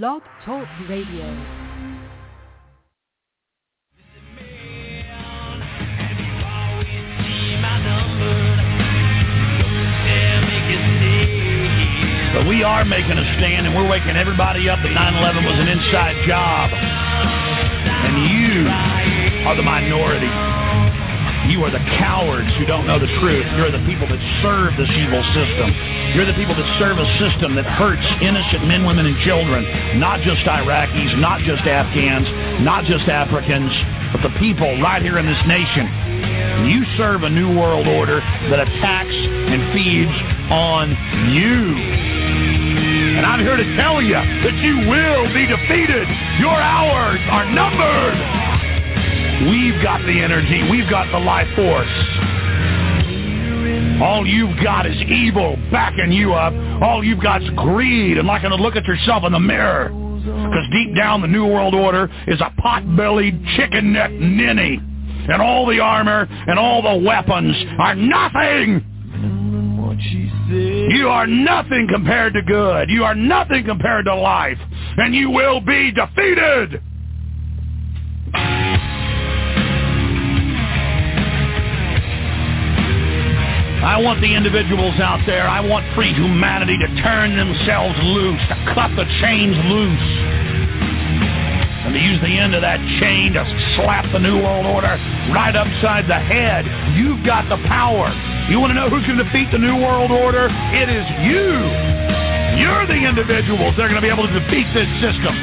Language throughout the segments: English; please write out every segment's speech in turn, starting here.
Blog Talk Radio. But we are making a stand and we're waking everybody up that 9-11 was an inside job. And you are the minority. You are the cowards who don't know the truth. You're the people that serve this evil system. You're the people that serve a system that hurts innocent men, women, and children. Not just Iraqis, not just Afghans, not just Africans, but the people right here in this nation. You serve a new world order that attacks and feeds on you. And I'm here to tell you that you will be defeated. Your hours are numbered. We've got the energy. We've got the life force. All you've got is evil backing you up. All you've got is greed and liking to look at yourself in the mirror. Because deep down, the New World Order is a pot-bellied, chicken-neck ninny. And all the armor and all the weapons are nothing. You are nothing compared to good. You are nothing compared to life. And you will be defeated. I want the individuals out there, I want free humanity to turn themselves loose, to cut the chains loose, and to use the end of that chain to slap the New World Order right upside the head. You've got the power. You want to know going to defeat the New World Order? It is you. You're the individuals that are going to be able to defeat this system.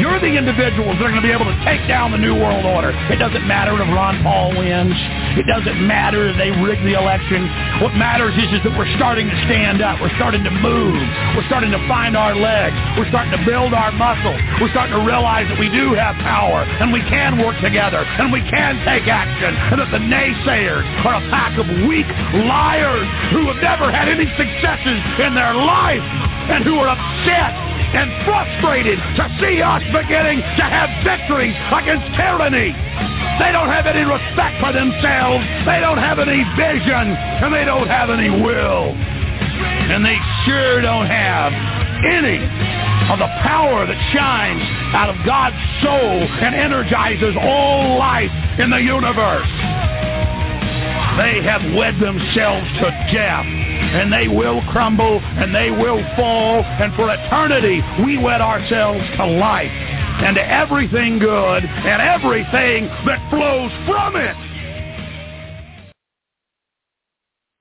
You're the individuals that are going to be able to take down the New World Order. It doesn't matter if Ron Paul wins. It doesn't matter if they rig the election. What matters is, is that we're starting to stand up. We're starting to move. We're starting to find our legs. We're starting to build our muscle. We're starting to realize that we do have power and we can work together and we can take action and that the naysayers are a pack of weak liars who have never had any successes in their life and who are upset and frustrated to see us beginning to have victories against tyranny. They don't have any respect for themselves. They don't have any vision. And they don't have any will. And they sure don't have any of the power that shines out of God's soul and energizes all life in the universe. They have wed themselves to death and they will crumble and they will fall. And for eternity, we wed ourselves to life and to everything good and everything that flows from it.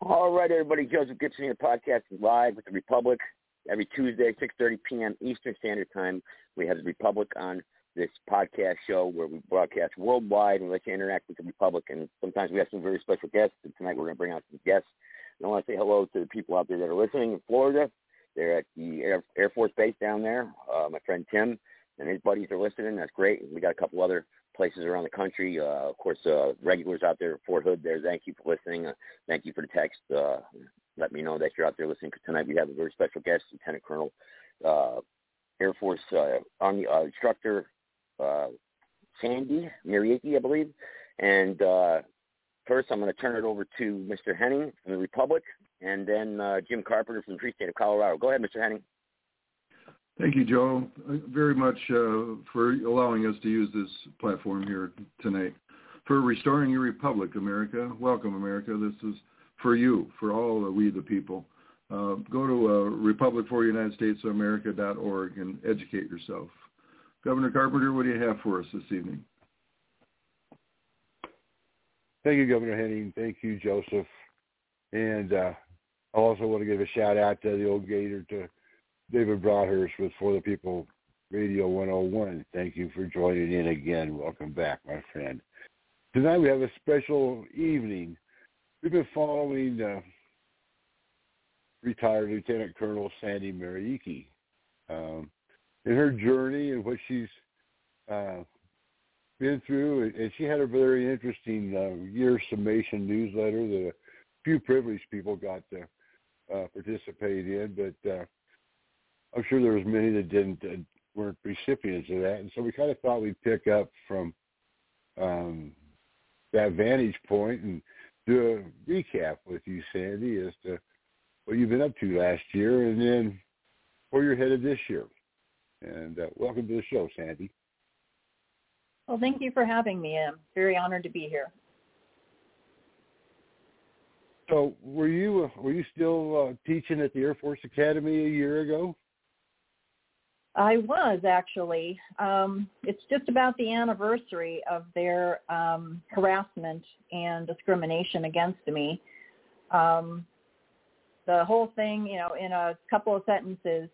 All right, everybody. Joseph Gibson here, podcasting live with the Republic every Tuesday, 6.30 p.m. Eastern Standard Time. We have the Republic on this podcast show where we broadcast worldwide and let you interact with the Republic. And sometimes we have some very special guests. And tonight we're going to bring out some guests. And I want to say hello to the people out there that are listening in Florida. They're at the Air, Force Base down there. Uh, my friend Tim and his buddies are listening. That's great. We got a couple other places around the country. Uh, of course, uh, regulars out there Fort Hood there. Thank you for listening. Uh, thank you for the text. Uh, let me know that you're out there listening. Because tonight we have a very special guest, Lieutenant Colonel uh, Air Force uh, Army uh, instructor uh, Sandy Mariaki, I believe. And uh, first, I'm going to turn it over to Mr. Henning from the Republic, and then uh, Jim Carpenter from the Free State of Colorado. Go ahead, Mr. Henning. Thank you, Joe, uh, very much uh, for allowing us to use this platform here tonight. For restoring your republic, America, welcome, America. This is for you, for all of we the people. Uh, go to uh, republicforunitedstatesofamerica.org and educate yourself. Governor Carpenter, what do you have for us this evening? Thank you, Governor Henning. Thank you, Joseph. And uh, I also want to give a shout out to the old gator to David Broadhurst with For the People Radio 101. Thank you for joining in again. Welcome back, my friend. Tonight we have a special evening. We've been following uh, retired Lieutenant Colonel Sandy Mariaki um, in her journey and what she's uh, been through. And she had a very interesting uh, year summation newsletter that a few privileged people got to uh, participate in, but uh, I'm sure there was many that didn't uh, weren't recipients of that, and so we kind of thought we'd pick up from um, that vantage point and do a recap with you, Sandy, as to what you've been up to last year, and then where you're headed this year. And uh, welcome to the show, Sandy. Well, thank you for having me. I'm very honored to be here. So, were you uh, were you still uh, teaching at the Air Force Academy a year ago? I was actually. Um, it's just about the anniversary of their um, harassment and discrimination against me. Um, the whole thing, you know, in a couple of sentences,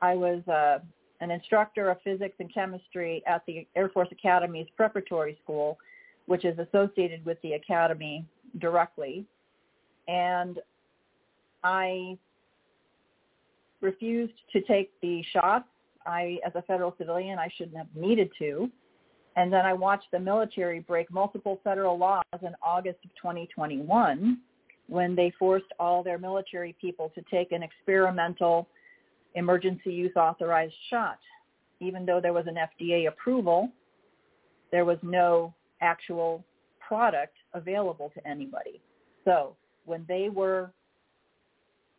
I was uh, an instructor of physics and chemistry at the Air Force Academy's preparatory school, which is associated with the academy directly. And I refused to take the shots. I, as a federal civilian, I shouldn't have needed to. And then I watched the military break multiple federal laws in August of 2021 when they forced all their military people to take an experimental emergency use authorized shot. Even though there was an FDA approval, there was no actual product available to anybody. So when they were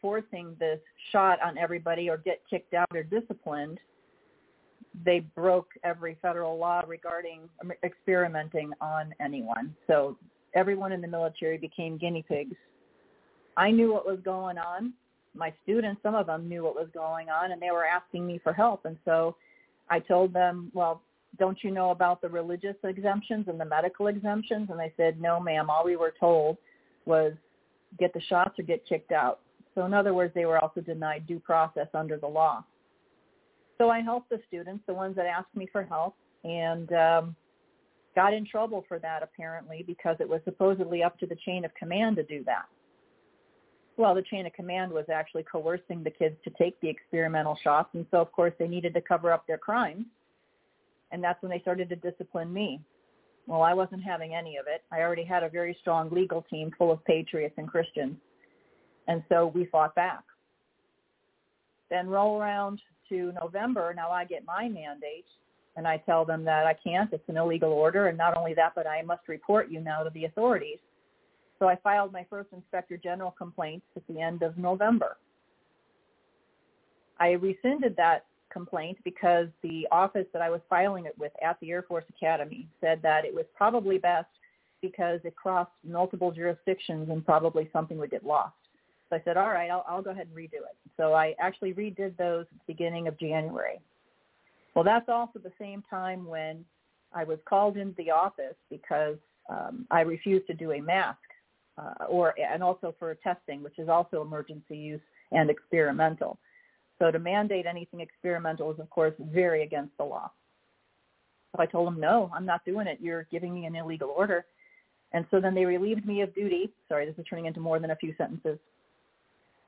forcing this shot on everybody or get kicked out or disciplined, they broke every federal law regarding experimenting on anyone. So everyone in the military became guinea pigs I knew what was going on. My students, some of them knew what was going on, and they were asking me for help. And so I told them, well, don't you know about the religious exemptions and the medical exemptions? And they said, no, ma'am. All we were told was get the shots or get kicked out. So in other words, they were also denied due process under the law. So I helped the students, the ones that asked me for help, and um, got in trouble for that apparently because it was supposedly up to the chain of command to do that. Well, the chain of command was actually coercing the kids to take the experimental shots. And so, of course, they needed to cover up their crimes. And that's when they started to discipline me. Well, I wasn't having any of it. I already had a very strong legal team full of patriots and Christians. And so we fought back. Then roll around to November. Now I get my mandate and I tell them that I can't. It's an illegal order. And not only that, but I must report you now to the authorities. So I filed my first Inspector General complaint at the end of November. I rescinded that complaint because the office that I was filing it with at the Air Force Academy said that it was probably best because it crossed multiple jurisdictions and probably something would get lost. So I said, all right, I'll, I'll go ahead and redo it. So I actually redid those at the beginning of January. Well, that's also the same time when I was called into the office because um, I refused to do a mask uh, or and also for testing, which is also emergency use and experimental. So to mandate anything experimental is, of course, very against the law. So I told them, no, I'm not doing it. You're giving me an illegal order. And so then they relieved me of duty. Sorry, this is turning into more than a few sentences.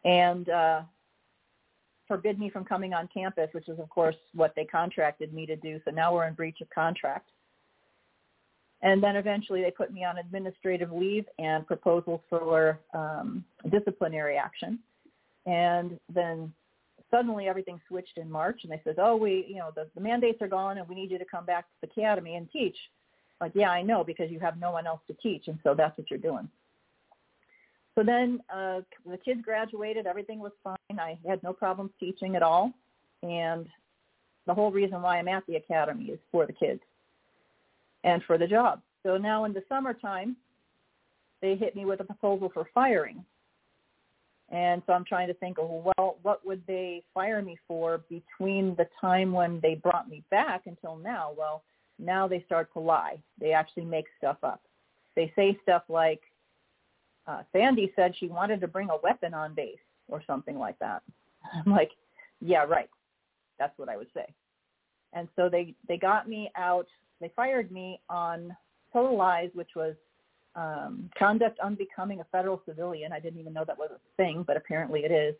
And uh, forbid me from coming on campus, which is, of course, what they contracted me to do. So now we're in breach of contract. And then eventually they put me on administrative leave and proposals for um, disciplinary action. And then suddenly everything switched in March and they said, oh, we, you know, the, the mandates are gone and we need you to come back to the academy and teach. Like, yeah, I know because you have no one else to teach. And so that's what you're doing. So then uh, the kids graduated. Everything was fine. I had no problems teaching at all. And the whole reason why I'm at the academy is for the kids and for the job. So now in the summertime, they hit me with a proposal for firing. And so I'm trying to think, of well, what would they fire me for between the time when they brought me back until now? Well, now they start to lie. They actually make stuff up. They say stuff like, uh, Sandy said she wanted to bring a weapon on base or something like that. I'm like, yeah, right. That's what I would say. And so they, they got me out they fired me on total lies, which was um, conduct unbecoming a federal civilian. I didn't even know that was a thing, but apparently it is.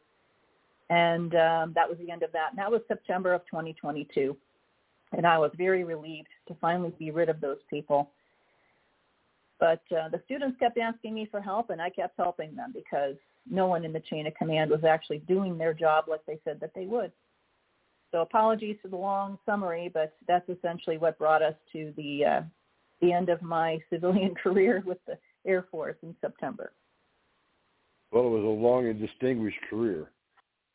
And um, that was the end of that. And that was September of 2022. And I was very relieved to finally be rid of those people. But uh, the students kept asking me for help, and I kept helping them because no one in the chain of command was actually doing their job like they said that they would. So apologies for the long summary, but that's essentially what brought us to the uh, the end of my civilian career with the Air Force in September. Well, it was a long and distinguished career.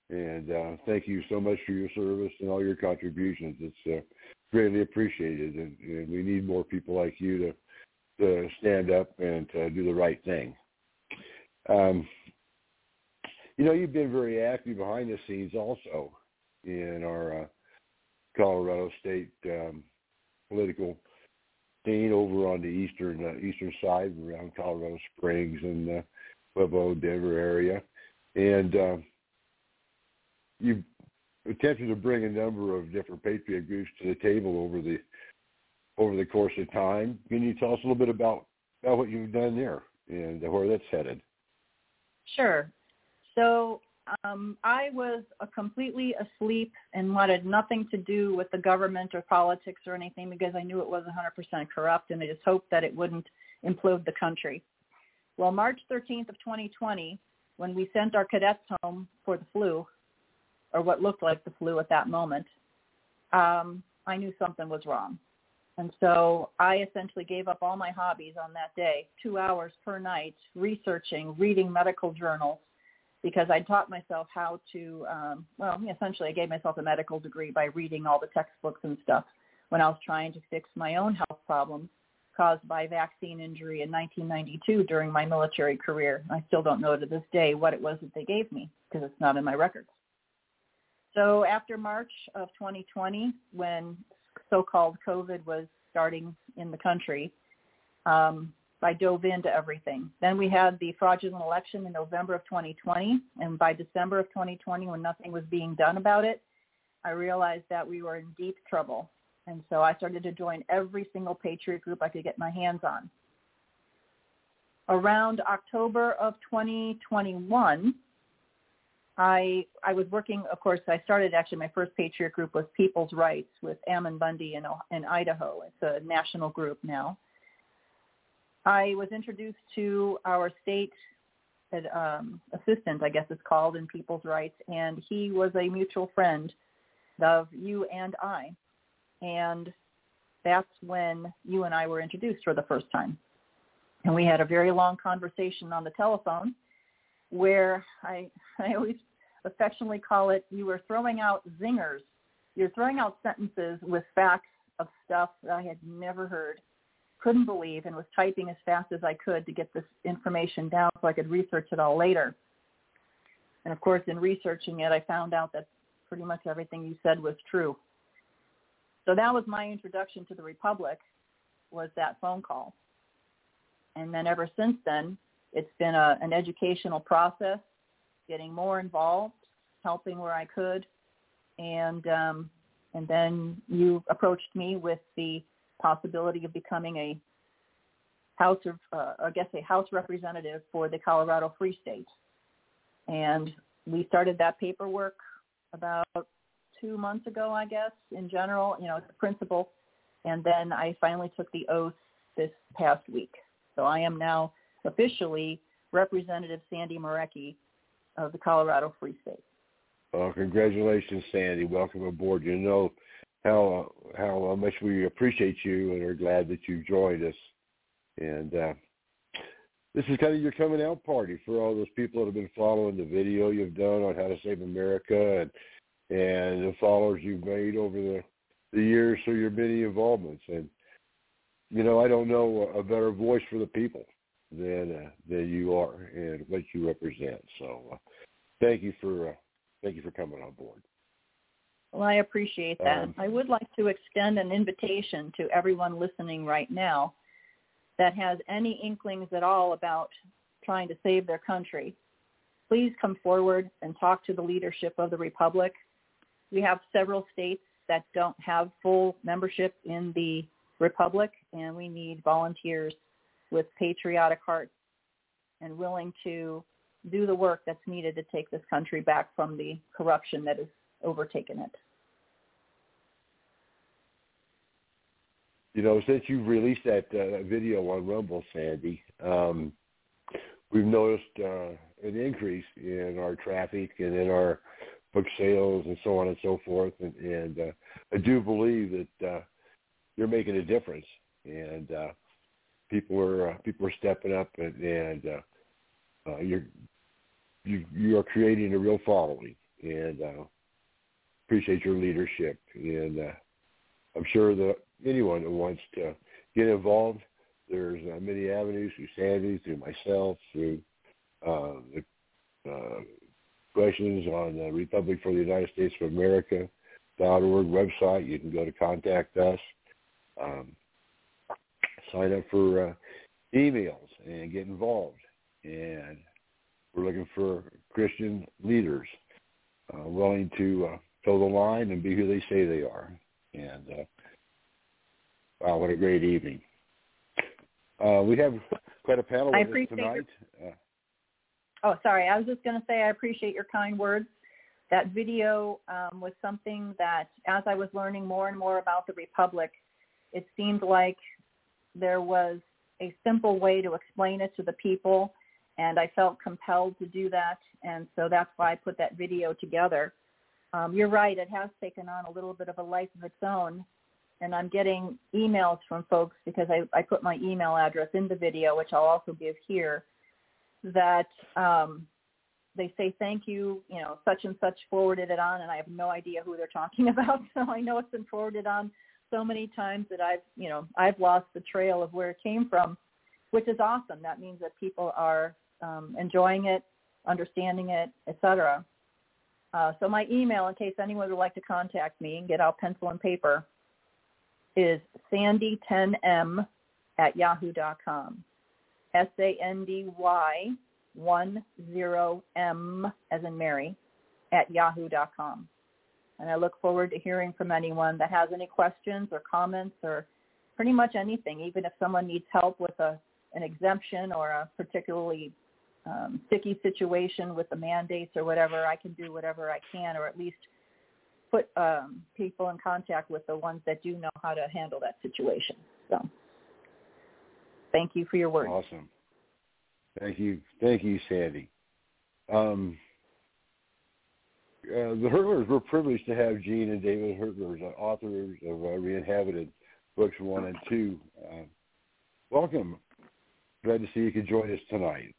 And uh, thank you so much for your service and all your contributions. It's uh, greatly appreciated, and, and we need more people like you to to stand up and to do the right thing. Um, you know, you've been very active behind the scenes also in our uh, Colorado State um, political scene over on the eastern uh, eastern side around Colorado Springs and the Pueblo, Denver area, and uh, you've attempted to bring a number of different patriot groups to the table over the over the course of time. Can you tell us a little bit about about what you've done there and where that's headed? Sure. So um, I was completely asleep and wanted nothing to do with the government or politics or anything because I knew it was 100% corrupt and I just hoped that it wouldn't implode the country. Well, March 13th of 2020, when we sent our cadets home for the flu, or what looked like the flu at that moment, um, I knew something was wrong. And so I essentially gave up all my hobbies on that day, two hours per night, researching, reading medical journals, because I taught myself how to, um, well, essentially I gave myself a medical degree by reading all the textbooks and stuff when I was trying to fix my own health problems caused by vaccine injury in 1992 during my military career. I still don't know to this day what it was that they gave me because it's not in my records. So after March of 2020, when so-called COVID was starting in the country, um, I dove into everything. Then we had the fraudulent election in November of 2020, and by December of 2020, when nothing was being done about it, I realized that we were in deep trouble. And so I started to join every single Patriot group I could get my hands on. Around October of 2021, I I was working. Of course, I started actually. My first Patriot group was People's Rights with Ammon Bundy in in Idaho. It's a national group now. I was introduced to our state um, assistant, I guess it's called, in People's Rights, and he was a mutual friend of you and I, and that's when you and I were introduced for the first time. And we had a very long conversation on the telephone where I I always affectionately call it you were throwing out zingers. You're throwing out sentences with facts of stuff that I had never heard, couldn't believe, and was typing as fast as I could to get this information down so I could research it all later. And of course, in researching it, I found out that pretty much everything you said was true. So that was my introduction to the Republic, was that phone call. And then ever since then, it's been a, an educational process getting more involved, helping where I could, and um, and then you approached me with the possibility of becoming a house of, uh, I guess, a house representative for the Colorado Free State, and we started that paperwork about two months ago, I guess. In general, you know, the principal, and then I finally took the oath this past week. So I am now officially Representative Sandy Marecki of the Colorado Free State. Well, congratulations, Sandy. Welcome aboard. You know how how much we appreciate you and are glad that you joined us. And uh, this is kind of your coming out party for all those people that have been following the video you've done on how to save America and and the followers you've made over the the years through your many involvements. And you know, I don't know a better voice for the people than uh, than you are and what you represent. So, uh, thank you for uh, thank you for coming on board. Well, I appreciate that. Um, I would like to extend an invitation to everyone listening right now that has any inklings at all about trying to save their country. Please come forward and talk to the leadership of the Republic. We have several states that don't have full membership in the Republic, and we need volunteers with patriotic hearts and willing to do the work that's needed to take this country back from the corruption that has overtaken it. You know, since you've released that uh, video on Rumble, Sandy, um, we've noticed uh, an increase in our traffic and in our book sales and so on and so forth. And, and uh, I do believe that uh, you're making a difference. And uh, people are uh, people are stepping up and, and you're you you are creating a real following and appreciate your leadership. And uh, I'm sure that anyone who wants to get involved, there's uh, many avenues through Sandy, through myself, through uh, the uh, questions on the Republic for the United States of America dot org website. You can go to contact us, um, sign up for uh, emails, and get involved. And we're looking for Christian leaders uh, willing to uh, toe the line and be who they say they are. And uh, wow, what a great evening! Uh, we have quite a panel I with us tonight. Your... Uh, oh, sorry. I was just going to say I appreciate your kind words. That video um, was something that, as I was learning more and more about the Republic, it seemed like there was a simple way to explain it to the people, and I felt compelled to do that, and so that's why I put that video together. Um, you're right; it has taken on a little bit of a life of its own, and I'm getting emails from folks because I, I put my email address in the video, which I'll also give here, that um, they say thank you, you know, such and such forwarded it on, and I have no idea who they're talking about. So I know it's been forwarded on so many times that I've, you know, I've lost the trail of where it came from, which is awesome. That means that people are um, enjoying it, understanding it, etc. Uh, so my email, in case anyone would like to contact me and get out pencil and paper, is sandy10m at yahoo.com. S-A-N-D-Y 10M as in Mary at yahoo.com. And I look forward to hearing from anyone that has any questions or comments or pretty much anything, even if someone needs help with a, an exemption or a particularly um, sticky situation with the mandates or whatever, I can do whatever I can or at least put um, people in contact with the ones that do know how to handle that situation. So thank you for your work. Awesome. Thank you. Thank you, Sandy. Um, uh, the Hurtlers were privileged to have Gene and David Hurtlers, uh, authors of uh, Re-Inhabited Books 1 and 2. Uh, welcome. Glad to see you could join us tonight.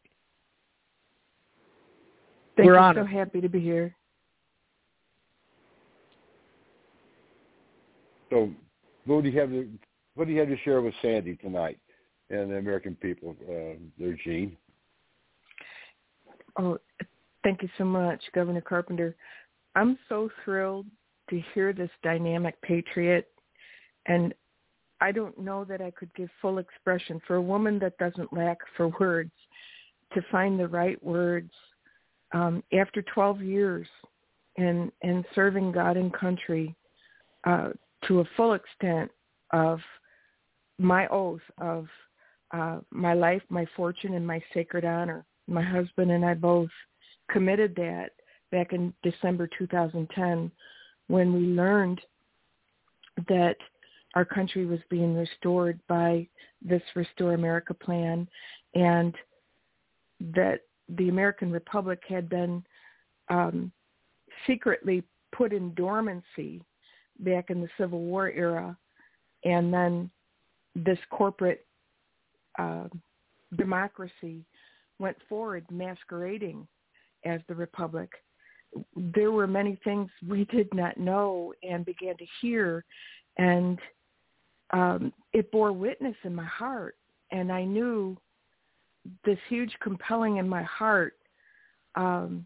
Thank We're you. Honored. So happy to be here. So, what do you have to what do you have to share with Sandy tonight and the American people, uh, there, Gene? Oh, thank you so much, Governor Carpenter. I'm so thrilled to hear this dynamic patriot, and I don't know that I could give full expression for a woman that doesn't lack for words to find the right words um, after 12 years in in serving God and country uh, to a full extent of my oath of uh, my life, my fortune, and my sacred honor. My husband and I both committed that back in December 2010 when we learned that our country was being restored by this Restore America plan and that the American Republic had been um, secretly put in dormancy back in the Civil War era and then this corporate uh, democracy went forward masquerading as the Republic, there were many things we did not know and began to hear, and um, it bore witness in my heart. And I knew this huge compelling in my heart. Um,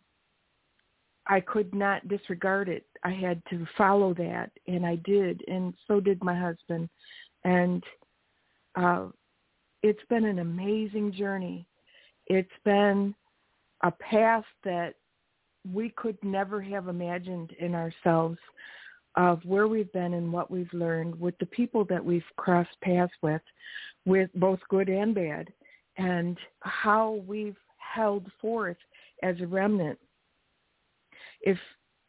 I could not disregard it. I had to follow that, and I did, and so did my husband. And uh, it's been an amazing journey it's been a path that we could never have imagined in ourselves of where we've been and what we've learned with the people that we've crossed paths with, with both good and bad, and how we've held forth as a remnant. If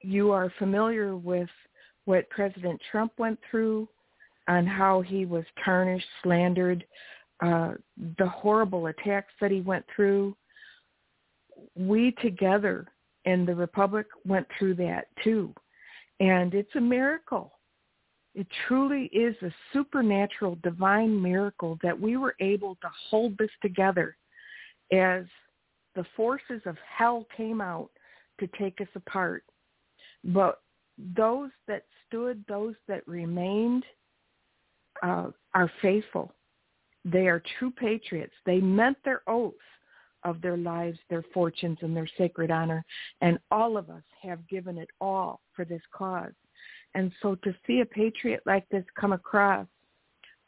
you are familiar with what President Trump went through on how he was tarnished, slandered, uh, the horrible attacks that he went through, we together in the Republic went through that too. And it's a miracle. It truly is a supernatural divine miracle that we were able to hold this together as the forces of hell came out to take us apart. But those that stood, those that remained, uh, are faithful. They are true patriots. They meant their oath of their lives, their fortunes, and their sacred honor. And all of us have given it all for this cause. And so to see a patriot like this come across,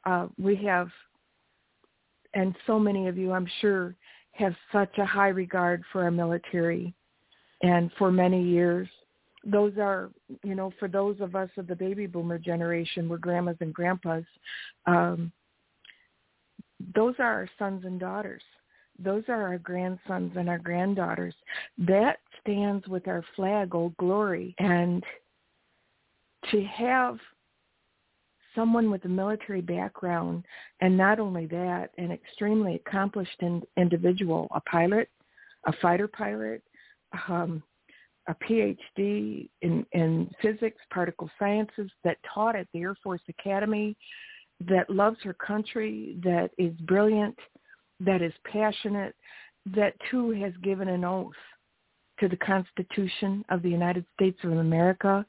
uh, we have, and so many of you, I'm sure, have such a high regard for our military. And for many years, those are, you know, for those of us of the baby boomer generation, we're grandmas and grandpas, um, those are our sons and daughters. Those are our grandsons and our granddaughters. That stands with our flag, Old Glory. And to have someone with a military background, and not only that, an extremely accomplished in, individual, a pilot, a fighter pilot, um, a PhD in, in physics, particle sciences, that taught at the Air Force Academy, that loves her country, that is brilliant, that is passionate, that too has given an oath to the Constitution of the United States of America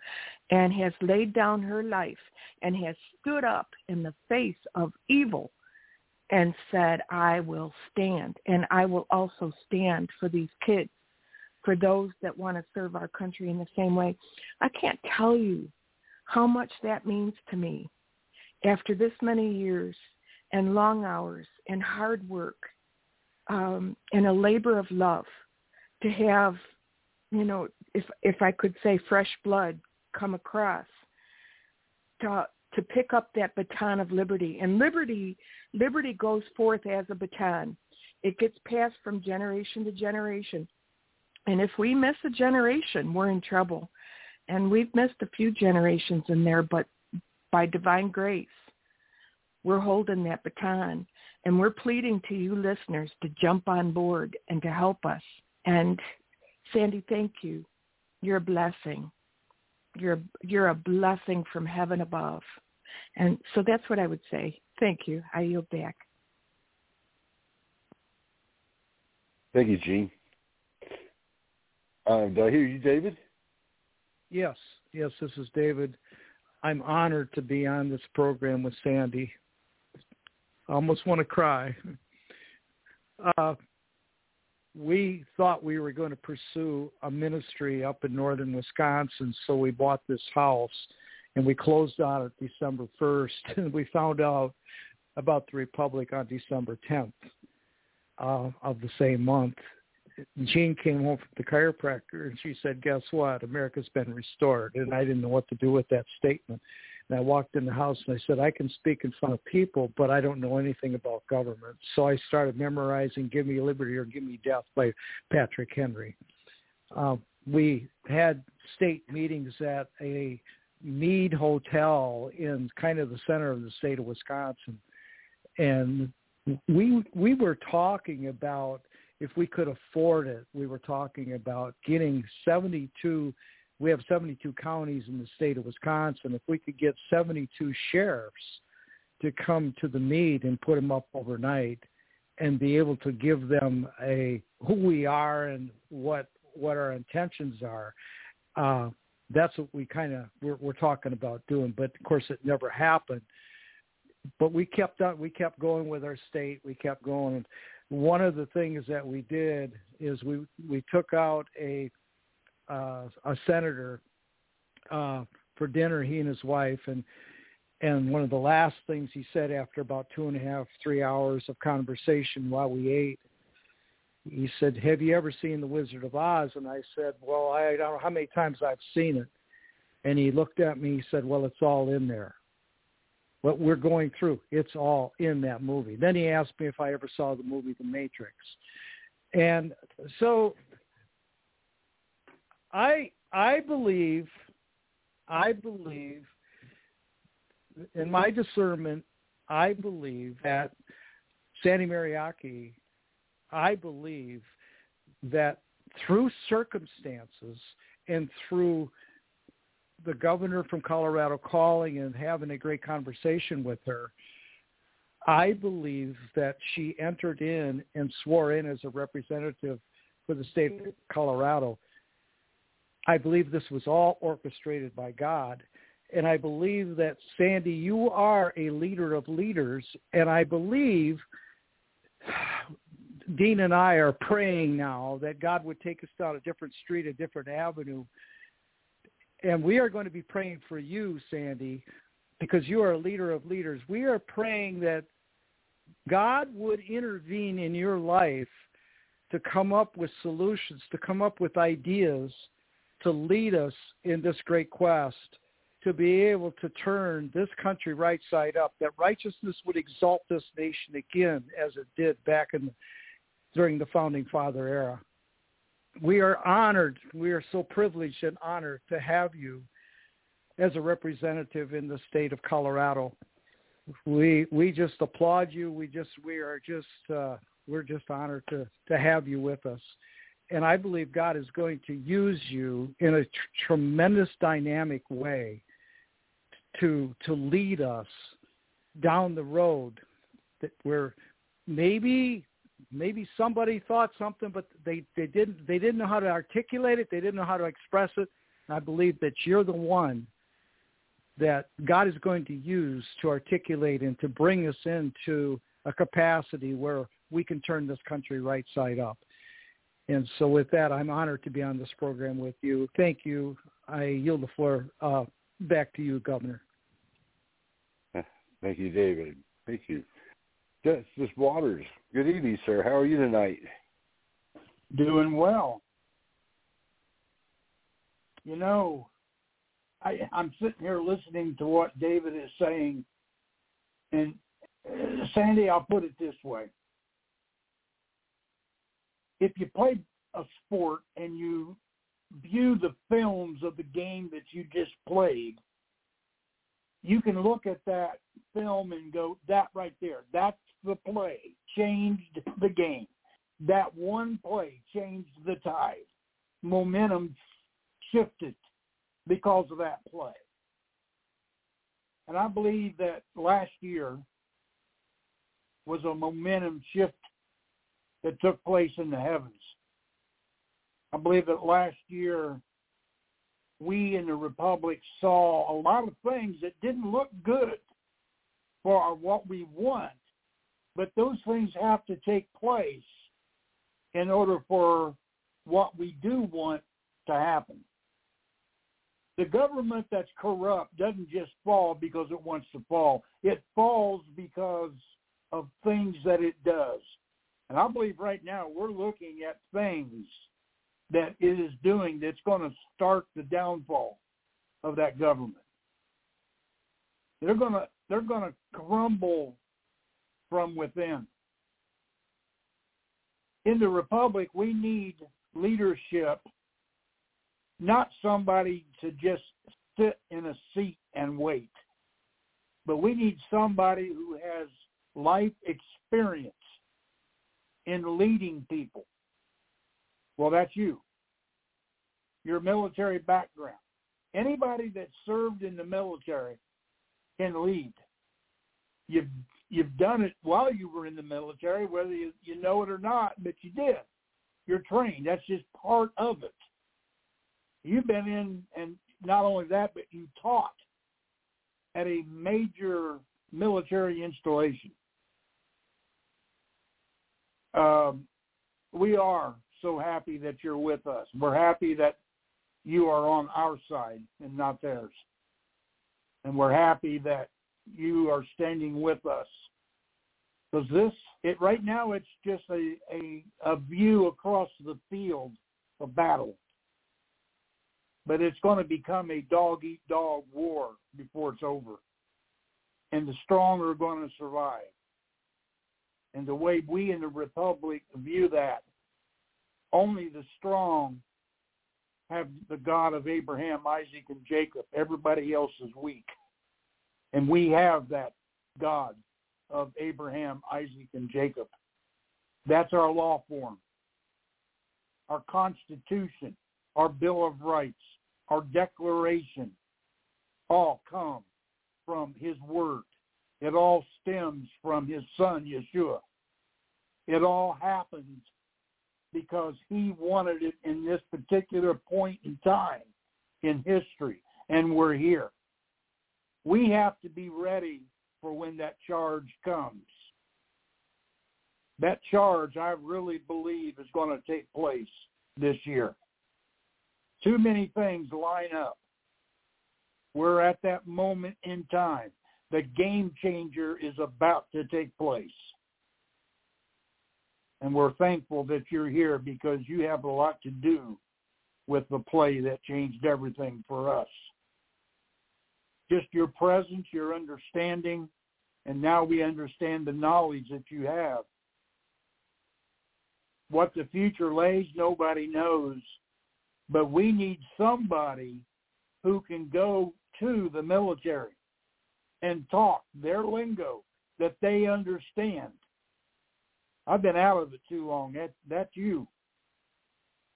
and has laid down her life and has stood up in the face of evil and said, I will stand and I will also stand for these kids, for those that want to serve our country in the same way. I can't tell you how much that means to me after this many years and long hours and hard work um, and a labor of love to have, you know, if if I could say fresh blood come across to to pick up that baton of liberty. And liberty liberty goes forth as a baton. It gets passed from generation to generation. And if we miss a generation, we're in trouble. And we've missed a few generations in there, but by divine grace, we're holding that baton and we're pleading to you listeners to jump on board and to help us. And Sandy, thank you. You're a blessing. You're you're a blessing from heaven above. And so that's what I would say. Thank you. I yield back. Thank you, Gene. Uh, do I hear you, David? Yes, yes, this is David. I'm honored to be on this program with Sandy. I almost want to cry. Uh, we thought we were going to pursue a ministry up in northern Wisconsin, so we bought this house and we closed on it December 1st, and we found out about the Republic on December 10th uh, of the same month. Jean came home from the chiropractor and she said, guess what? America's been restored. And I didn't know what to do with that statement. And I walked in the house and I said, I can speak in front of people, but I don't know anything about government. So I started memorizing Give Me Liberty or Give Me Death by Patrick Henry. Uh, we had state meetings at a Mead Hotel in kind of the center of the state of Wisconsin. And we we were talking about if we could afford it, we were talking about getting 72 we have 72 counties in the state of Wisconsin. If we could get 72 sheriffs to come to the meet and put them up overnight and be able to give them a who we are and what what our intentions are, uh, that's what we kind of we're, we're talking about doing. But of course, it never happened. But we kept on. We kept going with our state. We kept going. One of the things that we did is we we took out a uh, a senator uh, for dinner, he and his wife, and and one of the last things he said after about two and a half, three hours of conversation while we ate, he said, "Have you ever seen The Wizard of Oz?" And I said, "Well, I don't know how many times I've seen it." And he looked at me. He said, "Well, it's all in there. What we're going through, it's all in that movie." Then he asked me if I ever saw the movie The Matrix, and so I I believe I believe in my discernment I believe that Sandy Mariaki I believe that through circumstances and through the governor from Colorado calling and having a great conversation with her, I believe that she entered in and swore in as a representative for the state of Colorado I believe this was all orchestrated by God. And I believe that, Sandy, you are a leader of leaders. And I believe Dean and I are praying now that God would take us down a different street, a different avenue. And we are going to be praying for you, Sandy, because you are a leader of leaders. We are praying that God would intervene in your life to come up with solutions, to come up with ideas to lead us in this great quest to be able to turn this country right side up, that righteousness would exalt this nation again as it did back in during the founding father era. We are honored, we are so privileged and honored to have you as a representative in the state of Colorado. We we just applaud you. We just we are just uh, we're just honored to to have you with us and I believe God is going to use you in a tr- tremendous dynamic way to to lead us down the road that where maybe maybe somebody thought something but they they didn't they didn't know how to articulate it. They didn't know how to express it. And i believe that you're the one that god is going to use to articulate and to bring us into a capacity where we can turn this country right side up and so with that, I'm honored to be on this program with you. Thank you. I yield the floor uh, back to you, Governor. Thank you, David. Thank you. Justice Waters, good evening, sir. How are you tonight? Doing well. You know, I, I'm sitting here listening to what David is saying, and uh, Sandy, I'll put it this way if you play a sport and you view the films of the game that you just played, you can look at that film and go, that right there, that's the play, changed the game. That one play changed the tide. Momentum shifted because of that play. And I believe that last year was a momentum shift that took place in the heavens. I believe that last year we in the Republic saw a lot of things that didn't look good for what we want, but those things have to take place in order for what we do want to happen. The government that's corrupt doesn't just fall because it wants to fall. It falls because of things that it does. And I believe right now we're looking at things that it is doing that's going to start the downfall of that government. They're going to they're going to crumble from within. In the republic, we need leadership, not somebody to just sit in a seat and wait, but we need somebody who has life experience in leading people. Well, that's you. Your military background. Anybody that served in the military can lead. You've you've done it while you were in the military, whether you, you know it or not, but you did. You're trained. That's just part of it. You've been in, and not only that, but you taught at a major military installation um, we are so happy that you're with us. We're happy that you are on our side and not theirs. And we're happy that you are standing with us. Because this, it right now, it's just a, a, a view across the field of battle. But it's going to become a dog-eat-dog war before it's over. And the strong are going to survive and the way we in the Republic view that, only the strong have the God of Abraham, Isaac, and Jacob. Everybody else is weak. And we have that God of Abraham, Isaac, and Jacob. That's our law form. Our Constitution, our Bill of Rights, our Declaration all come from his word. It all stems from his son, Yeshua. It all happens because he wanted it in this particular point in time in history, and we're here. We have to be ready for when that charge comes. That charge, I really believe, is going to take place this year. Too many things line up. We're at that moment in time. The game changer is about to take place. And we're thankful that you're here because you have a lot to do with the play that changed everything for us. Just your presence, your understanding, and now we understand the knowledge that you have. What the future lays, nobody knows. But we need somebody who can go to the military and talk their lingo that they understand. I've been out of it too long. That that's you.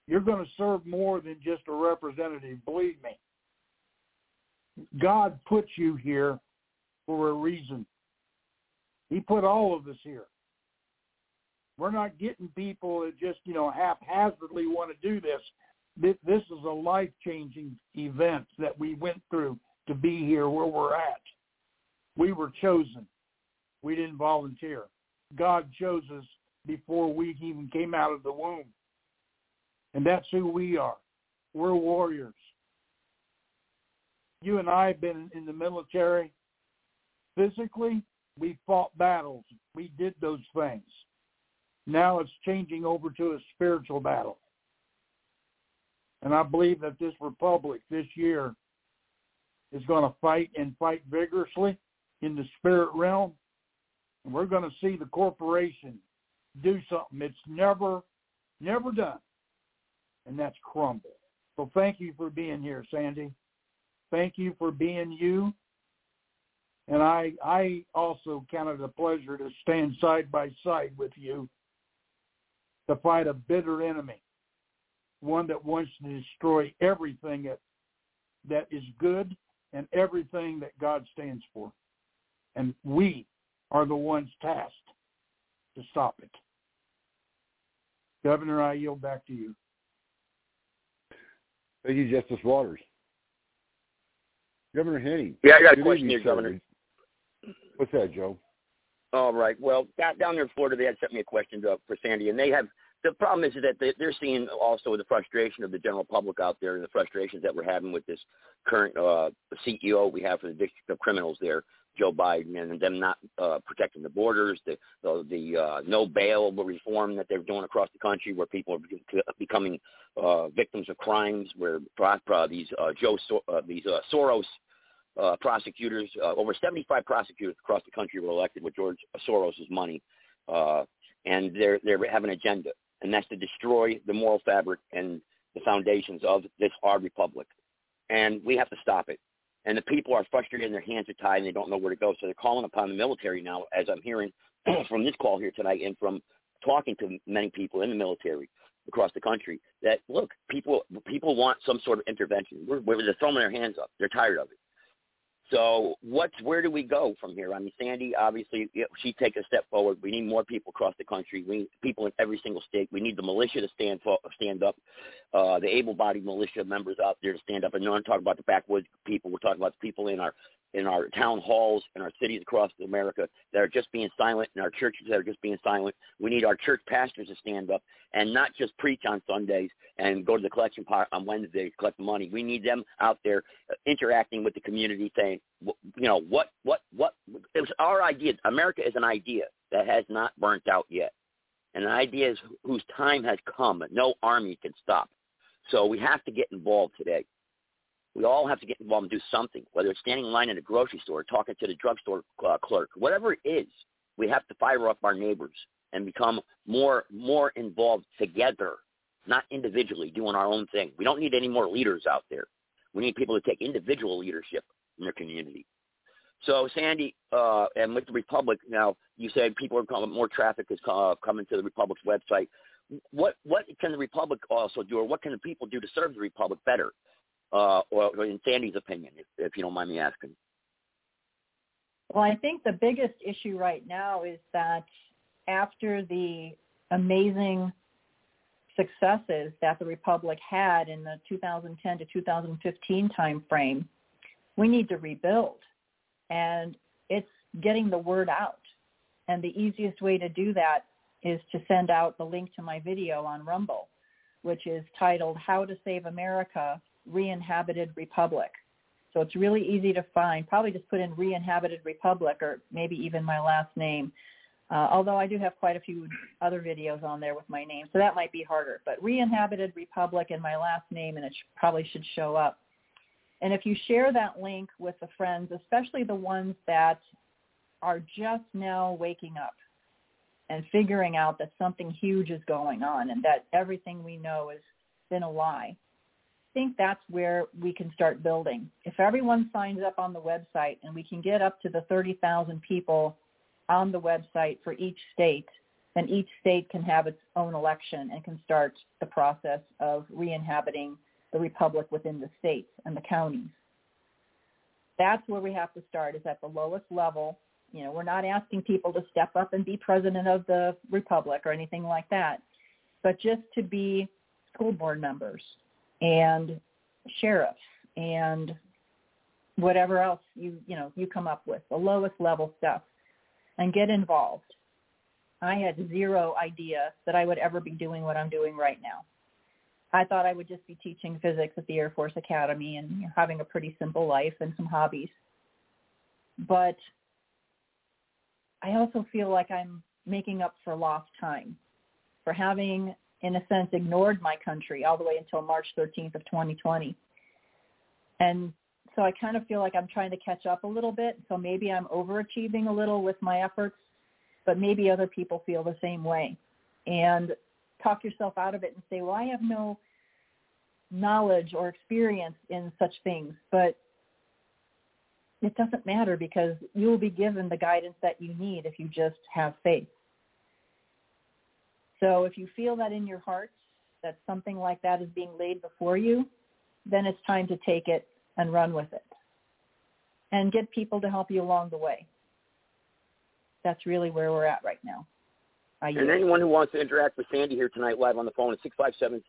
You're going to serve more than just a representative, believe me. God put you here for a reason. He put all of us here. We're not getting people that just, you know, haphazardly want to do this. This is a life-changing event that we went through to be here where we're at. We were chosen. We didn't volunteer. God chose us before we even came out of the womb. And that's who we are. We're warriors. You and I have been in the military. Physically, we fought battles. We did those things. Now it's changing over to a spiritual battle. And I believe that this republic this year is going to fight and fight vigorously in the spirit realm. And we're going to see the corporation do something it's never, never done. And that's crumble. So thank you for being here, Sandy. Thank you for being you. And I, I also counted a pleasure to stand side by side with you to fight a bitter enemy, one that wants to destroy everything that, that is good and everything that God stands for. And we are the ones tasked to stop it. Governor, I yield back to you. Thank you, Justice Waters. Governor Henning. Yeah, I got a question here, Governor. What's that, Joe? All right. Well, down, down there in Florida, they had sent me a question to, for Sandy, and they have the problem is that they, they're seeing also the frustration of the general public out there and the frustrations that we're having with this current uh, CEO we have for the District of Criminals there, Joe Biden, and them not uh, protecting the borders, the the, the uh, no bail reform that they're doing across the country, where people are becoming uh, victims of crimes, where uh, these uh, Joe so- uh, these uh, Soros uh, prosecutors, uh, over 75 prosecutors across the country were elected with George Soros' money, uh, and they're they have an agenda and that's to destroy the moral fabric and the foundations of this our republic. And we have to stop it. And the people are frustrated and their hands are tied and they don't know where to go. So they're calling upon the military now, as I'm hearing from this call here tonight and from talking to many people in the military across the country that look, people people want some sort of intervention. We're, we're they're throwing their hands up. They're tired of it. So what's where do we go from here? I mean, Sandy obviously she take a step forward. We need more people across the country. We need people in every single state. We need the militia to stand for, stand up, uh, the able-bodied militia members out there to stand up. And I'm not talk about the backwoods people. We're talking about the people in our in our town halls in our cities across America that are just being silent, in our churches that are just being silent. We need our church pastors to stand up and not just preach on Sundays and go to the collection pot on Wednesday to collect the money. We need them out there uh, interacting with the community, saying, you know, what, what, what? It was our idea. America is an idea that has not burnt out yet, and an idea whose time has come. No army can stop. So we have to get involved today. We all have to get involved and do something, whether it's standing in line at a grocery store, talking to the drugstore uh, clerk, whatever it is. We have to fire up our neighbors and become more more involved together, not individually doing our own thing. We don't need any more leaders out there. We need people to take individual leadership in their community. So Sandy, uh, and with the Republic now, you said people are coming, more traffic is uh, coming to the Republic's website. What what can the Republic also do, or what can the people do to serve the Republic better? Uh, or in Sandy's opinion, if, if you don't mind me asking? Well, I think the biggest issue right now is that after the amazing successes that the Republic had in the 2010 to 2015 time frame, we need to rebuild. And it's getting the word out. And the easiest way to do that is to send out the link to my video on Rumble, which is titled How to Save America, Re-Inhabited Republic. So it's really easy to find. Probably just put in Re-Inhabited Republic or maybe even my last name. Uh, although I do have quite a few other videos on there with my name, so that might be harder. But Re-Inhabited Republic and my last name, and it sh- probably should show up. And if you share that link with the friends, especially the ones that are just now waking up and figuring out that something huge is going on and that everything we know has been a lie, think that's where we can start building. If everyone signs up on the website and we can get up to the 30,000 people on the website for each state, then each state can have its own election and can start the process of re-inhabiting the republic within the states and the counties. That's where we have to start is at the lowest level. You know, we're not asking people to step up and be president of the republic or anything like that, but just to be school board members and sheriffs and whatever else you you know you come up with the lowest level stuff and get involved. I had zero idea that i would ever be doing what i'm doing right now. I thought i would just be teaching physics at the air force academy and you know, having a pretty simple life and some hobbies. But i also feel like i'm making up for lost time for having in a sense, ignored my country all the way until March 13th of 2020. And so I kind of feel like I'm trying to catch up a little bit. So maybe I'm overachieving a little with my efforts, but maybe other people feel the same way. And talk yourself out of it and say, well, I have no knowledge or experience in such things, but it doesn't matter because you will be given the guidance that you need if you just have faith. So if you feel that in your heart that something like that is being laid before you, then it's time to take it and run with it and get people to help you along the way. That's really where we're at right now. and anyone who wants to interact with Sandy here tonight live on the phone at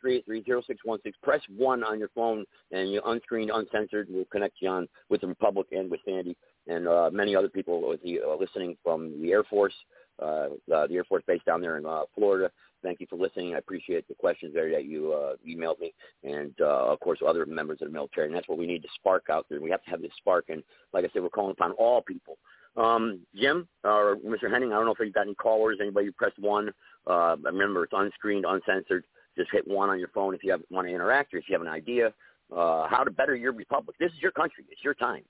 657-383-0616, press 1 on your phone and you unscreened, uncensored. We'll connect you on with the Republic and with Sandy and uh, many other people with the, uh, listening from the Air Force, uh, uh, the Air Force Base down there in uh, Florida. Thank you for listening. I appreciate the questions there that you uh, emailed me, and uh, of course other members of the military. And that's what we need to spark out there. We have to have this spark, and like I said, we're calling upon all people. Um, Jim or Mr. Henning, I don't know if you've got any callers. Anybody you press one. Uh, remember, it's unscreened, uncensored. Just hit one on your phone if you have, want to interact or if you have an idea uh, how to better your republic. This is your country. It's your time.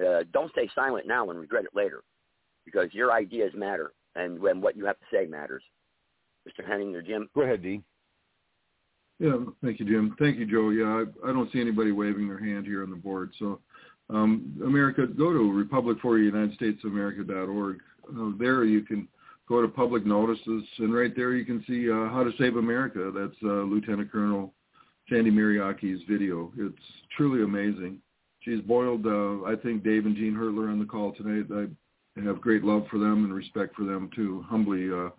Uh, don't stay silent now and regret it later, because your ideas matter and when what you have to say matters. Mr. Henning or Jim? Go ahead, Dean. Yeah, thank you, Jim. Thank you, Joe. Yeah, I, I don't see anybody waving their hand here on the board. So, um, America, go to Republic for United States of America.org. Uh, there you can go to public notices, and right there you can see uh, how to save America. That's uh, Lieutenant Colonel Sandy Mariaki's video. It's truly amazing. She's boiled, uh, I think, Dave and Jean Hurtler on the call tonight. Have great love for them and respect for them to Humbly uh,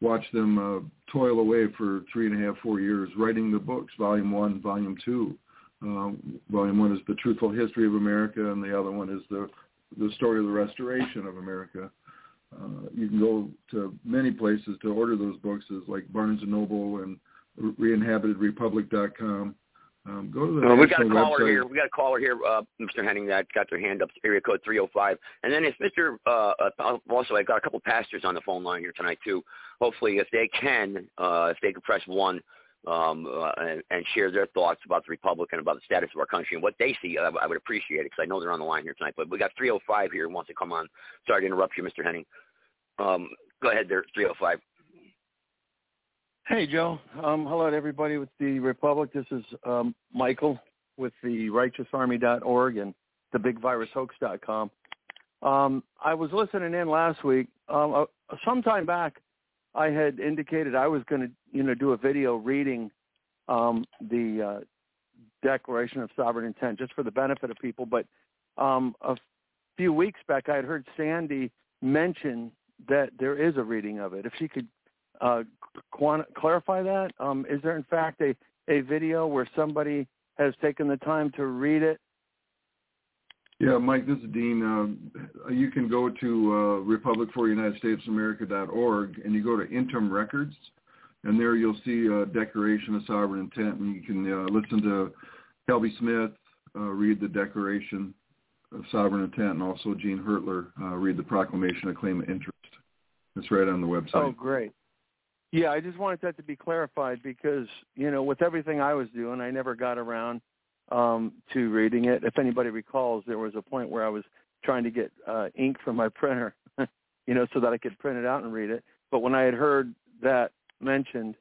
watch them uh, toil away for three and a half, four years writing the books, Volume One, Volume Two. Um, volume One is the truthful history of America, and the other one is the the story of the restoration of America. Uh, you can go to many places to order those books, as like Barnes Noble and ReinhabitedRepublic.com. Um, go to the well, we got a caller website. here. We got a caller here, uh, Mr. Henning, that got their hand up. Area code 305. And then if Mr. Uh, uh, also, I got a couple pastors on the phone line here tonight too. Hopefully, if they can, uh, if they can press one um, uh, and, and share their thoughts about the Republic and about the status of our country and what they see, I, I would appreciate it because I know they're on the line here tonight. But we got 305 here who wants to come on. Sorry to interrupt you, Mr. Henning. Um, go ahead there, 305. Hey, Joe. Um, hello to everybody with the Republic. This is um, Michael with the righteousarmy.org and thebigvirushoax.com. Um, I was listening in last week. Um, uh, sometime back, I had indicated I was going to, you know, do a video reading um, the uh, Declaration of Sovereign Intent just for the benefit of people. But um, a few weeks back, I had heard Sandy mention that there is a reading of it. If she could uh, quant- clarify that? Um, is there in fact a, a video where somebody has taken the time to read it? Yeah, Mike, this is Dean. Uh, you can go to uh, republicforunitedstatesamerica.org and you go to interim records, and there you'll see a Declaration of Sovereign Intent, and you can uh, listen to Kelby Smith uh, read the Declaration of Sovereign Intent, and also Gene Hurtler uh, read the Proclamation of Claimant Interest. It's right on the website. Oh, great. Yeah, I just wanted that to be clarified because, you know, with everything I was doing, I never got around um, to reading it. If anybody recalls, there was a point where I was trying to get uh, ink from my printer, you know, so that I could print it out and read it. But when I had heard that mentioned,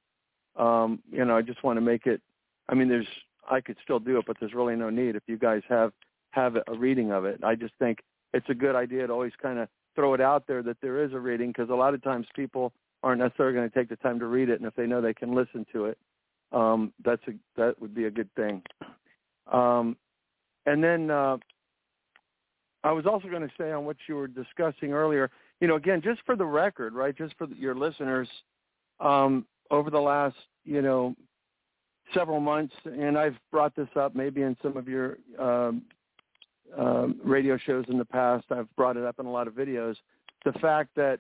um, you know, I just want to make it. I mean, there's I could still do it, but there's really no need if you guys have have a reading of it. I just think it's a good idea to always kind of throw it out there that there is a reading because a lot of times people aren't necessarily going to take the time to read it, and if they know they can listen to it, um, that's a that would be a good thing. Um, and then uh, I was also going to say on what you were discussing earlier, you know, again, just for the record, right, just for your listeners, um, over the last, you know, several months, and I've brought this up maybe in some of your um, um, radio shows in the past. I've brought it up in a lot of videos. The fact that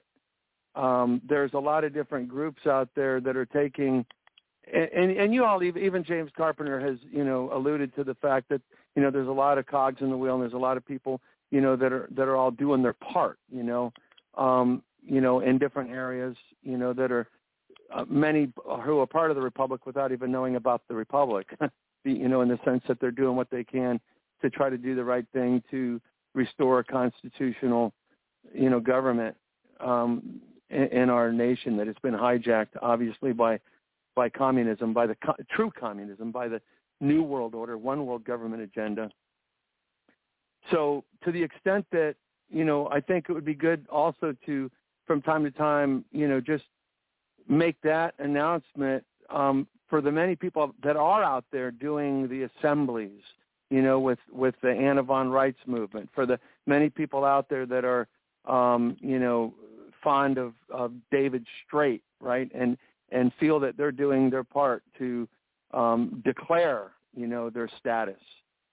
um, there's a lot of different groups out there that are taking and and you all even James Carpenter has you know alluded to the fact that you know there's a lot of cogs in the wheel and there's a lot of people you know that are that are all doing their part you know um you know in different areas you know that are uh, many who are part of the republic without even knowing about the republic you know in the sense that they're doing what they can to try to do the right thing to restore a constitutional you know government. Um in, our nation that it's been hijacked obviously by by communism, by the co- true communism, by the New World Order, one world government agenda. So to the extent that, you know, I think it would be good also to, from time to time, you know, just make that announcement um, for the many people that are out there doing the assemblies, you know, with, with the Anna von Reitz movement, for the many people out there that are, um, you know, fond of, of David Straight, right? And and feel that they're doing their part to um, declare, you know, their status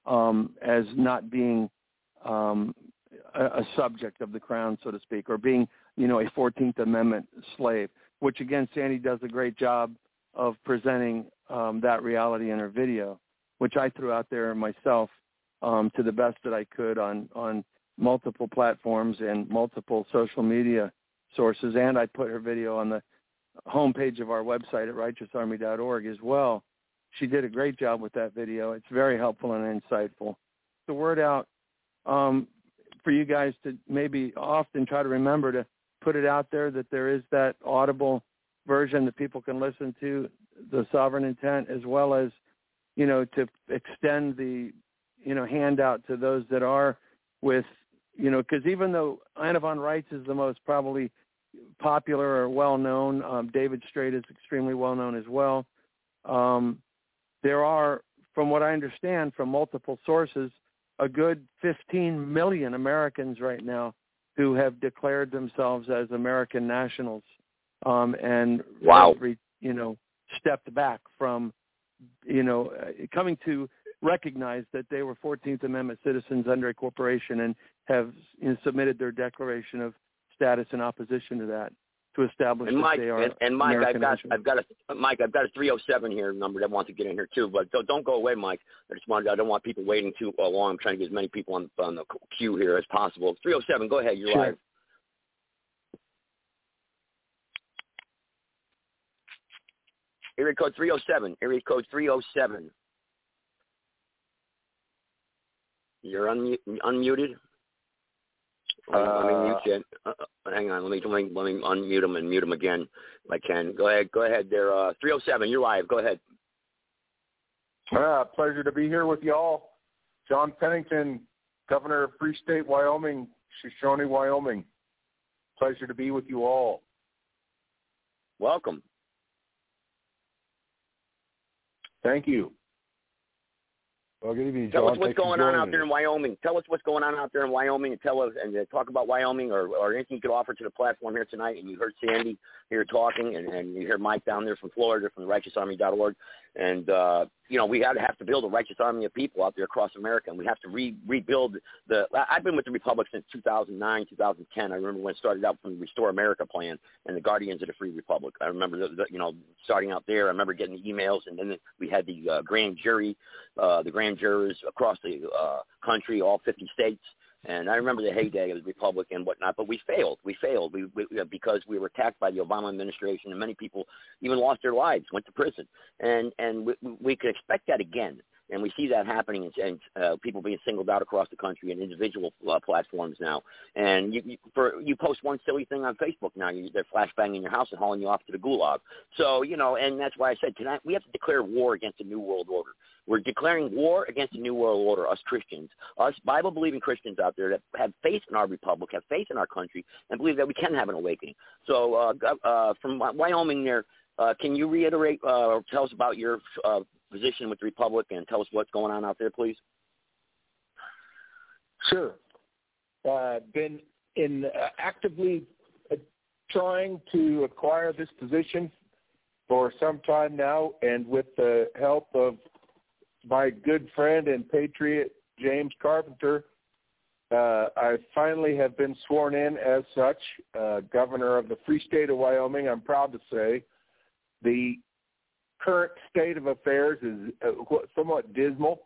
um, as not being um, a, a subject of the crown, so to speak, or being, you know, a 14th Amendment slave, which again, Sandy does a great job of presenting um, that reality in her video, which I threw out there myself um, to the best that I could on, on multiple platforms and multiple social media sources. And I put her video on the homepage of our website at righteousarmy.org as well. She did a great job with that video. It's very helpful and insightful. The word out um, for you guys to maybe often try to remember to put it out there that there is that audible version that people can listen to, the sovereign intent, as well as, you know, to extend the, you know, handout to those that are with, you know, because even though Anna von Reitz is the most probably popular or well known. Um, David Straight is extremely well known as well. Um, there are, from what I understand from multiple sources, a good 15 million Americans right now who have declared themselves as American nationals um, and wow. re, you know stepped back from you know uh, coming to recognize that they were 14th Amendment citizens under a corporation and have you know, submitted their declaration of status in opposition to that to establish and Mike, that they are and, and Mike, American I've got I've got a Mike, I've got a 307 here number that wants to get in here too, but don't, don't go away, Mike. I just wanted I don't want people waiting too long. I'm trying to get as many people on on the queue here as possible. 307, go ahead, you're sure. live. Area code 307. Area code 307. You're unmu- unmuted. Let me, let me mute you. Uh, uh, hang on. Let me, let me let me unmute him and mute him again if I can. Go ahead. Go ahead. There. Uh, 307. You're live. Go ahead. Uh, pleasure to be here with y'all. John Pennington, Governor of Free State, Wyoming, Shoshone, Wyoming. Pleasure to be with you all. Welcome. Thank you. Well, good evening, Tell us what's Thanks going on out there in. Wyoming. Tell us what's going on out there in Wyoming, and tell us and uh, talk about Wyoming or, or anything you could offer to the platform here tonight. And you heard Sandy here talking, and, and you hear Mike down there from Florida from the RighteousArmy.org. And uh, you know we have to have to build a righteous army of people out there across America, and we have to re- rebuild the. I've been with the Republic since 2009, 2010. I remember when it started out from the Restore America plan and the Guardians of the Free Republic. I remember the, the, you know starting out there. I remember getting the emails, and then we had the uh, grand jury, uh, the grand jurors across the uh, country, all 50 states. And I remember the heyday of the Republic and whatnot, but we failed. We failed we, we, because we were attacked by the Obama administration, and many people even lost their lives, went to prison. And and we, we could expect that again. And we see that happening, and uh, people being singled out across the country and individual uh, platforms now. And you, you, for you post one silly thing on Facebook now, you, they're flashbanging your house and hauling you off to the gulag. So you know, and that's why I said tonight we have to declare war against the new world order. We're declaring war against the New World Order, us Christians, us Bible-believing Christians out there that have faith in our republic, have faith in our country, and believe that we can have an awakening. So uh, uh, from Wyoming there, uh, can you reiterate uh, or tell us about your uh, position with the republic and tell us what's going on out there, please? Sure. Uh, been in uh, actively uh, trying to acquire this position for some time now, and with the help of my good friend and patriot James Carpenter, uh, I finally have been sworn in as such, uh, governor of the free state of Wyoming. I'm proud to say the current state of affairs is uh, somewhat dismal.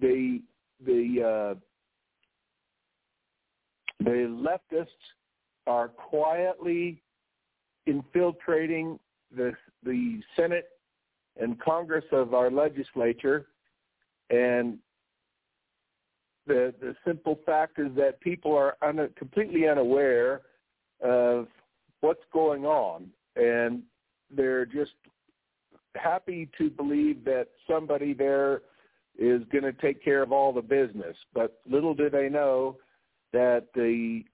The the uh, the leftists are quietly infiltrating the the Senate and Congress of our legislature and the the simple fact is that people are un, completely unaware of what's going on, and they're just happy to believe that somebody there is going to take care of all the business. But little do they know that the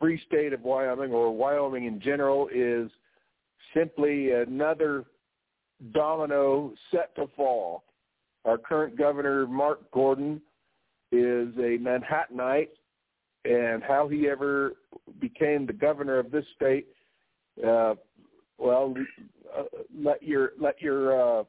free state of Wyoming or Wyoming in general is simply another domino set to fall our current governor, Mark Gordon, is a Manhattanite, and how he ever became the governor of this state, uh, well, uh, let your let your uh,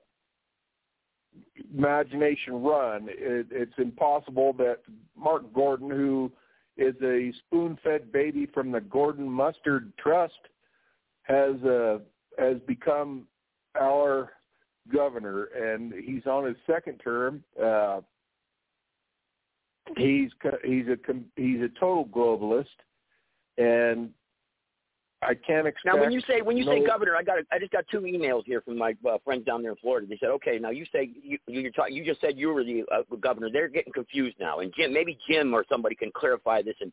imagination run. It, it's impossible that Mark Gordon, who is a spoon-fed baby from the Gordon Mustard Trust, has uh, has become our governor, and he's on his second term. Uh, he's he's a he's a total globalist, and I can't expect. Now, when you say when you no, say governor, I got I just got two emails here from my uh, friends down there in Florida. They said, okay, now you say you you're talking, you just said you were the uh, governor. They're getting confused now, and Jim, maybe Jim or somebody can clarify this in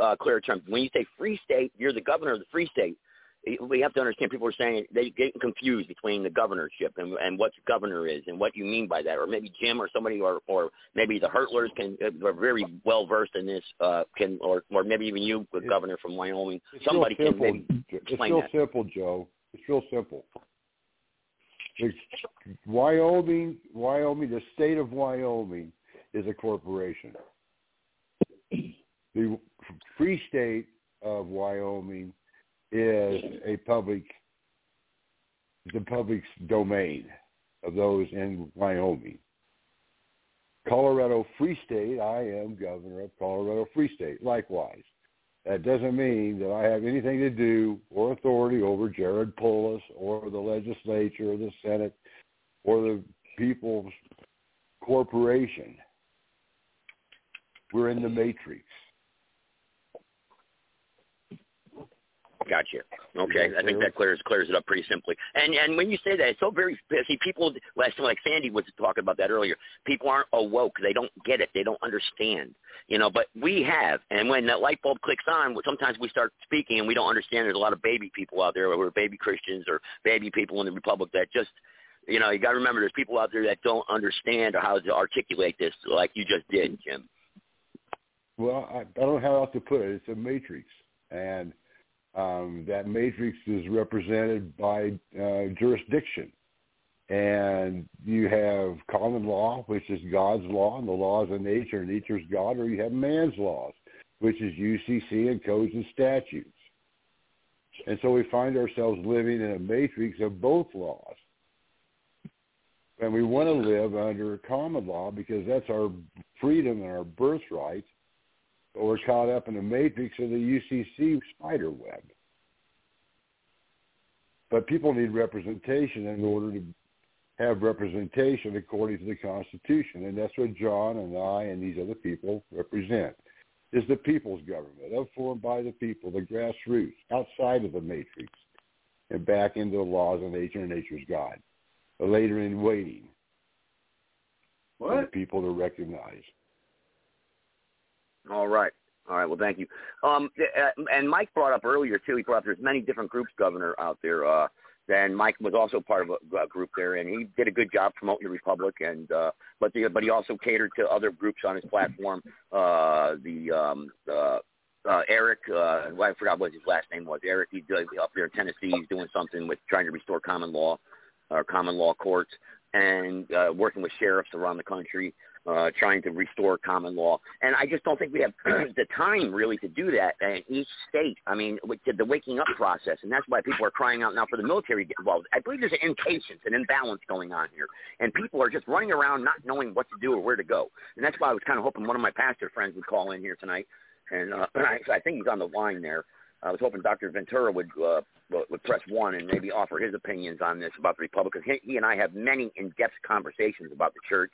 uh, clear terms. When you say free state, you're the governor of the free state we have to understand people are saying they get confused between the governorship and, and what governor is and what you mean by that. Or maybe jim or somebody or or maybe the hurtlers can are very well versed in this uh can or or maybe even you the governor from wyoming. somebody can simple. maybe it's explain real that. simple joe. It's real simple. It's wyoming wyoming the state of wyoming is a corporation. The free state of wyoming is a public the public's domain of those in Wyoming. Colorado Free State, I am governor of Colorado Free State. Likewise, that doesn't mean that I have anything to do or authority over Jared Polis or the legislature or the Senate or the People's Corporation. We're in the matrix. Gotcha. Okay, I think that clears clears it up pretty simply. And and when you say that, it's so very see people. Last like Sandy was talking about that earlier. People aren't awoke. They don't get it. They don't understand. You know, but we have. And when that light bulb clicks on, sometimes we start speaking and we don't understand. There's a lot of baby people out there, or baby Christians, or baby people in the Republic that just you know, you got to remember there's people out there that don't understand or how to articulate this like you just did, Jim. Well, I, I don't know how else to put it. It's a matrix, and um, that matrix is represented by uh, jurisdiction. And you have common law, which is God's law and the laws of nature, nature's God, or you have man's laws, which is UCC and codes and statutes. And so we find ourselves living in a matrix of both laws. And we want to live under common law because that's our freedom and our birthright. But we're caught up in a matrix of the UCC spider web. But people need representation in order to have representation according to the Constitution. And that's what John and I and these other people represent is the people's government, of formed by the people, the grassroots, outside of the matrix, and back into the laws of nature and nature's God. The later in waiting what? for the people to recognize. All right. All right. Well, thank you. Um, uh, and Mike brought up earlier too. He brought up there's many different groups, Governor, out there. Uh, and Mike was also part of a, a group there, and he did a good job promoting the Republic. And uh, but the, but he also catered to other groups on his platform. Uh, the um, uh, uh, Eric, uh, I forgot what his last name was. Eric, he's up there in Tennessee. He's doing something with trying to restore common law, or common law courts, and uh, working with sheriffs around the country uh, trying to restore common law. And I just don't think we have the time really to do that in each state. I mean, the waking up process, and that's why people are crying out now for the military involved. I believe there's an impatience, an imbalance going on here, and people are just running around not knowing what to do or where to go. And that's why I was kind of hoping one of my pastor friends would call in here tonight, and uh, I, think he's on the line there. I was hoping Dr. Ventura would uh, would press one and maybe offer his opinions on this about the Republic. He, he and I have many in-depth conversations about the church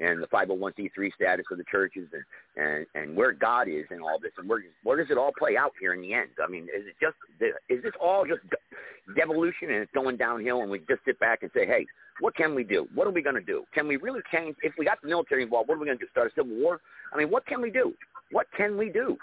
and the 501c3 status of the churches and, and, and where God is in all this and where, where does it all play out here in the end? I mean, is it just, is this all just devolution and it's going downhill and we just sit back and say, hey, what can we do? What are we going to do? Can we really change? If we got the military involved, what are we going to do? Start a civil war? I mean, what can we do? What can we do?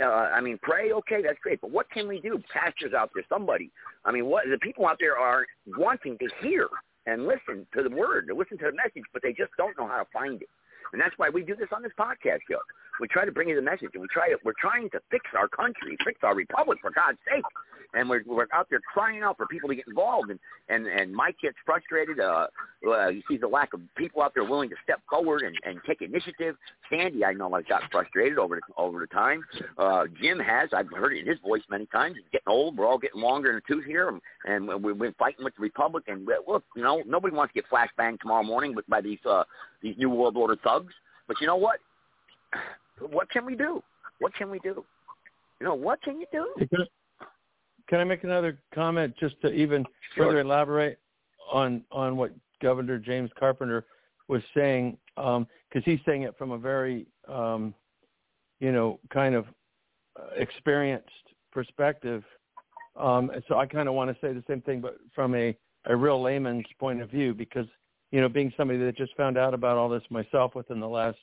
Uh, I mean, pray, okay, that's great, but what can we do? Pastors out there, somebody. I mean, what the people out there are wanting to hear and listen to the word, to listen to the message, but they just don't know how to find it. And that's why we do this on this podcast show. We try to bring you the message, and we try to, we're trying to fix our country, fix our republic, for God's sake. And we're we're out there crying out for people to get involved. And and and Mike gets frustrated. Uh, uh, he sees the lack of people out there willing to step forward and, and take initiative. Sandy, I know, has got frustrated over the, over the time. Uh, Jim has. I've heard it in his voice many times. He's getting old. We're all getting longer in the tooth here, and, and we've been fighting with the republic. And look, you know, nobody wants to get flashbanged tomorrow morning with by these uh, these new world order thugs. But you know what? What can we do? What can we do? You know, what can you do? Can I make another comment just to even sure. further elaborate on on what Governor James Carpenter was saying? Because um, he's saying it from a very, um, you know, kind of uh, experienced perspective. Um, so I kind of want to say the same thing, but from a, a real layman's point of view, because you know, being somebody that just found out about all this myself within the last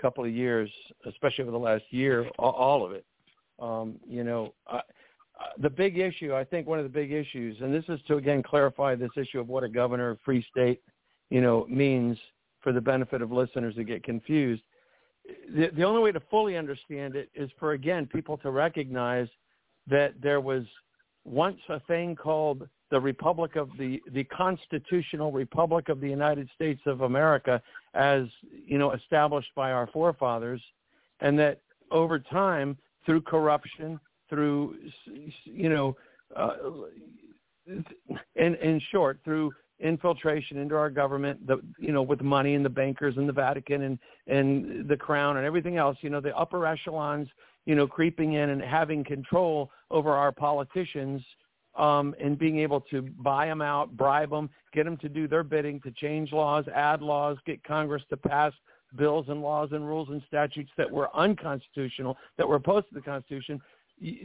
couple of years, especially over the last year, all, all of it. Um, you know, I, Uh, the big issue, I think one of the big issues, and this is to again clarify this issue of what a governor of free state, you know, means for the benefit of listeners that get confused. The, the only way to fully understand it is for again people to recognize that there was once a thing called the Republic of the the Constitutional Republic of the United States of America as you know established by our forefathers, and that over time through corruption, through you know, uh, in in short through infiltration into our government, the you know with money and the bankers and the Vatican and and the crown and everything else, you know the upper echelons, you know creeping in and having control over our politicians um, and being able to buy them out, bribe them, get them to do their bidding, to change laws, add laws, get Congress to pass bills and laws and rules and statutes that were unconstitutional, that were opposed to the Constitution.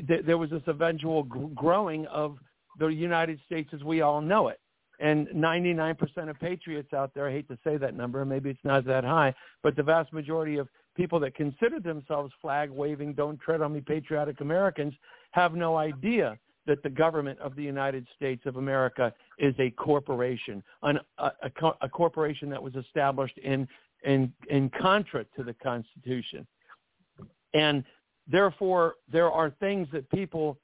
There was this eventual growing of the United States as we all know it. And 99% of patriots out there, I hate to say that number, maybe it's not that high, but the vast majority of people that consider themselves flag waving, don't tread on me patriotic Americans have no idea that the government of the United States of America is a corporation, an, a, a, a corporation that was established in, in, in contra to the Constitution. And therefore, there are things that people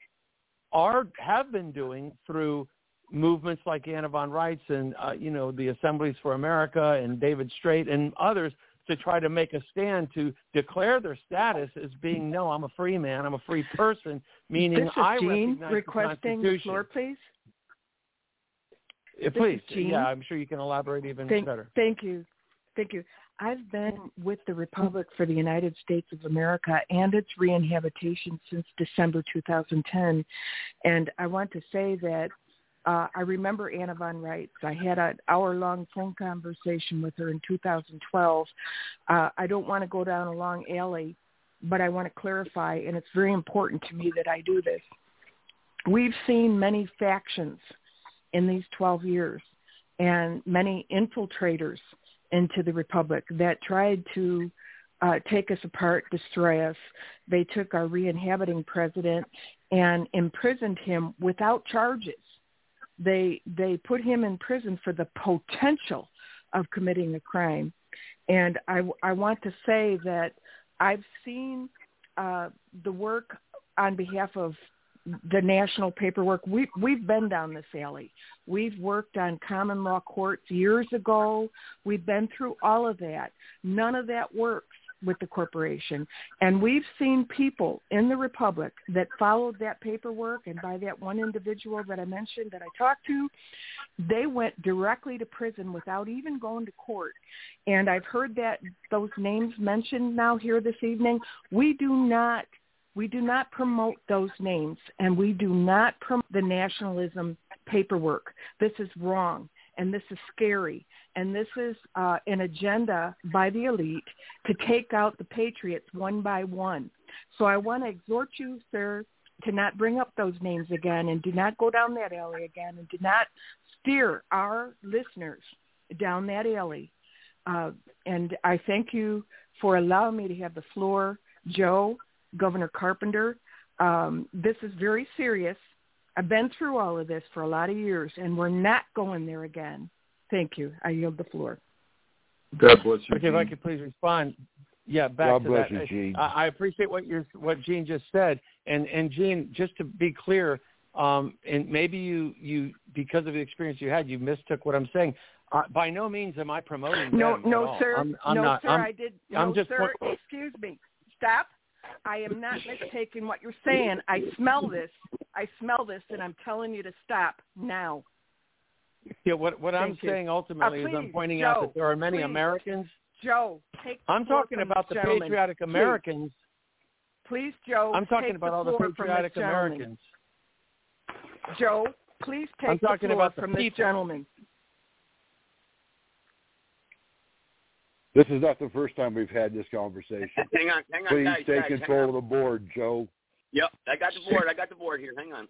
are have been doing through movements like Anna von Reitz and uh, you know the Assemblies for America and David Straight and others to try to make a stand to declare their status as being no, I'm a free man, I'm a free person, meaning this is I Jean recognize requesting the the floor, please. Yeah, please, yeah, I'm sure you can elaborate even Thank, better. thank you. Thank you. I've been with the Republic for the United States of America and its reinhabitation since December 2010. And I want to say that uh, I remember Anna von Reitz. I had an hour-long phone conversation with her in 2012. Uh, I don't want to go down a long alley, but I want to clarify, and it's very important to me that I do this. We've seen many factions in these 12 years and many infiltrators into the republic that tried to uh, take us apart, destroy us. They took our re-inhabiting president and imprisoned him without charges. They they put him in prison for the potential of committing a crime, and I I want to say that I've seen uh, the work on behalf of the national paperwork. We we've been down this alley. We've worked on common law courts years ago. We've been through all of that. None of that works with the corporation. And we've seen people in the Republic that followed that paperwork and by that one individual that I mentioned that I talked to, they went directly to prison without even going to court. And I've heard that those names mentioned now here this evening. We do not we do not promote those names and we do not promote the nationalism paperwork. This is wrong and this is scary and this is uh, an agenda by the elite to take out the patriots one by one. So I want to exhort you, sir, to not bring up those names again and do not go down that alley again and do not steer our listeners down that alley. Uh, and I thank you for allowing me to have the floor, Joe, Governor Carpenter. Um, this is very serious. I've been through all of this for a lot of years, and we're not going there again. Thank you. I yield the floor. God bless you. Okay, if I could please respond. Yeah, back God to bless that. you, Gene. I, I appreciate what you what Gene just said, and and Gene, just to be clear, um, and maybe you you because of the experience you had, you mistook what I'm saying. Uh, by no means am I promoting No, at no, all. sir. I'm, I'm no, not. sir. I'm, I did. I'm no, just sir. point- Excuse me. Stop. I am not mistaking what you're saying. I smell this. I smell this, and I'm telling you to stop now. yeah, what what I'm you. saying ultimately Uh, is I'm please, pointing out that there are many please. Americans. Joe, take. The I'm talking about the gentleman. patriotic Please. Americans. Please, Joe. I'm talking about the all the patriotic. Americans. Joe, please take I'm talking the floor about the from this gentleman. This is not the first time we've had this conversation. Hang on, hang on, Please guys. take guys, control of the board, Joe. Yep, I got the board. I got the board here. Hang on.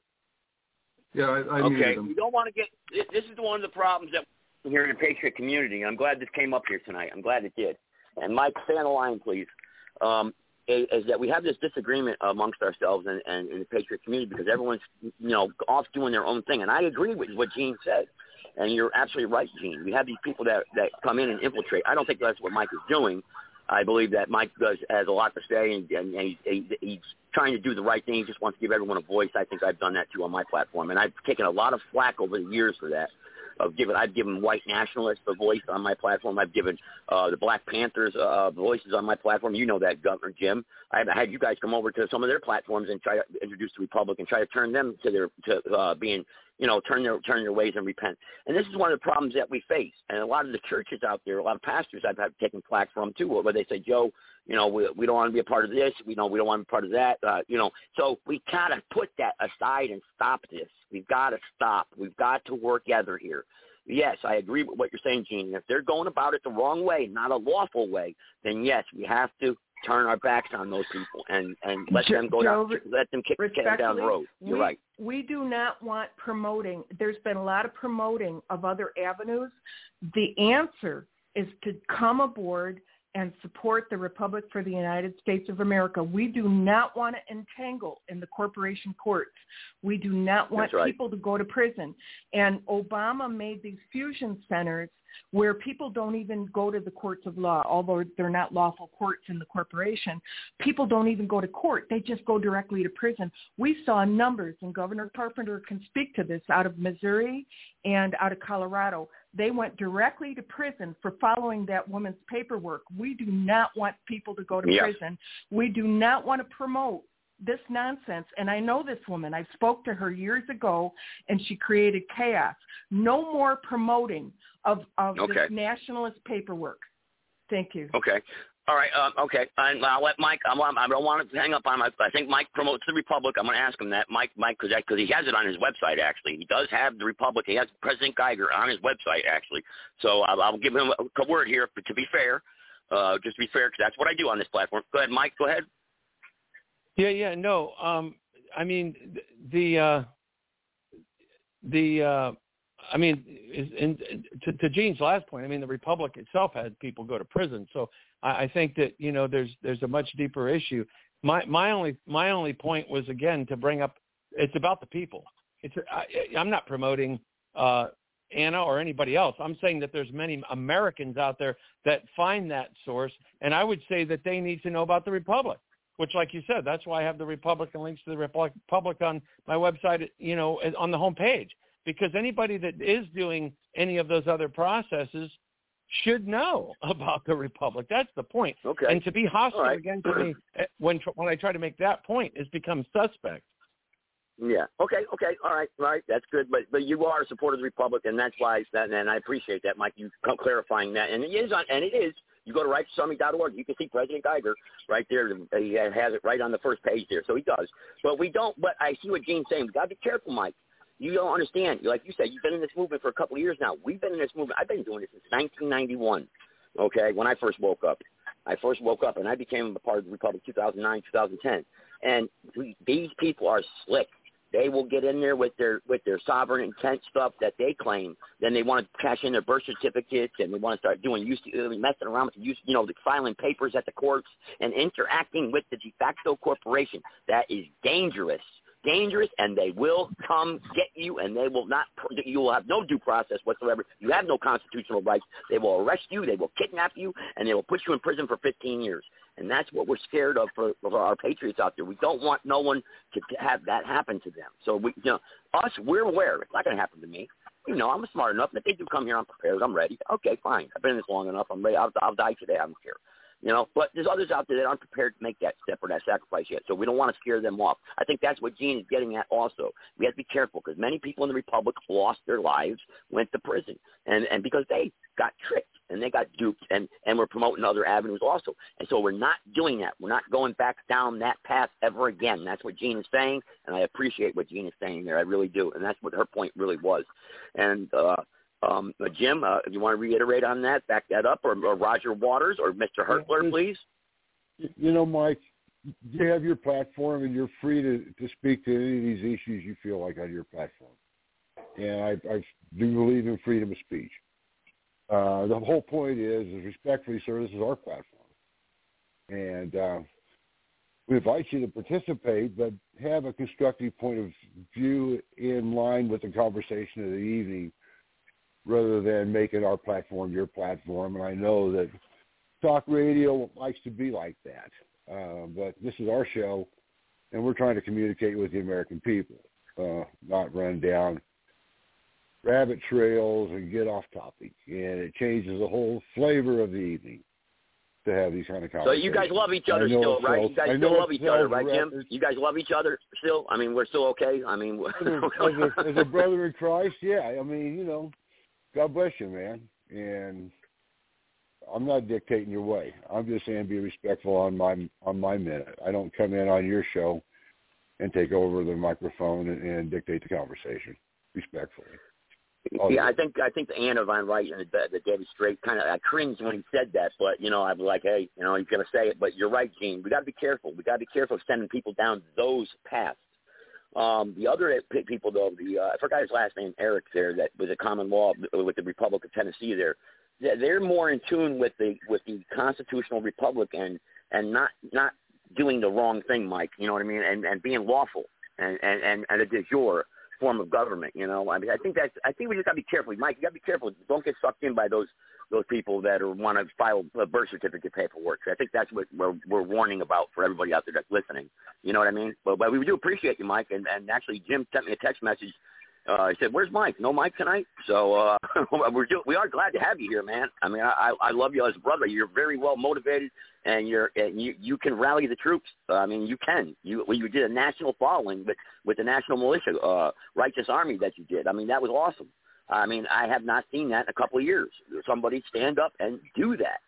Yeah, I, I okay, muted we don't want to get. This is one of the problems that here in the Patriot community. I'm glad this came up here tonight. I'm glad it did. And Mike, stay on the line, please. Um, is, is that we have this disagreement amongst ourselves and, and in the Patriot community because everyone's you know off doing their own thing. And I agree with what Gene said. And you're absolutely right, Gene. We have these people that that come in and infiltrate. I don't think that's what Mike is doing. I believe that Mike does has a lot to say, and, and he's, he, he's trying to do the right thing. He just wants to give everyone a voice. I think I've done that too on my platform, and I've taken a lot of flack over the years for that. Of given, I've given white nationalists a voice on my platform. I've given uh, the Black Panthers uh, voices on my platform. You know that, Governor Jim. I've had you guys come over to some of their platforms and try to introduce the Republic and try to turn them to their to uh, being you know, turn their turn their ways and repent. And this is one of the problems that we face. And a lot of the churches out there, a lot of pastors I've had taken flack from too, where they say, Joe, you know, we we don't want to be a part of this. We know we don't want to be part of that. Uh, you know, so we gotta put that aside and stop this. We've got to stop. We've got to work together here. Yes, I agree with what you're saying, Gene. If they're going about it the wrong way, not a lawful way, then yes, we have to turn our backs on those people and and let them go down, let them kick the can down the road. You're we, right. We do not want promoting. There's been a lot of promoting of other avenues. The answer is to come aboard and support the Republic for the United States of America. We do not want to entangle in the corporation courts. We do not want right. people to go to prison. And Obama made these fusion centers where people don't even go to the courts of law, although they're not lawful courts in the corporation. People don't even go to court. They just go directly to prison. We saw numbers, and Governor Carpenter can speak to this, out of Missouri and out of Colorado. They went directly to prison for following that woman's paperwork. We do not want people to go to Yeah. prison. We do not want to promote this nonsense. And I know this woman. I spoke to her years ago, and she created chaos. No more promoting of, of Okay. this nationalist paperwork. Thank you. Okay. All right. Um, okay. And I'll let Mike. I, want, I don't want to hang up on him. I, I think Mike promotes the Republic. I'm going to ask him that. Mike, Mike, because he has it on his website. Actually, he does have the Republic. He has President Geiger on his website. Actually, so I'll, I'll give him a, a word here. But to be fair, uh, just to be fair, because that's what I do on this platform. Go ahead, Mike. Go ahead. Yeah, yeah, no. Um, I mean, the uh, the uh, I mean, in, to, to Gene's last point, I mean, the republic itself had people go to prison. So I, I think that you know, there's there's a much deeper issue. My my only my only point was again to bring up it's about the people. It's I, I'm not promoting uh, Anna or anybody else. I'm saying that there's many Americans out there that find that source, and I would say that they need to know about the republic which, like you said, that's why I have the Republican links to the Republic on my website, you know, on the homepage. Because anybody that is doing any of those other processes should know about the Republic. That's the point. Okay. And to be hostile right. again to me eh, when when I try to make that point is become suspect. Yeah. Okay. Okay. All right. All right. That's good. But but you are a supporter of the Republic, and that's why. That, and I appreciate that, Mike. You clarifying that, and it is on. And it is. You go to righteousarmy.org. You can see President Geiger right there. He has it right on the first page there. So he does. But we don't. But I see what Gene's saying. We got to be careful, Mike. You don't understand. Like you said, you've been in this movement for a couple of years now. We've been in this movement. I've been doing this since 1991. Okay, when I first woke up, I first woke up and I became a part of the Republic 2009, 2010. And we, these people are slick. They will get in there with their with their sovereign intent stuff that they claim. Then they want to cash in their birth certificates and they want to start doing use uh, messing around with the use, you know, the filing papers at the courts and interacting with the de facto corporation. That is dangerous dangerous and they will come get you and they will not you will have no due process whatsoever. You have no constitutional rights. They will arrest you they will kidnap you and they will put you in prison for 15 years. And that's what we're scared of for, for our patriots out there. We don't want no one to have that happen to them. So we you know us we're aware. It's not going to happen to me. You know i'm smart enough. If they do come here i'm prepared. I'm ready. Okay fine. I've been in this long enough. I'm ready. I'll, I'll die today. I don't care you know, but there's others out there that aren't prepared to make that step or that sacrifice yet. So we don't want to scare them off. I think that's what Gene is getting at also. We have to be careful because many people in the Republic lost their lives, went to prison, and, and because they got tricked and they got duped and, and we're promoting other avenues also. And so we're not doing that. We're not going back down that path ever again. That's what Gene is saying, and I appreciate what Gene is saying there. I really do. And that's what her point really was. And, uh, um, uh, Jim, uh, if you want to reiterate on that, back that up, or, or Roger Waters, or Mr. Hertler, please. You know, Mike, you have your platform, and you're free to to speak to any of these issues you feel like on your platform. And I, I do believe in freedom of speech. Uh, the whole point is, is respectfully, sir, this is our platform, and uh, we invite you to participate, but have a constructive point of view in line with the conversation of the evening rather than making our platform your platform. And I know that talk radio likes to be like that, uh, but this is our show, and we're trying to communicate with the American people, uh, not run down rabbit trails and get off topic. And it changes the whole flavor of the evening to have these kind of So conversations. you guys love each other still, right? sells- You guys still love each other, right, Jim? You guys love each other still? I mean, we're still okay. I mean, as a, as a brother in Christ, yeah. I mean, you know, God bless you, man. And I'm not dictating your way. I'm just saying be respectful on my on my minute. I don't come in on your show and take over the microphone and, and dictate the conversation respectfully. All yeah. I think I think the Anna Von Reitz and the, the David Straight kind of I cringed when he said that, but you know I was like, hey, you know he's gonna say it, but you're right, Gene. We got to be careful. We got to be careful of sending people down those paths. Um, the other people though, the uh, I forgot his last name, Eric there, that was a common law with the Republic of Tennessee there. They're- more in tune with the with the constitutional republic and and not not doing the wrong thing, Mike. You know what I mean? And and being lawful and and and, and a de jure. form of government. You know, I mean, I think that's. I think we just got to be careful, Mike. You got to be careful. Don't get sucked in by those those people that are want to file birth certificate paperwork. I think that's what we're, we're warning about for everybody out there that's listening. You know what I mean? But, but we do appreciate you, Mike. And, and actually, Jim sent me a text message uh, he said, "Where's Mike? No Mike tonight." So uh, we're do- we are glad to have you here, man. I mean, I I love you as a brother. You're very well motivated, and you're and you you can rally the troops. Uh, I mean, you can. You well, you did a national following with with the national militia, uh, righteous army that you did. I mean, that was awesome. I mean, I have not seen that in a couple of years. Somebody stand up and do that,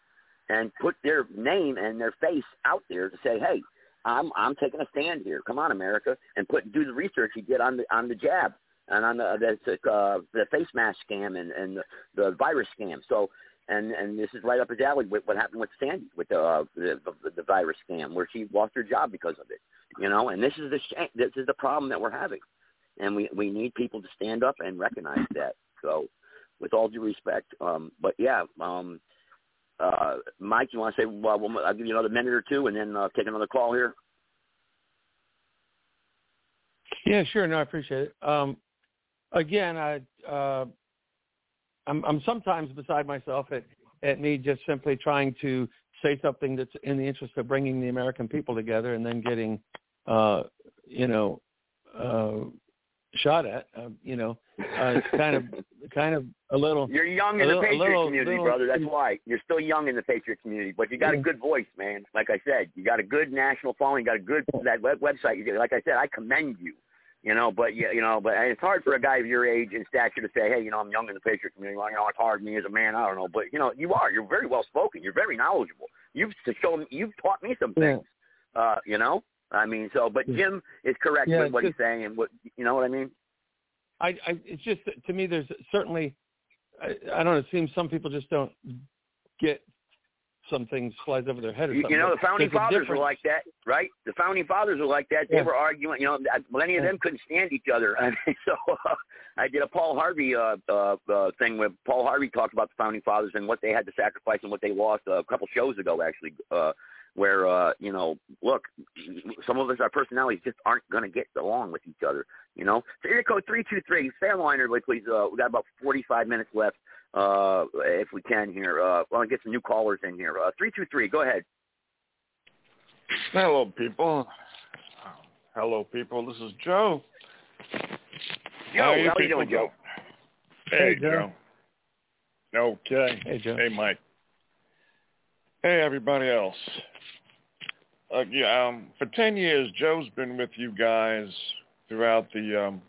and put their name and their face out there to say, "Hey, I'm I'm taking a stand here. Come on, America, and put do the research you did on the on the jab." and on the the, uh, the face mask scam and and the, the virus scam. So and and this is right up his alley with what happened with Sandy with the, uh, the the the virus scam where she lost her job because of it. You know, and this is the sh- this is the problem that we're having, and we we need people to stand up and recognize that. So, with all due respect, um, but yeah, um, uh, Mike, you want to say? Well, I'll give you another minute or two, and then uh, take another call here. Yeah, sure. No, I appreciate it. Um, again, I uh, I'm, I'm sometimes beside myself at at me just simply trying to say something that's in the interest of bringing the American people together, and then getting, uh, you know, uh, shot at. Uh, you know, uh, it's kind of kind of a little. You're young in the little, Patriot little, community, little, brother. That's why you're still young in the Patriot community, but you got a good voice, man. Like I said, you got a good national following. You got a good that web, website. You get. Like I said, I commend you you know, but yeah, you know, but it's hard for a guy of your age and stature to say, hey, you know, I'm young in the Patriot community. Well, you know, it's hard me as a man. I don't know, but you know, you are. You're very well spoken. You're very knowledgeable. You've shown. You've taught me some things. Yeah. Uh, you know, I mean, so, but Jim is correct yeah, with what just, he's saying, and what you know what I mean. I, I, it's just to me, there's certainly, I, I don't know. It seems some people just don't get some things flies over their head. Or you, something. you know, the founding There's fathers were like that, right? The founding fathers were like that. They Yeah. were arguing. You know, many of them couldn't stand each other. I mean, so uh, I did a Paul Harvey uh, uh, uh, thing where Paul Harvey talked about the founding fathers and what they had to sacrifice and what they lost uh, a couple shows ago, actually. Uh, where uh, you know, look, some of us, our personalities just aren't going to get along with each other. You know, so area code three two three. Stay on the line, everybody, please. Uh, we got about forty five minutes left, uh, if we can here. Uh, want to get some new callers in here. Uh, three two three. Go ahead. Hello, people. Hello, people. This is Joe. Joe, how, you how are you people doing, Joe? Hey, Hey, Joe. Joe. Okay. Hey, Joe. Hey, Mike. Hey, everybody else. Uh, yeah, um, for ten years, Joe's been with you guys throughout the um,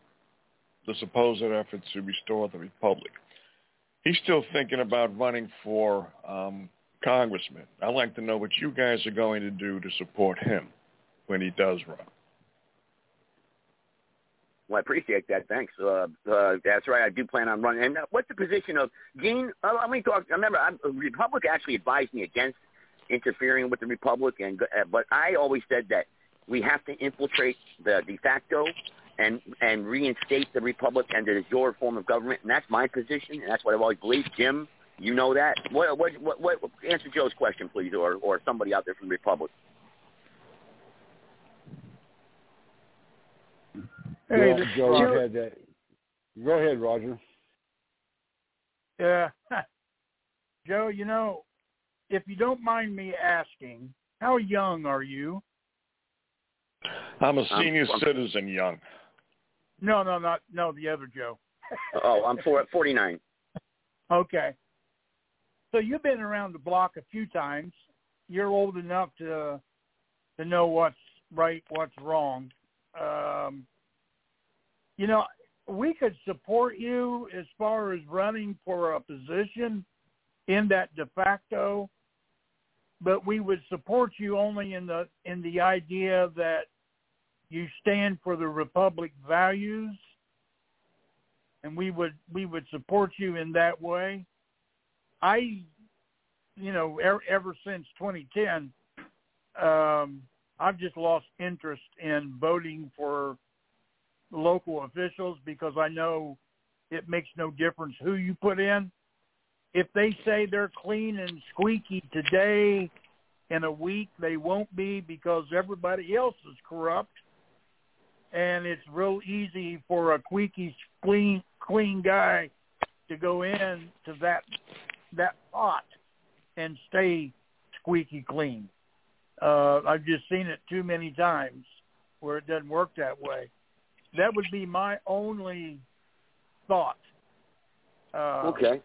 the supposed efforts to restore the republic. He's still thinking about running for um, congressman. I'd like to know what you guys are going to do to support him when he does run. Well, I appreciate that. Thanks. Uh, uh, that's right. I do plan on running. And uh, what's the position of Gene? Uh, let me talk. Remember, I'm, Republic actually advised me against interfering with the Republic, and uh, but I always said that we have to infiltrate the de facto and and reinstate the Republic and the de form of government, and that's my position, and that's what I've always believed. Jim, you know that. What what what, what answer Joe's question, please, or or somebody out there from the Republic. Hey, Joe, Joe, had that. Go ahead, Roger. Yeah. Joe, you know, if you don't mind me asking, how young are you? I'm a I'm- senior I'm- citizen, young. No, no, not no, the other Joe. Oh, I'm for 49. Okay. So you've been around the block a few times. You're old enough to to know what's right, what's wrong. Um, you know, we could support you as far as running for a position in that de facto, but we would support you only in the in the idea that you stand for the republic values and we would we would support you in that way. I, you know, ever, ever since 2010, um, I've just lost interest in voting for local officials because I know it makes no difference who you put in. If they say they're clean and squeaky today, in a week they won't be because everybody else is corrupt. and it's real easy for a squeaky clean clean guy to go in to that that pot and stay squeaky clean. Uh, I've just seen it too many times where it doesn't work that way. That would be my only thought. Uh, okay.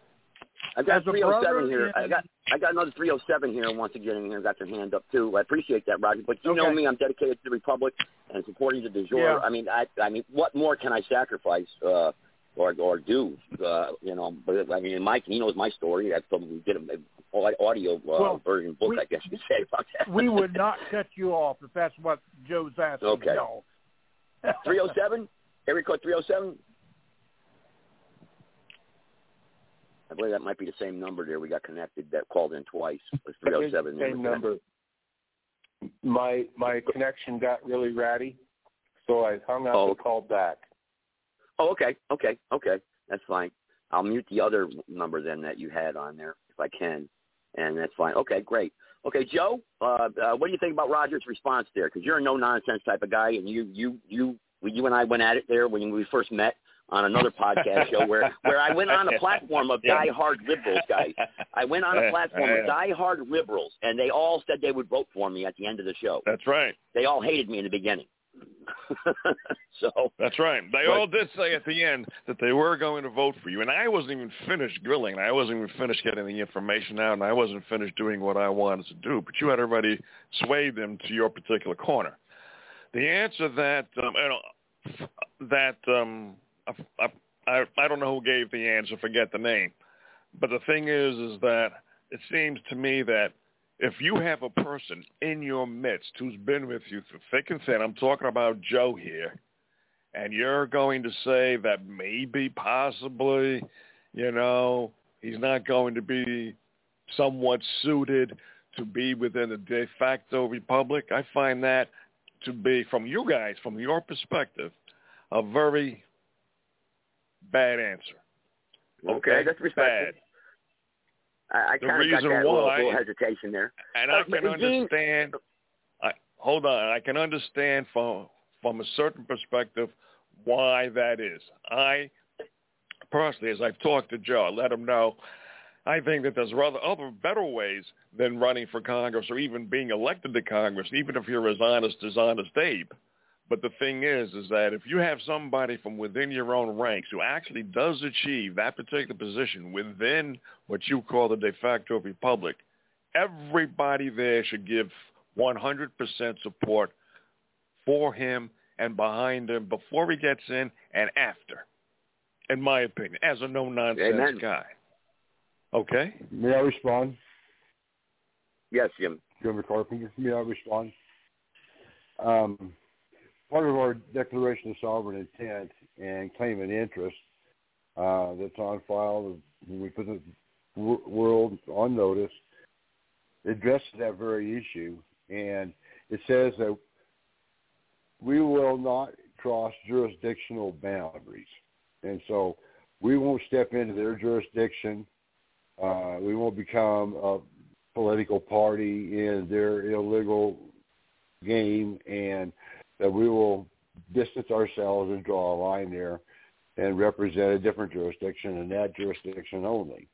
I got 307 here. in- I got I got another 307 here wants to get in here. Got their hand up too. I appreciate that, Roger. But you know me, I'm dedicated to the Republic and supporting the de jure. Yeah. I mean, I I mean, what more can I sacrifice uh, or or do? Uh, you know, but I mean, Mike, he knows my story. I probably did a, audio uh, Well, version book, we- I guess you say about that. we would not cut you off if that's what Joe's asking. Okay. No. 307? Area code 307? I believe that might be the same number there. We got connected that called in twice. It was 307. Same number. My my connection got really ratty, so I hung up Oh. and called back. Oh, okay, okay, okay. That's fine. I'll mute the other number then that you had on there if I can, and that's fine. Okay, great. Okay, Joe, uh, uh, what do you think about Roger's response there? Because you're a no nonsense type of guy, and you you you you and I went at it there when we first met on another podcast show where where I went on a platform of Yeah. die-hard liberals, guys. I went on a platform of die-hard liberals, and they all said they would vote for me at the end of the show. That's right. They all hated me in the beginning. so That's right. They But- all did say at the end that they were going to vote for you, and I wasn't even finished grilling. I wasn't even finished getting the information out, and I wasn't finished doing what I wanted to do. But you had already swayed them to your particular corner. The answer that um, I don't, that um, I, I I don't know who gave the answer. Forget the name. But the thing is, is that it seems to me that if you have a person in your midst who's been with you through thick and thin, I'm talking about Joe here, and you're going to say that maybe, possibly, you know, he's not going to be somewhat suited to be within the de facto republic, I find that to be, from you guys, from your perspective, a very bad answer. Okay, that's respectful. Bad. I, I kind of got that little, why- little hesitation there. And I can understand. I, hold on, I can understand from from a certain perspective why that is. I personally, as I've talked to Joe, I let him know. I think that there's rather other better ways than running for Congress or even being elected to Congress, even if you're as honest as Honest Abe. But the thing is, is that if you have somebody from within your own ranks who actually does achieve that particular position within what you call the de facto republic, everybody there should give 100% support for him and behind him before he gets in and after, in my opinion, as a no-nonsense Amen. guy. Okay? May I respond? Yes, Jim. Governor Carpenter, may I respond? Um, part of our Declaration of Sovereign Intent and claim an interest uh, that's on file, we put the world on notice, addresses that very issue, and it says that we will not cross jurisdictional boundaries, and so we won't step into their jurisdiction. Uh, we won't become a political party in their illegal game, and that we will distance ourselves and draw a line there and represent a different jurisdiction and that jurisdiction only.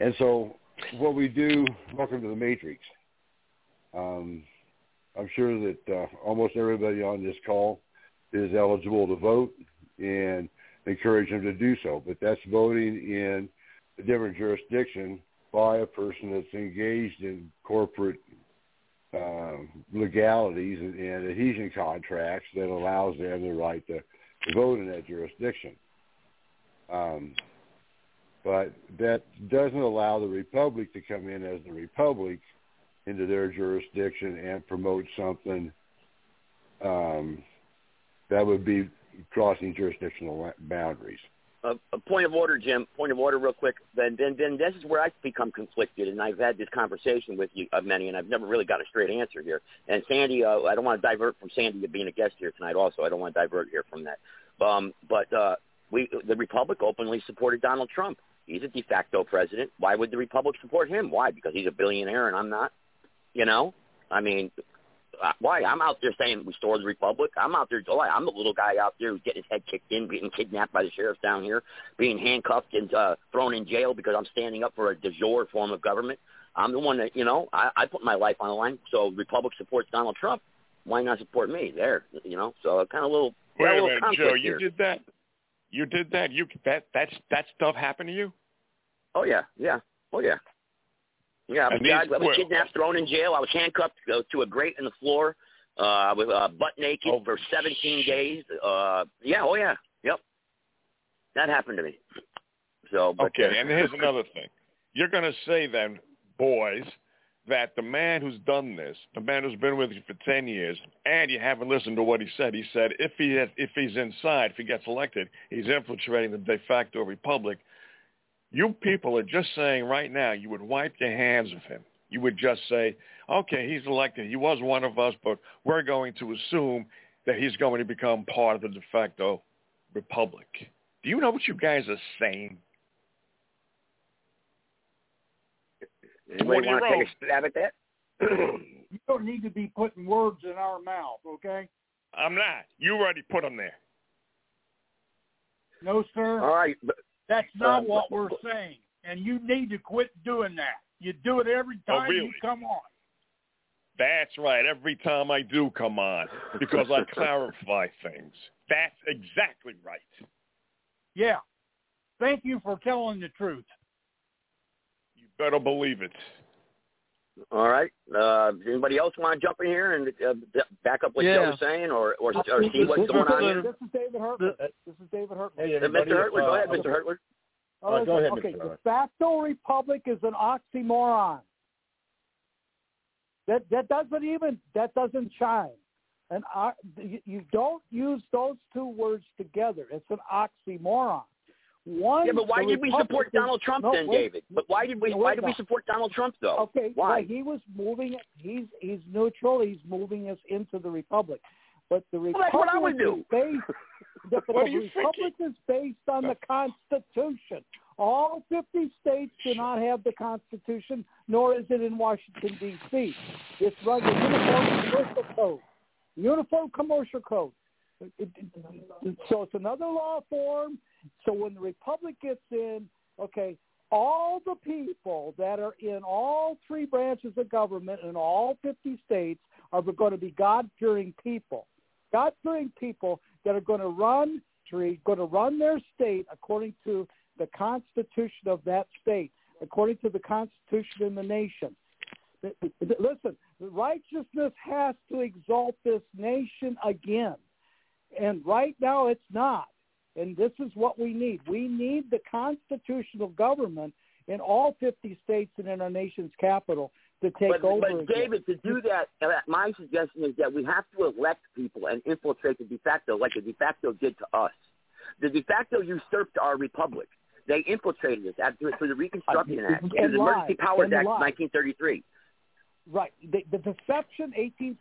And so what we do, welcome to the Matrix. Um, I'm sure that uh, almost everybody on this call is eligible to vote and encourage them to do so. But that's voting in a different jurisdiction by a person that's engaged in corporate um, legalities and, and adhesion contracts that allows them the right to, vote in that jurisdiction. Um, but that doesn't allow the republic to come in as the republic into their jurisdiction and promote something um, that would be crossing jurisdictional boundaries. A, a point of order, Jim. Point of order, real quick. Then, then, then this is where I become conflicted, and I've had this conversation with you, uh, many, and I've never really got a straight answer here. And Sandy, uh, I don't want to divert from Sandy to being a guest here tonight. Also, I don't want to divert here from that. Um, but uh, we, the Republic, openly supported Donald Trump. He's a de facto president. Why would the Republic support him? Why? Because he's a billionaire and I'm not. You know, I mean, why? I'm out there saying restore the republic. I'm out there. Oh, I'm the little guy out there who's getting his head kicked in, getting kidnapped by the sheriffs down here, being handcuffed and uh, thrown in jail because I'm standing up for a de jure form of government. I'm the one that you know. I, I put my life on the line. So Republic supports Donald Trump. Why not support me? There, you know. So kind of a little. Wait a little minute, Joe. here. You did that. You did that. You that that's that stuff happened to you. Oh yeah, yeah, oh yeah. Yeah, I was, I was kidnapped, thrown in jail. I was handcuffed uh, to a grate in the floor. Uh, I was uh, butt naked Oh, for 17 days. Uh, yeah, oh yeah, yep. That happened to me. So, but, Okay, uh, and here's another thing. You're going to say then, boys, that the man who's done this, the man who's been with you for 10 years, and you haven't listened to what he said. He said if he has, if he's inside, if he gets elected, he's infiltrating the de facto republic. You people are just saying right now you would wipe your hands of him. You would just say, okay, he's elected. He was one of us, but we're going to assume that he's going to become part of the de facto republic. Do you know what you guys are saying? anybody want to take a stab at that? You don't need to be putting words in our mouth, okay? I'm not. You already put them there. No, sir. All right, but, That's not what we're saying. And you need to quit doing that. You do it every Oh, time really? you come on. That's right. Every time I do come on, because I clarify things. That's exactly right. Yeah. Thank you for telling the truth. You better believe it. All right. Uh, anybody else want to jump in here and uh, back up what Yeah. Joe was saying, or or, or see what's This- going on here? This is David Hartman. This is David Hartman. Hey, Uh, everybody. Mr. Hertler, go uh, ahead, Mr. Hertler. Uh, go ahead, okay, Mr. de Hartman. facto republic is an oxymoron. That that doesn't even that doesn't chime. And uh, you, you don't use those two words together. It's an oxymoron. One. Yeah, but why did we support Donald Trump No, then, wait. David? But why did we No, why did we support Donald Trump though? Okay, Why? well, he was moving. He's he's neutral. He's moving us into the republic. But the Well, republic that's what I would do. is based. The, What the republic is based on the Constitution. All 50 states do not have the Constitution, nor is it in Washington D.C. It's run the Uniform Commercial Code. Uniform Commercial Code. It- it- so it's another law form. So when the republic gets in, okay, all the people that are in all three branches of government in all 50 states are going to be God-fearing people. God-fearing people that are going to run going to run their state according to the Constitution of that state, according to the Constitution in the nation. Listen, righteousness has to exalt this nation again. And right now it's not. And this is what we need. We need the constitutional government in all 50 states and in our nation's capital to take but, over but again. David, to do that, my suggestion is that we have to elect people and infiltrate the de facto like the de facto did to us. The de facto usurped our republic. They infiltrated us after, through the Reconstruction Uh, Act, and through the Emergency Powers Act lied. 1933. Right. The, the deception, 18,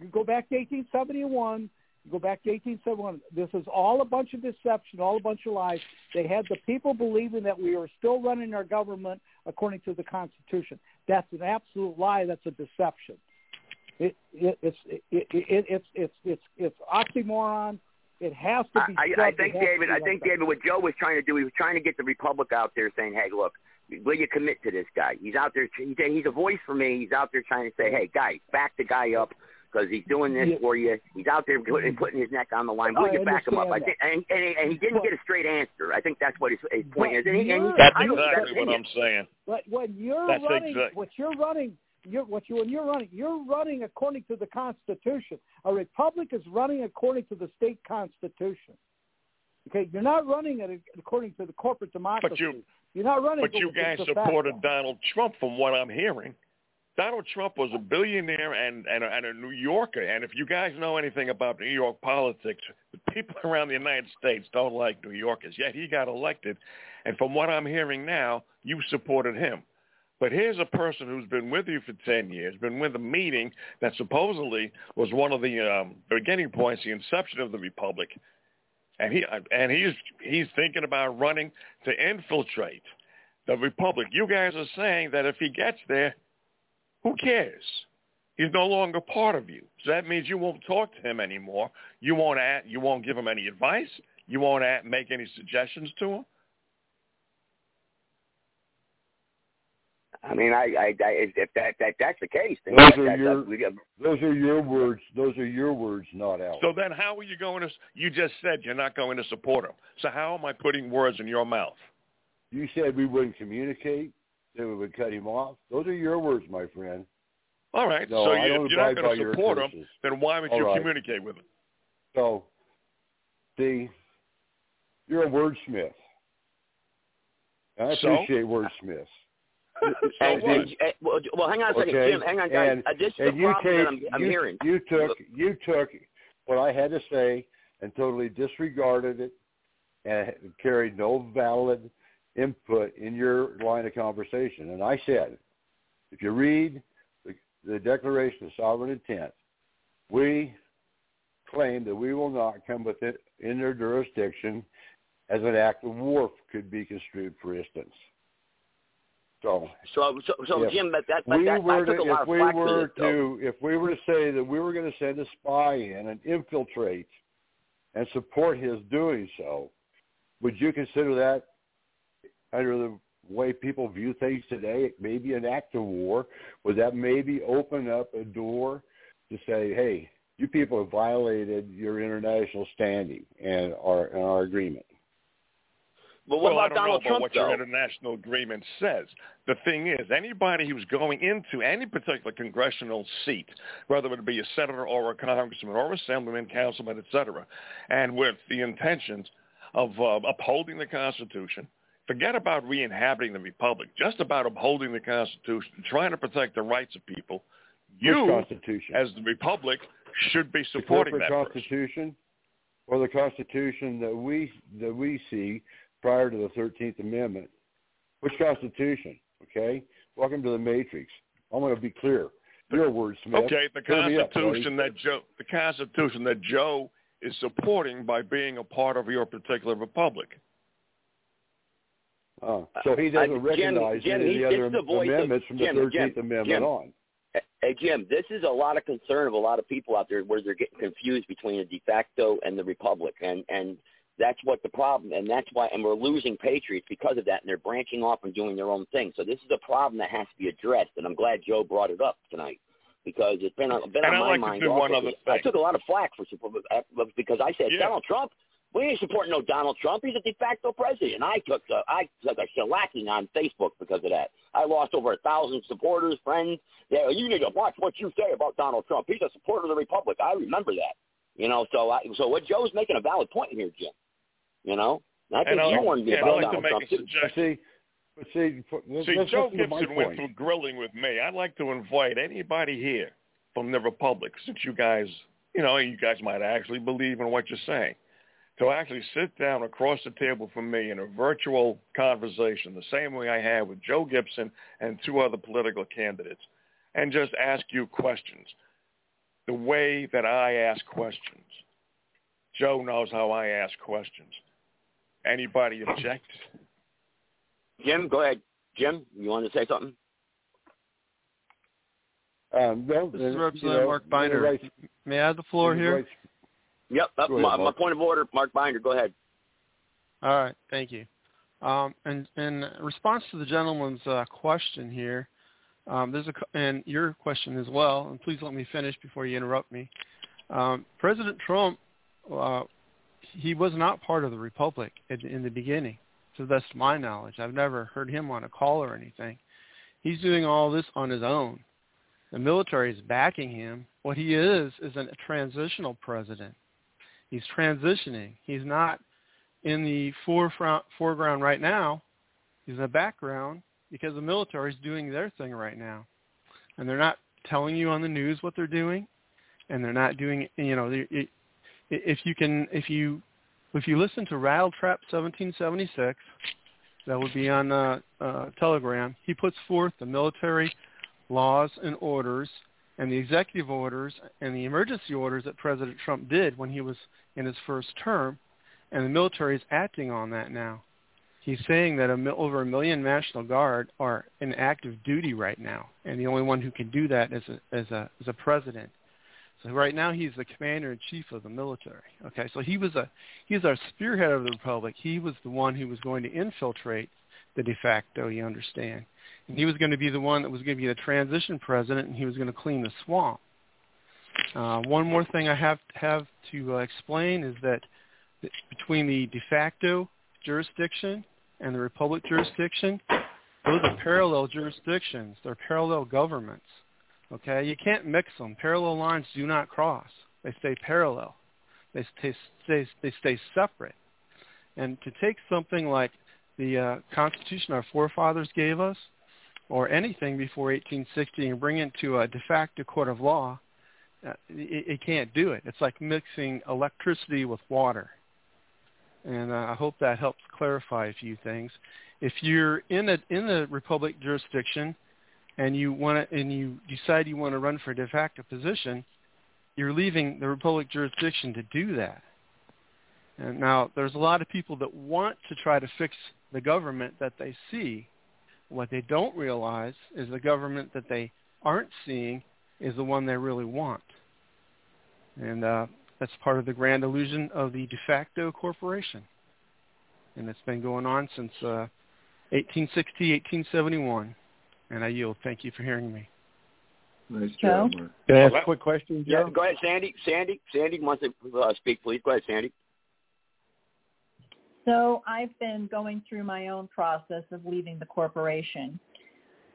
you go back to 1871, you go back to 1871. This is all a bunch of deception, all a bunch of lies. They had the people believing that we are still running our government according to the Constitution. That's an absolute lie. That's a deception. It, it, it's, it, it, it's, it's, it's, it's oxymoron. It has to be. I, I think David. I think. David. What Joe was trying to do, he was trying to get the Republic out there, saying, "Hey, look, will you commit to this guy? He's out there. He's a voice for me. He's out there trying to say, hey, guys, back the guy up because he's doing this Yeah. for you. He's out there putting, putting his neck on the line. Will I you back him up? I think, and, and, he- and he didn't But- get a straight answer. I think that's what his, his point is. And he, and he, That's I exactly what opinion. I'm saying. But when you're That's running, exact- what you're running, you're, what you when you're running, you're running according to the Constitution. A republic is running according to the state constitution. Okay, you're not running it according to the corporate democracy. But you, are not running. but you guys supported Donald Trump, from what I'm hearing. Donald Trump was a billionaire and, and, a, and a New Yorker. And if you guys know anything about New York politics, the people around the United States don't like New Yorkers. Yet he got elected. And from what I'm hearing now, you supported him. But here's a person who's been with you for 10 years, been with a meeting that supposedly was one of the um, beginning points, the inception of the Republic. And he and he's he's thinking about running to infiltrate the Republic. You guys are saying that if he gets there, who cares? He's no longer part of you. So that means you won't talk to him anymore. You won't add, you won't give him any advice. You won't add, make any suggestions to him. I mean, I, I, I if that, that that's the case, then Those that, are that, your- we got, Those are your words. Those are your words, not ours. So then how are you going to, you just said you're not going to support him. So how am I putting words in your mouth? You said we wouldn't communicate, that we would cut him off. Those are your words, my friend. All right. No, so you, if you're not going to support him, then why would All you right. communicate with him? So, see, you're a wordsmith. And I So? appreciate wordsmiths. and, and, and- well, well, hang on a second, Okay? Jim. Hang on, guys. And, uh, this is and the you problem take, that I'm, I'm you, hearing. You took you took what I had to say and totally disregarded it and carried no valid input in your line of conversation. And I said, if you read the, the Declaration of Sovereign Intent, we claim that we will not come within in their jurisdiction as an act of war could be construed, for instance. So So, so, so Jim, that, that, but we that, were took to, a lot if of we were to if we were to say that we were going to send a spy in and infiltrate and support his doing so, would you consider that under the way people view things today, it may be an act of war? Would that maybe open up a door to say, hey, you people have violated your international standing and our and our agreement? But what well, I about don't Donald know Trump, about what though? your international agreement says. The thing is, anybody who's going into any particular congressional seat, whether it be a senator or a congressman or assemblyman, councilman, et cetera, and with the intentions of uh, upholding the Constitution, forget about re-inhabiting the republic, just about upholding the Constitution, trying to protect the rights of people, Which you, Constitution? as the republic, should be supporting corporate that person. Constitution or the Constitution that we that we see prior to the Thirteenth Amendment? Which Constitution? Okay. Welcome to the Matrix. I want to be clear. Your words, a wordsmith. Okay, the me up. Constitution that Joe, the Constitution that Joe is supporting by being a part of your particular republic. Oh, so he doesn't Uh, recognize Jim, any he- of the other the voice of- amendments from the Thirteenth Jim, Amendment Jim. on. Hey, Jim, this is a lot of concern of a lot of people out there where they're getting confused between the de facto and the republic, and and that's what the problem, and that's why, and we're losing patriots because of that, and they're branching off and doing their own thing. So this is a problem that has to be addressed, and I'm glad Joe brought it up tonight because it's been, on- been on I'd my like to mind. do one other I took a lot of flack for support because I said Yeah. Donald Trump. We ain't supporting no Donald Trump. He's a de facto president. I took a, I took a shellacking on Facebook because of that. I lost over a thousand supporters, friends. Yeah, you need to watch what you say about Donald Trump. He's a supporter of the Republic. I remember that. You know, so I, so what Joe's making a valid point here, Jim. You know, I think And I'll- you warned me yeah, about I'd like to Donald make Trump a suggestion. See, see, See, Joe listen to my Gibson went through grilling with me. I'd like to invite anybody here from the Republic, since you guys, you know, you guys might actually believe in what you're saying, to actually sit down across the table from me in a virtual conversation, the same way I had with Joe Gibson and two other political candidates, and just ask you questions the way that I ask questions. Joe knows how I ask questions. Anybody object? Jim, go ahead. Jim, you wanted to say something? Um, well, This then, is you Representative know, Mark Binder. right- May I have the floor right- here? Yep. Uh, ahead, my, my point of order, Mark Binder. Go ahead. All right, thank you. Um, and in response to the gentleman's uh, question here, um, there's a and your question as well. And please let me finish before you interrupt me. Um, President Trump, uh, he was not part of the republic in, in the beginning, to the best of my knowledge. I've never heard him on a call or anything. He's doing all this on his own. The military is backing him. What he is is a transitional president. He's transitioning. He's not in the forefront, foreground right now. He's in the background because the military is doing their thing right now, and they're not telling you on the news what they're doing, and they're not doing. You know, if you can, if you, if you listen to Rattletrap 1776, that would be on uh, uh, Telegram. He puts forth the military laws and orders and the executive orders and the emergency orders that President Trump did when he was in his first term, and the military is acting on that now. he's saying that a, over a million National Guard are in active duty right now, and the only one who can do that is a is a is a president. So right now he's the commander in chief of the military. Okay, so he was a he's our spearhead of the republic. He was the one who was going to infiltrate the de facto. You understand? He was going to be the one that was going to be the transition president, and he was going to clean the swamp. Uh, one more thing I have have to uh, explain is that between the de facto jurisdiction and the republic jurisdiction, those are parallel jurisdictions. They're parallel governments. Okay, you can't mix them. Parallel lines do not cross. They stay parallel. They stay, stay they stay separate. And to take something like the uh, Constitution our forefathers gave us, or anything before 1860, and bring it to a de facto court of law, uh, it, it can't do it. It's like mixing electricity with water. And uh, I hope that helps clarify a few things. If you're in a in the republic jurisdiction and you want and you decide you want to run for a de facto position, you're leaving the republic jurisdiction to do that. And now there's a lot of people that want to try to fix the government that they see. What they don't realize is the government that they aren't seeing is the one they really want. And uh, that's part of the grand illusion of the de facto corporation. And it's been going on since uh, 1860, 1871 and I yield. Thank you for hearing me. Nice job. Can I ask a quick question, Joe? Yeah, go ahead, Sandy. Sandy, Sandy wants to uh, speak, please. Go ahead, Sandy. So I've been going through my own process of leaving the corporation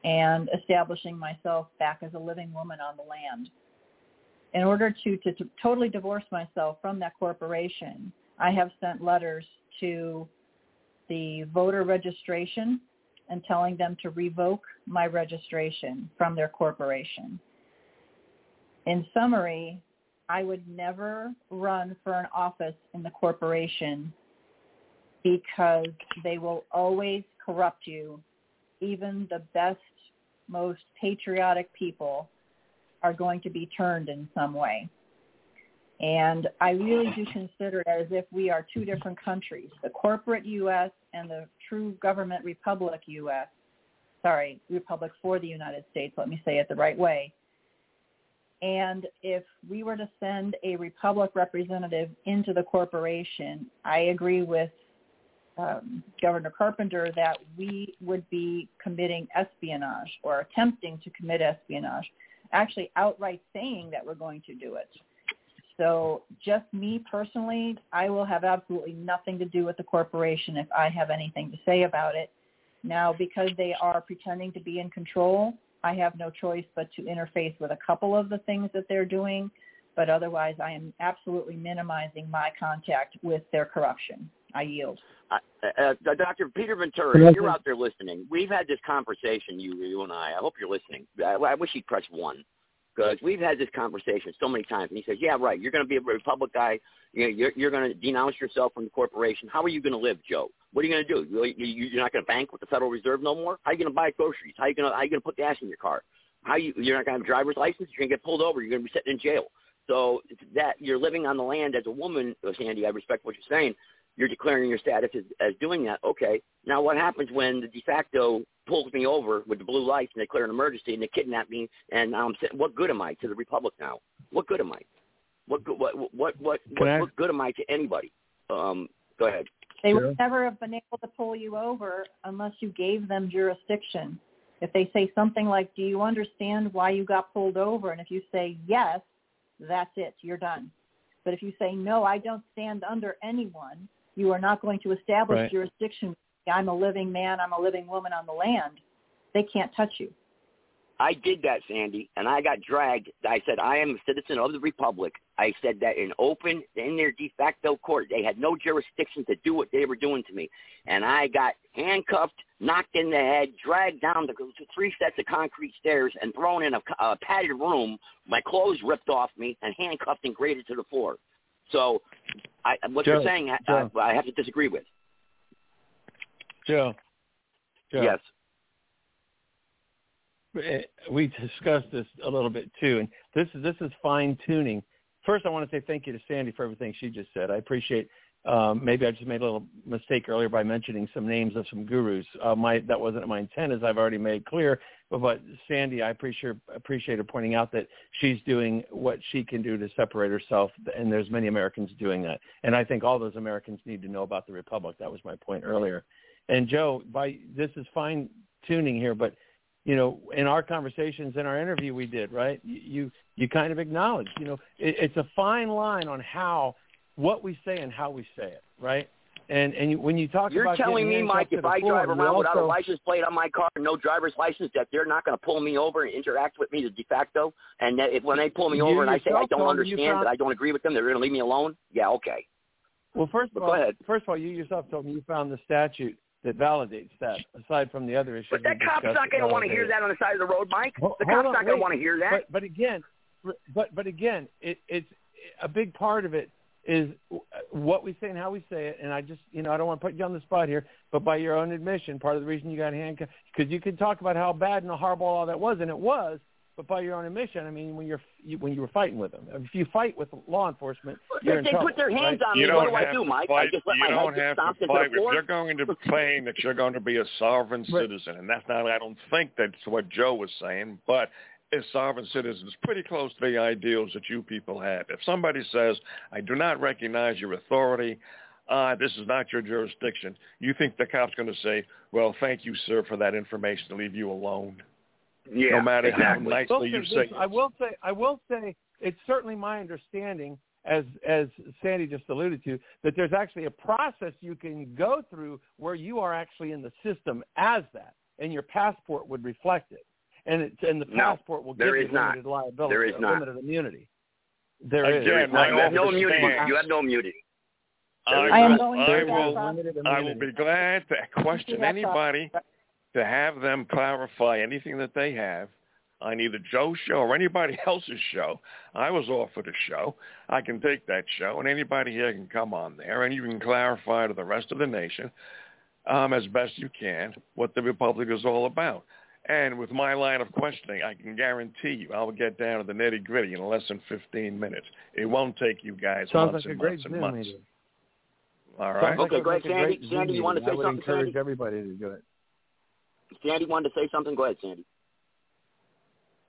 and establishing myself back as a living woman on the land. In order to, to, to totally divorce myself from that corporation, I have sent letters to the voter registration and telling them to revoke my registration from their corporation. In summary, I would never run for an office in the corporation because they will always corrupt you. Even the best, most patriotic people are going to be turned in some way. And I really do consider it as if we are two different countries, the corporate U.S. and the true government republic U.S. Sorry, republic for the United States. Let me say it the right way. And if we were to send a republic representative into the corporation, I agree with um, Governor Carpenter that we would be committing espionage or attempting to commit espionage, actually outright saying that we're going to do it. So just me personally, I will have absolutely nothing to do with the corporation if I have anything to say about it. Now, because they are pretending to be in control, I have no choice but to interface with a couple of the things that they're doing, but otherwise I am absolutely minimizing my contact with their corruption. I yield. Uh, uh, Dr. Peter Ventura, you're out there listening. We've had this conversation, you, you and I. I hope you're listening. I, I wish you'd press one because we've had this conversation so many times. And he says, "Yeah, right. You're going to be a Republic guy. You know, you're you're going to denounce yourself from the corporation. How are you going to live, Joe? What are you going to do? You, you, you're not going to bank with the Federal Reserve no more. How are you going to buy groceries? How are you going to how are you going to put gas in your car? How you you're not going to have a driver's license? You're going to get pulled over. You're going to be sitting in jail. So that you're living on the land as a woman, Sandy. I respect what you're saying you're declaring your status as, as doing that. Okay. Now what happens when the de facto pulls me over with the blue lights and they declare an emergency and they kidnap me and now I'm sitting, what good am I to the republic now? What good am I? What good, what, what, what, what, I... what good am I to anybody? Um, go ahead. They would never have been able to pull you over unless you gave them jurisdiction. If they say something like, do you understand why you got pulled over? And if you say yes, that's it. You're done. But if you say, no, I don't stand under anyone, you are not going to establish right. jurisdiction. I'm a living man. I'm a living woman on the land. They can't touch you. I did that, Sandy, and I got dragged. I said, I am a citizen of the Republic. I said that in open, in their de facto court. They had no jurisdiction to do what they were doing to me. And I got handcuffed, knocked in the head, dragged down the three sets of concrete stairs, and thrown in a, a padded room. My clothes ripped off me and handcuffed and graded to the floor. So I, what Joe, you're saying, Joe. I, I have to disagree with. Joe. Joe. Yes. Eh, we discussed this a little bit too, and this is this is fine tuning. First, I want to say thank you to Sandy for everything she just said. I appreciate Um, maybe I just made a little mistake earlier by mentioning some names of some gurus. Uh, my that wasn't my intent, as I've already made clear. But, but Sandy, I appreciate appreciate her pointing out that she's doing what she can do to separate herself, and there's many Americans doing that. And I think all those Americans need to know about the Republic. That was my point earlier. And Joe, by this is fine tuning here, but you know, in our conversations, in our interview we did, right? You you kind of acknowledged, you know, it, it's a fine line on how what we say and how we say it, right? And and you, when you talk about... You're telling me, Mike, if I drive around also, without a license plate on my car and no driver's license, that they're not going to pull me over and interact with me de facto, and that if when they pull me over and I say I don't understand, that I don't agree with them, they're going to leave me alone. Yeah, okay. Well, first of But all, ahead. first of all, you yourself told me you found the statute that validates that, aside from the other issues. But that cop's not going to want to hear that on the side of the road, Mike. Ho- The cop's on, not going to want to hear that. But, but again, but but again, it, it's a big part of it is what we say and how we say it. And I just, you know, I don't want to put you on the spot here, but by your own admission, part of the reason you got handcuffed, because you could talk about how bad and horrible all that was, and it was. But by your own admission, I mean, when you're you, when you were fighting with them, if you fight with law enforcement, you're If in they trouble. put their hands right? on You me, what don't do I have do, to Mike? fight. I just let you my head don't get have to fight. the floor. If you're going to claim that you're going to be a sovereign Right. citizen, and that's not, I don't think that's what Joe was saying, but a sovereign citizens pretty close to the ideals that you people have. If somebody says, I do not recognize your authority, uh, this is not your jurisdiction, you think the cop's going to say, well, thank you, sir, for that information to leave you alone? Yeah, no matter exactly. how I will nicely you say say this, I will say, I will say, it's certainly my understanding, as as Sandy just alluded to, that there's actually a process you can go through where you are actually in the system as that, and your passport would reflect it, and it, and the No, passport will give is you not. limited liability, There is not. limited immunity. There is. Again, No, you have no immunity. You have no immunity. I, I am will, going I will, I will be glad to question anybody to have them clarify anything that they have on either Joe's show or anybody else's show. I was offered a show. I can take that show, and anybody here can come on there, and you can clarify to the rest of the nation um, as best you can what the Republic is all about. And with my line of questioning, I can guarantee you I'll get down to the nitty-gritty in less than 15 minutes. It won't take you guys Sounds months like a and great months and months. meeting. All Sounds like Okay, a- go ahead, like a great Sandy. Zoom Sandy, you want to meeting. say I would something, encourage Sandy? everybody to do it. Sandy wanted to say something. Go ahead, Sandy.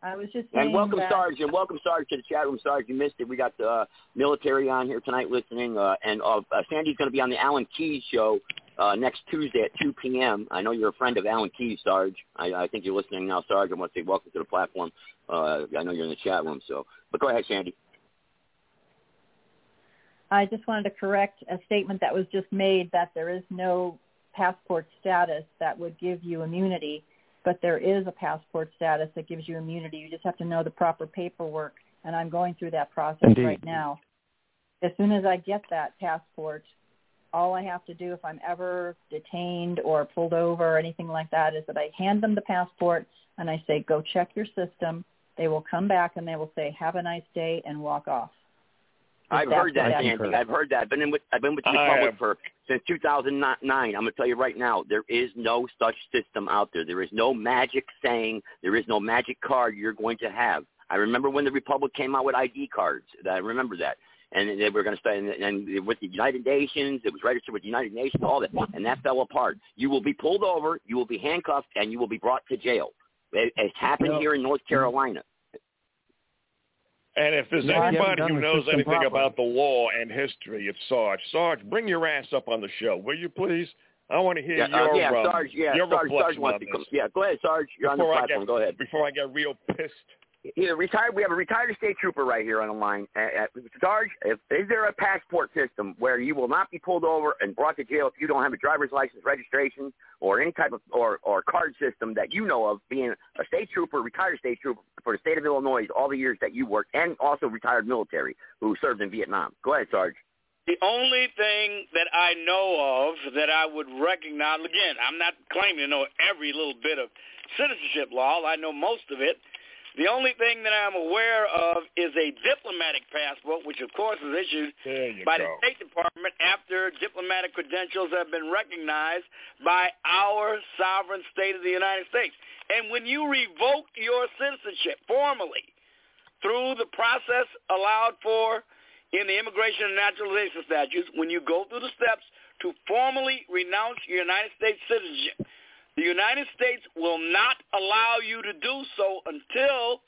I was just saying And welcome, that, Sarge, and welcome, Sarge, to the chat room. Sarge, you missed it. We got the uh, military on here tonight listening, uh, and uh, uh, Sandy's going to be on the Alan Keyes show uh, next Tuesday at 2 p.m. I know you're a friend of Alan Keyes, Sarge. I, I think you're listening now, Sarge. I want to say welcome to the platform. Uh, I know you're in the chat room, so. But go ahead, Sandy. I just wanted to correct a statement that was just made that there is no passport status that would give you immunity, but there is a passport status that gives you immunity. You just have to know the proper paperwork, and I'm going through that process Indeed. right now. As soon as I get that passport, all I have to do if I'm ever detained or pulled over or anything like that is that I hand them the passport and I say, go check your system. They will come back and they will say, have a nice day and walk off. I've heard that, what I Sandy. concur. I've heard that. Been in with, I've been with the I Republic have- for since 2009. I'm going to tell you right now, there is no such system out there. There is no magic saying. There is no magic card you're going to have. I remember when the Republic came out with ID cards. I remember that. And they were going to stay, and, and with the United Nations, it was registered with the United Nations, all that, and that fell apart. You will be pulled over, you will be handcuffed, and you will be brought to jail. It, it's happened No. here in North Carolina. And if there's No, anybody who knows anything properly. about the law and history, it's Sarge. Sarge, bring your ass up on the show, will you please? I want to hear Yeah, uh, your yeah, um, Sarge. Yeah, your Sarge. Sarge reflection wants to this. come. Yeah, go ahead, Sarge. You're on the before I platform. get Go ahead. before I get real pissed. Yeah, retired. We have a retired state trooper right here on the line. Uh, Sarge, if, is there a passport system where you will not be pulled over and brought to jail if you don't have a driver's license, registration, or any type of or or card system that you know of? Being a state trooper, retired state trooper for the state of Illinois, all the years that you worked, and also retired military who served in Vietnam. Go ahead, Sarge. The only thing that I know of that I would recognize, again, I'm not claiming to know every little bit of citizenship law. I know most of it. The only thing that I'm aware of is a diplomatic passport, which of course is issued by go. the State Department after diplomatic credentials have been recognized by our sovereign state of the United States. And when you revoke your citizenship formally through the process allowed for in the Immigration and Naturalization statutes, when you go through the steps to formally renounce your United States citizenship, the United States will not allow you to do so until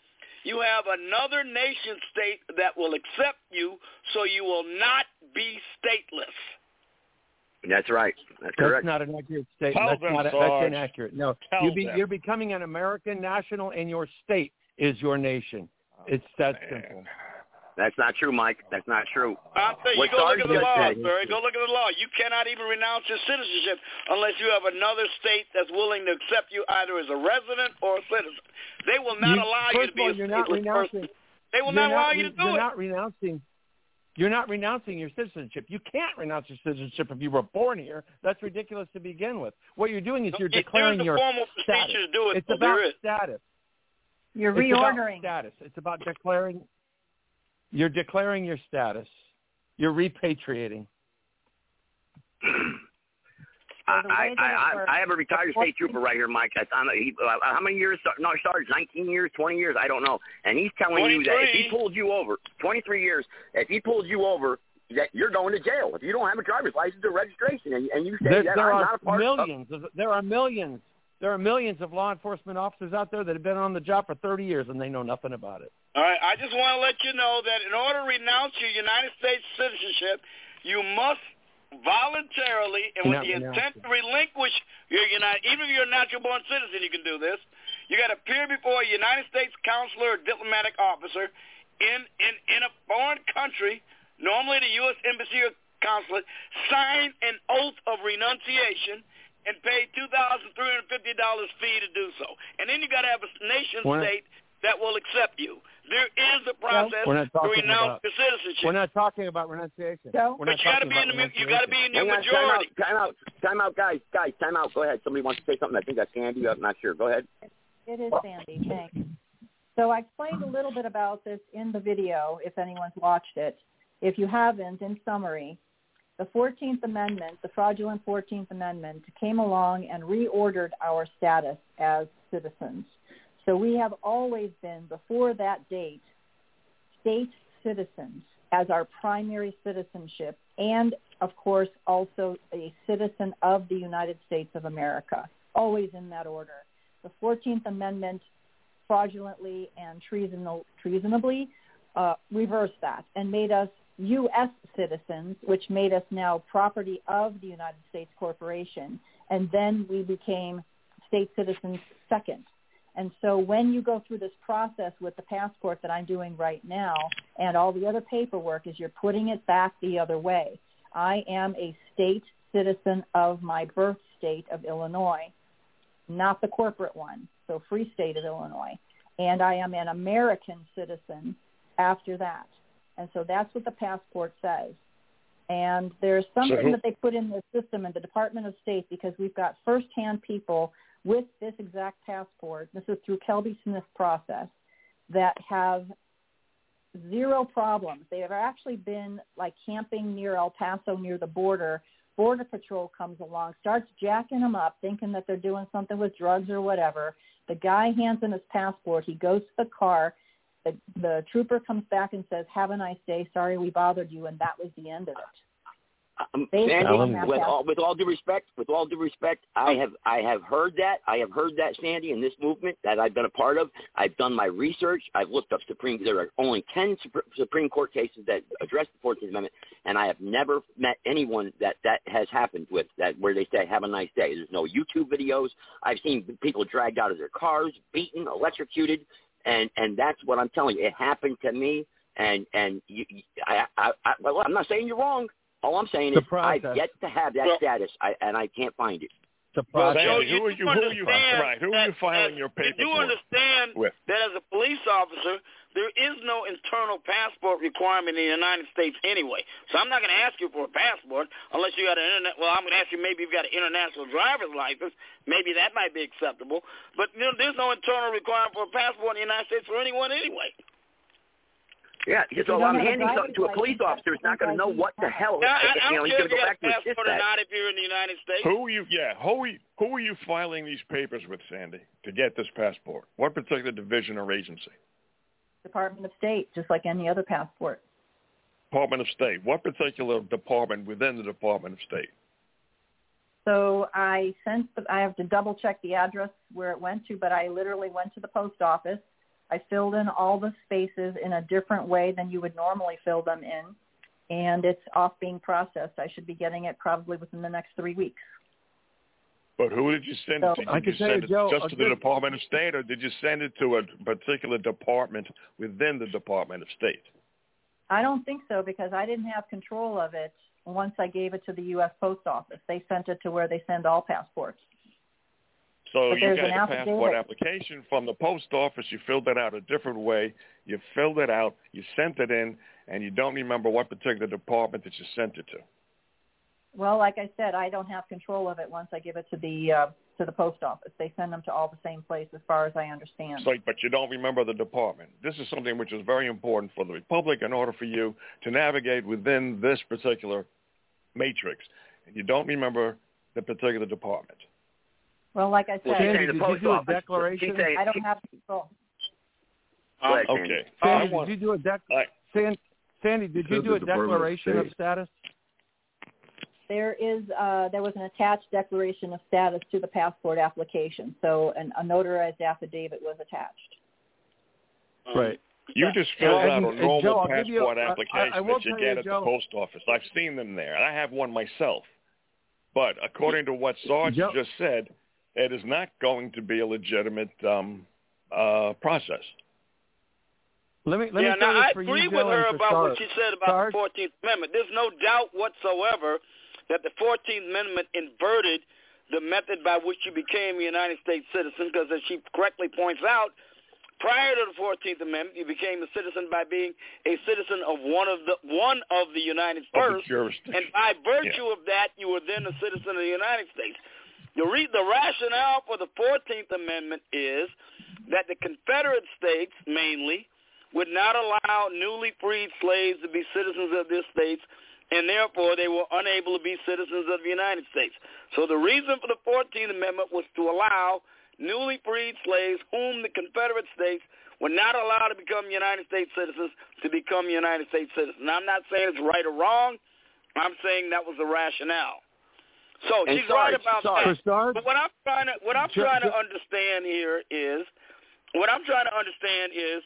you have another nation state that will accept you so you will not be stateless. That's right. That's correct. That's not an accurate statement. That's them, not a, Sarge. that's inaccurate. No, Tell you be, you're becoming an American national, and your state is your nation. It's that simple. That's not true, Mike. That's not true. I'm saying, What you go look at the law, sir. Go look at the law. You cannot even renounce your citizenship unless you have another state that's willing to accept you either as a resident or a citizen. They will not You- allow you first to be all, a you're not renouncing. person. They will you're not allow you to do you're it. not renouncing. You're not renouncing your citizenship. You can't renounce your citizenship if you were born here. That's ridiculous to begin with. What you're doing is you're There's declaring your formal status. to do it. It's about status. You're reordering. It's about reordering. status. It's about declaring. You're declaring your status. You're repatriating. I, I, I, I have a retired state trooper right here, Mike. That's on, he, uh, how many years? No, Sarge, 19 years, 20 years, I don't know. And he's telling you that if he pulled you over, 23 years, if he pulled you over, that you're going to jail if you don't have a driver's license or registration, and, and you say There, that there I'm are not a part of. millions. Of, there are millions. There are millions of law enforcement officers out there that have been on the job for 30 years and they know nothing about it. All right. I just want to let you know that in order to renounce your United States citizenship, you must voluntarily and with the intent to relinquish your United, even if you're a natural born citizen, you can do this. You got to appear before a United States consular or diplomatic officer in in in a foreign country, normally the U.S. embassy or consulate, sign an oath of renunciation. And pay two thousand three hundred fifty dollars fee to do so, and then you got to have a nation We're not- state that will accept you. There is a process We're not to talking renounce about- your citizenship. We're not talking about renunciation. So- We're but not you got to talking be in about the you got to be in your Hang on, time out, majority. time out, time out, guys, guys, time out. Go ahead. Somebody wants to say something. I think that's Sandy. I'm not sure. Go ahead. It is Sandy. Thanks. So I explained a little bit about this in the video if anyone's watched it. If you haven't, in summary, the 14th Amendment, the fraudulent 14th Amendment, came along and reordered our status as citizens. So we have always been, before that date, state citizens as our primary citizenship and, of course, also a citizen of the United States of America, always in that order. The 14th Amendment fraudulently and treasonably uh, reversed that and made us U.S. citizens, which made us now property of the United States Corporation. And then we became state citizens second. And so when you go through this process with the passport that I'm doing right now and all the other paperwork is you're putting it back the other way. I am a state citizen of my birth state of Illinois, not the corporate one, so free state of Illinois. And I am an American citizen after that. And so that's what the passport says. And there's something who- that they put in the system in the Department of State because we've got firsthand people with this exact passport. This is through Kelby Smith process that have zero problems. They have actually been like camping near El Paso near the border. Border Patrol comes along, starts jacking them up, thinking that they're doing something with drugs or whatever. The guy hands in his passport. He goes to the car. The, the trooper comes back and says, "Have a nice day. Sorry we bothered you," and that was the end of it. Um, Sandy, on with all with all due respect, with all due respect, I have I have heard that. I have heard that Sandy in this movement that I've been a part of. I've done my research. I've looked up Supreme. There are only ten Supreme Court cases that address the Fourteenth Amendment, and I have never met anyone that that has happened with that where they say "Have a nice day." There's no YouTube videos. I've seen people dragged out of their cars, beaten, electrocuted, and and that's what I'm telling you. It happened to me, and and you, you- I, I, I well, I'm not saying you're wrong. All I'm saying The is I've yet to have that Well- status, I, and I can't find it. The Well, process. Joe, Sandy, who are you? Who are you? understand Right? Who are you filing that your paper You do for? understand with? that as a police officer, there is no internal passport requirement in the United States anyway. So I'm not going to ask you for a passport unless you got an internet. Well, I'm going to ask you maybe you've got an international driver's license. Maybe that might be acceptable. But you know, there's no internal requirement for a passport in the United States for anyone anyway. Yeah, you so I'm handing something to a police officer. It's not going to know what the hell. Now, I, I you know, don't he's care going if to you go got back a to his passport or not if you're in the United States. Who are you? Yeah, who are you, who are you filing these papers with, Sandy, to get this passport? What particular division or agency? Department of State, just like any other passport. Department of State? What particular department within the Department of State? So I sent. The, I have to double check the address where it went to, but I literally went to the post office. I filled in all the spaces in a different way than you would normally fill them in, and it's off being processed. I should be getting it probably within the next three weeks. But who did you send it to? I Did can you send it Joe, just a to the good- Department of State, or did you send it to a particular department within the Department of State? I don't think so because I didn't have control of it once I gave it to the U.S. Post Office. They sent it to where they send all passports. So But you got an the passport application from the post office. You filled it out a different way. You filled it out. You sent it in, and you don't remember what particular department that you sent it to. Well, like I said, I don't have control of it once I give it to the uh, to the post office. They send them to all the same place, as far as I understand. So, but you don't remember the department. This is something which is very important for the Republic in order for you to navigate within this particular matrix. And you don't remember the particular department. well, like I said, Well, she's saying the I post office. She's saying- I don't have control. Um, okay. I Sandy, want- did you do a dec- I- San- Sandy, did you do a declaration of status? There is uh, there was an attached declaration of status to the passport application, so an, a notarized affidavit was attached. Right. You just filled And- out a normal Joe, I'll give you- passport I- I- application I will that you tell get you, at Joe- the post office. I've seen them there, and I have one myself. But according to what Sarge Joe- just said, it is not going to be a legitimate um, uh, process. Let me let yeah, me say now I agree you, with Joe, her about Sarge. what she said about Sarge? the Fourteenth Amendment. There's no doubt whatsoever that the Fourteenth Amendment inverted the method by which you became a United States citizen, because as she correctly points out, prior to the Fourteenth Amendment, you became a citizen by being a citizen of one of the one of the United Of the first, jurisdiction. and by virtue of that, you were then a citizen of the United States. The, re- the rationale for the 14th Amendment is that the Confederate states, mainly, would not allow newly freed slaves to be citizens of their states, and therefore they were unable to be citizens of the United States. So the reason for the 14th Amendment was to allow newly freed slaves whom the Confederate states were not allowed to become United States citizens to become United States citizens. Now, I'm not saying it's right or wrong. I'm saying that was the rationale. So And she's Sarge, right about Sarge. that. Sarge? But what I'm trying to what I'm trying to understand here is what I'm trying to understand is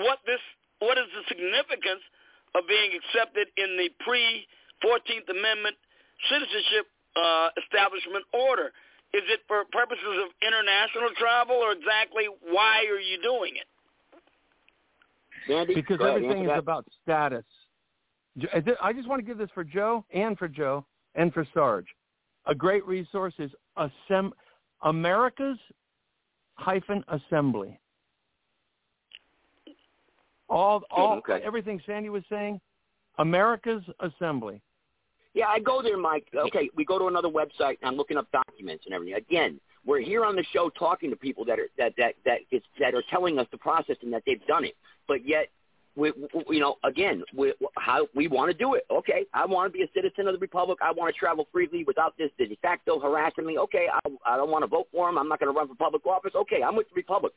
what this what is the significance of being accepted in the pre 14th Amendment citizenship uh, establishment order? Is it for purposes of international travel, or exactly why are you doing it? Sandy, because ahead, everything is that. about status. I I just want to give this for Joe and for Joe and for Sarge. A great resource is Assemb- America's hyphen assembly. All, all, okay. everything Sandy was saying, America's assembly. Yeah, I go there, Mike. Okay, we go to another website and I'm looking up documents and everything. Again, we're here on the show talking to people that are that that that is, that are telling us the process and that they've done it, but yet. We, you know, again, we, how we want to do it. Okay, I want to be a citizen of the republic. I want to travel freely without this de facto harassing me. Okay, I, I don't want to vote for him. I'm not going to run for public office. Okay, I'm with the republic.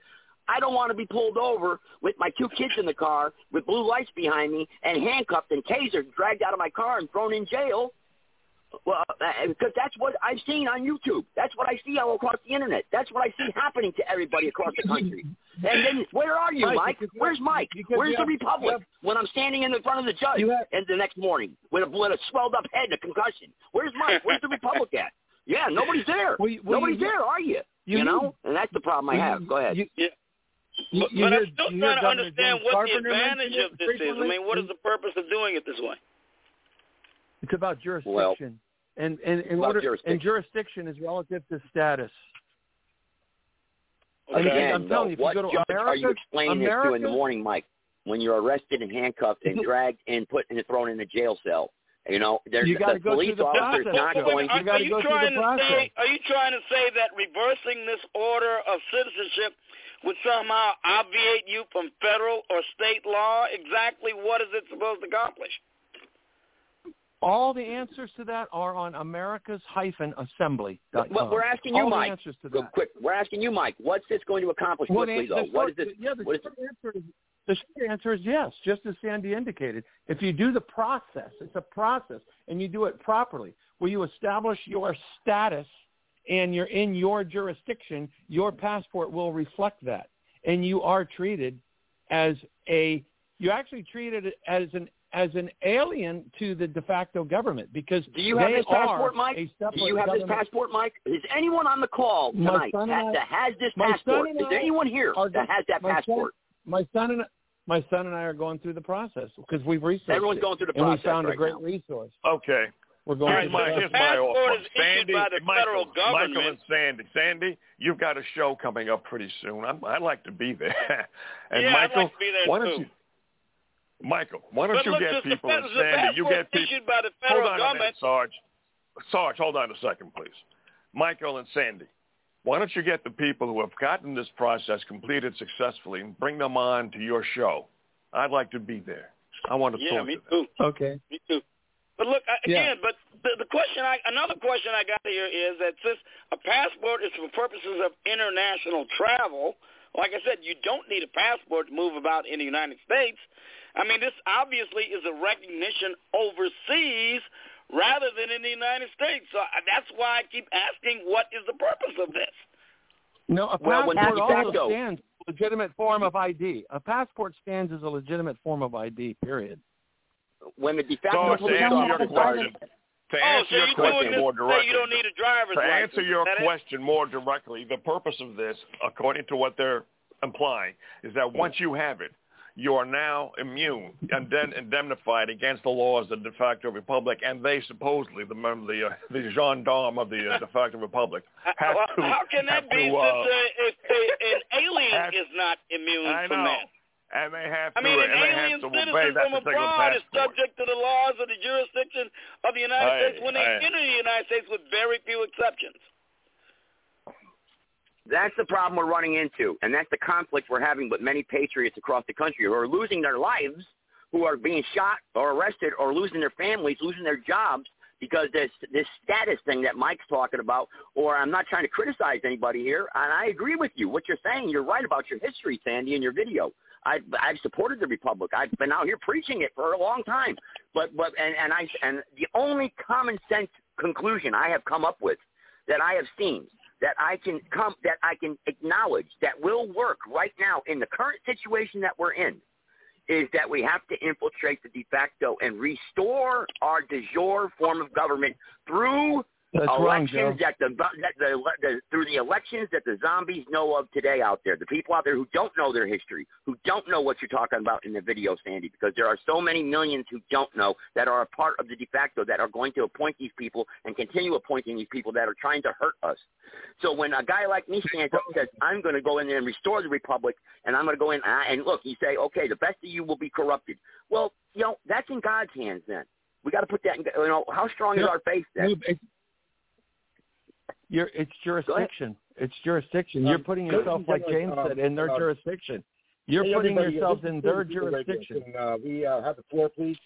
I don't want to be pulled over with my two kids in the car with blue lights behind me and handcuffed and tasered, dragged out of my car and thrown in jail. Well, uh, because that's what I've seen on YouTube. That's what I see all across the internet. That's what I see happening to everybody across the country. And then, where are you, Mike, Mike? Where's Mike? Where's the have- Republic have- when I'm standing in the front of the judge have- and the next morning with a, with a swelled up head and a concussion? Where's Mike? Where's the Republic at? Yeah, nobody's there. Well, you- well, nobody's you- there, are you? you You, need- know, and that's the problem I have. Go ahead. You, Yeah. you- But, you but hear- I'm still trying to Governor understand James what the Carpenter mention advantage of this is. I mean, what is the purpose of doing it this way? It's about jurisdiction. Well, and and in order jurisdiction. and jurisdiction is relative to status. Okay. Again, I'm telling though, you, if you what go to judge are you America- explaining this to in the morning, Mike? When you're arrested and handcuffed and dragged and put and thrown in a jail cell, you know, there's You the go police through the officer's process, not going. Are, You are you go trying to say? Are you trying to say that reversing this order of citizenship would somehow obviate you from federal or state law? Exactly what is it supposed to accomplish? All the answers to that are on America's hyphen assembly. Well, we're asking you, All Mike. The answers to that. quick. We're asking you, Mike. What's this going to accomplish Well, quickly, the- though? What short- is this? Yeah, the what is short answer is The short answer is yes, just as Sandy indicated. If you do the process, it's a process, and you do it properly, where you establish your status and you're in your jurisdiction, your passport will reflect that. And you are treated as a, you're actually treated as an as an alien to the de facto government because do you have they this passport, are Mike? Do you have this passport, Mike? Is anyone on the call tonight that, I- that has this passport? Is there anyone here are that has that my son- passport? my son and my son and I are going through the process because we've researched Everyone's it, going through the and process we found right a great now. resource. Okay. We're going Here's through my, here's my offer. Passport is issued Sandy, by the Michael, federal Michael and Sandy. Sandy, you've got a show coming up pretty soon. I'm, I'd like to be there. and Yeah, I'd like to be there why don't too. you, Michael, why don't But you look, get the- the people and the Sandy? You get people. by the hold federal on a minute, government. Sarge. Sarge, hold on a second, please. Michael and Sandy, why don't you get the people who have gotten this process completed successfully and bring them on to your show? I'd like to be there. I want to Yeah, talk me to them. too. Okay. Me too. But look I, Yeah. again. But the, the question, I another question I got here is that since a passport is for purposes of international travel, like I said, you don't need a passport to move about in the United States. I mean, this obviously is a recognition overseas rather than in the United States. So that's why I keep asking, what is the purpose of this? No, a Well, when passport de also facto- stands as a legitimate form of ID. A passport stands as a legitimate form of ID. Period. When the de So facto to police answer your question, to oh, so your you're question more to directly, you don't need a driver's to license? answer your that it? question more directly, the purpose of this, according to what they're implying, is that once you have it, you are now immune and then indemnified against the laws of the de facto republic, and they supposedly, the the, uh, the gendarme of the uh, de facto republic, have Well, to how can that be to, uh, a, if an alien have- is not immune I from know. that? and they have I to, mean, an alien have citizen from abroad is subject to the laws of the jurisdiction of the United I- States when they I- enter the United States with very few exceptions. That's the problem we're running into, and that's the conflict we're having with many patriots across the country who are losing their lives, who are being shot or arrested or losing their families, losing their jobs because this this status thing that Mike's talking about. Or I'm not trying to criticize anybody here, and I agree with you. What you're saying, you're right about your history, Sandy, in your video. I've I've supported the Republic. I've been out here preaching it for a long time. But but and and I and the only common sense conclusion I have come up with that I have seen that I can come that I can acknowledge that will work right now in the current situation that we're in is that we have to infiltrate the de facto and restore our de jure form of government through That's elections Joe. that the, that the, the through the elections that the zombies know of today out there. The people out there who don't know their history, who don't know what you're talking about in the video, Sandy, because there are so many millions who don't know that are a part of the de facto that are going to appoint these people and continue appointing these people that are trying to hurt us. So when a guy like me stands up and says, "I'm going to go in there and restore the republic," and I'm going to go in uh, and look, you say, "Okay, the best of you will be corrupted." Well, you know that's in God's hands. Then we got to put that. in You know, how strong is our faith then? Move- it's, you're, it's jurisdiction. It's jurisdiction. Um, You're putting yourself, like gentlemen, James said, in their um, jurisdiction. You're Hey, putting everybody, yourselves in their Steve from the radio. jurisdiction. Uh, we uh, have the floor, please,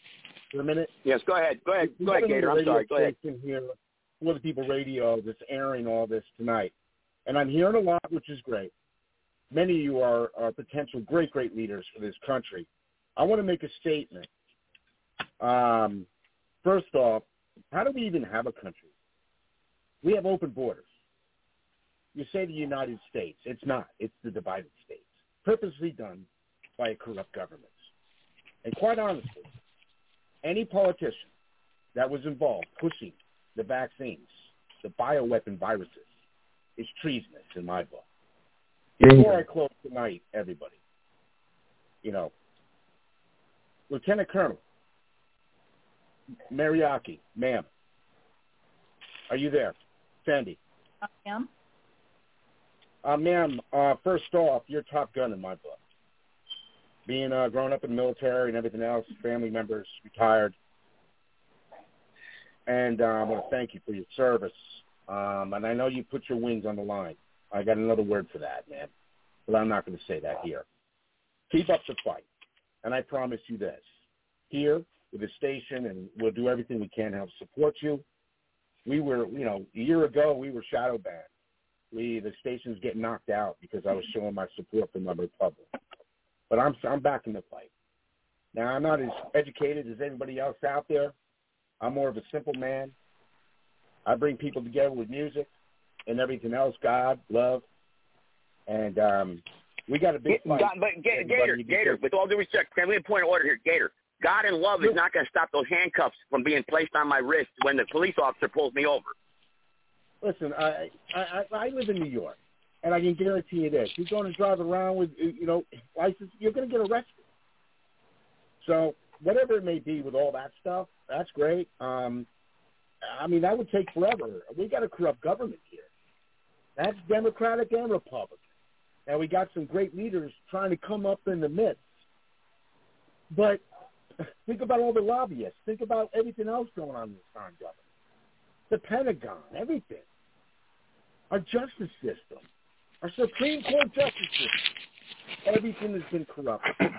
for a minute? Yes, go ahead. Go ahead. Go ahead, Gator. a I'm sorry. Go ahead. station Here for the People Radio that's airing all this tonight. And I'm hearing a lot, which is great. Many of you are, are potential great, great leaders for this country. I want to make a statement. Um, first off, how do we even have a country? We have open borders. You say the United States. It's not. It's the divided states, purposely done by a corrupt government. And quite honestly, any politician that was involved pushing the vaccines, the bioweapon viruses, is treasonous in my book. Before I close tonight, everybody, you know, Lieutenant Colonel Mariaki, ma'am, are you there? Sandy. I am. Uh, ma'am, uh, first off, you're top gun in my book. Being uh, grown up in the military and everything else, family members, retired. And uh, I want to thank you for your service. Um, and I know you put your wings on the line. I got another word for that, man. But I'm not going to say that here. Keep up the fight. And I promise you this. Here, with the station, and we'll do everything we can to help support you. We were, you know, a year ago, we were shadow banned we the stations get knocked out because I was showing my support for my republic. but I'm I'm back in the fight. Now I'm not as educated as anybody else out there. I'm more of a simple man. I bring people together with music and everything else, God, love, and um, we got a big fight. God, but Gator, Gator, Gator, with all due respect, can we have a point of order here, Gator? God and love is not going to stop those handcuffs from being placed on my wrist when the police officer pulls me over. Listen, I I, I live in New York, and I can guarantee you this: you're going to drive around with you know license, you're going to get arrested. So whatever it may be with all that stuff, that's great. Um, I mean, that would take forever. We got a corrupt government here. That's Democratic and Republican. And we got some great leaders trying to come up in the midst. But think about all the lobbyists. Think about everything else going on in this current government. The Pentagon, everything. Our justice system. Our Supreme Court justice system. Everything has been corrupted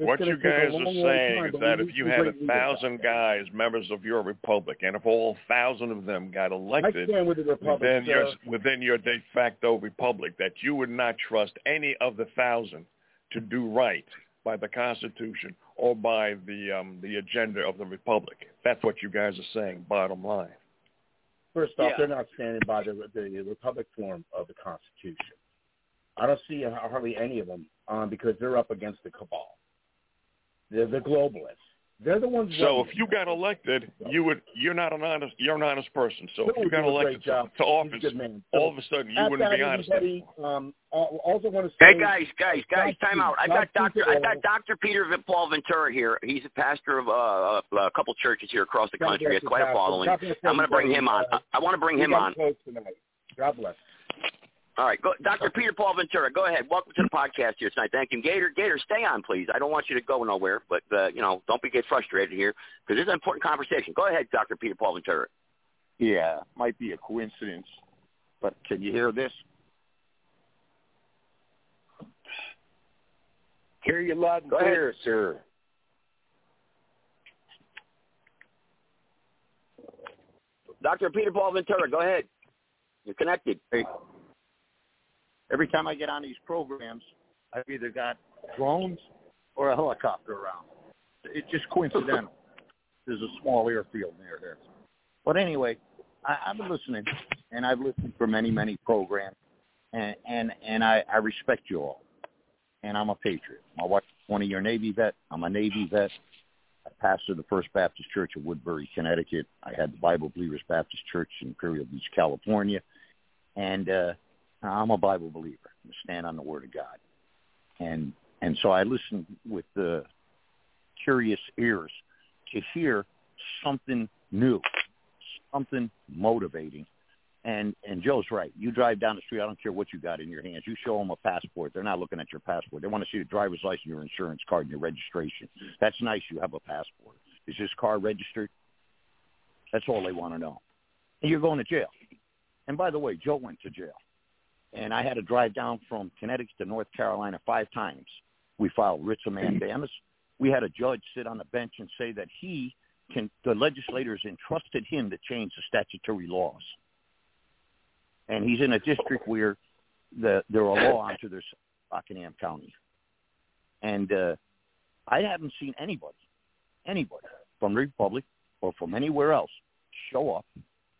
what you guys are saying is that if you had a thousand guys, members of your republic, and if all thousand of them got elected the republic, within your within your de facto republic, that you would not trust any of the thousand to do right by the Constitution or by the um, the agenda of the republic. That's what you guys are saying. Bottom line. First off, Yeah. they're not standing by the, the republic form of the Constitution. I don't see hardly any of them um, because they're up against the cabal. They're the globalists. They're the ones. So if you got elected, you would you're not an honest you're an honest person. So if you got would do a elected job. to, to office, He's a good man. all of a sudden you wouldn't be honest. everybody, um, also want to say, Hey guys, guys, guys, time out. I got Doctor, I got Doctor Peter V- Paul Ventura here. He's a pastor of uh, a couple churches here across the country. He has quite a following. I'm going to bring him on. I, I want to bring him on. tonight. God bless. All right, go, Dr. Peter Paul Ventura, go ahead. Welcome to the podcast here tonight. Thank you, Gator. Gator, stay on, please. I don't want you to go nowhere, but uh, you know, don't be get frustrated here because this is an important conversation. Go ahead, Dr. Peter Paul Ventura. Yeah, might be a coincidence, but can you hear this? Hear you loud and Go ahead. clear, sir. Dr. Peter Paul Ventura, go ahead. You're connected. Hey, every time I get on these programs, I've either got drones or a helicopter around. It's just coincidental. There's a small airfield near there. But anyway, I, I've been listening, and I've listened for many, many programs, and and and I, I respect you all. And I'm a patriot. My wife's a 20-year Navy vet. I'm a Navy vet. I pastored the First Baptist Church of Woodbury, Connecticut. I had the Bible Believers Baptist Church in Imperial Beach, California. And uh, I'm a Bible believer. I stand on the Word of God. And and so I listen with the curious ears to hear something new, something motivating. And and Joe's right. You drive down the street. I don't care what you got in your hands. You show them a passport. They're not looking at your passport. They want to see your driver's license, your insurance card, and your registration. That's nice. You have a passport. Is this car registered? That's all they want to know. And you're going to jail. And by the way, Joe went to jail. And I had to drive down from Connecticut to North Carolina five times. We filed writs of mandamus. We had a judge sit on the bench and say that he can, the legislators entrusted him to change the statutory laws. And he's in a district where the, there are law onto their Rockingham County. And uh, I haven't seen anybody, anybody from the Republic or from anywhere else show up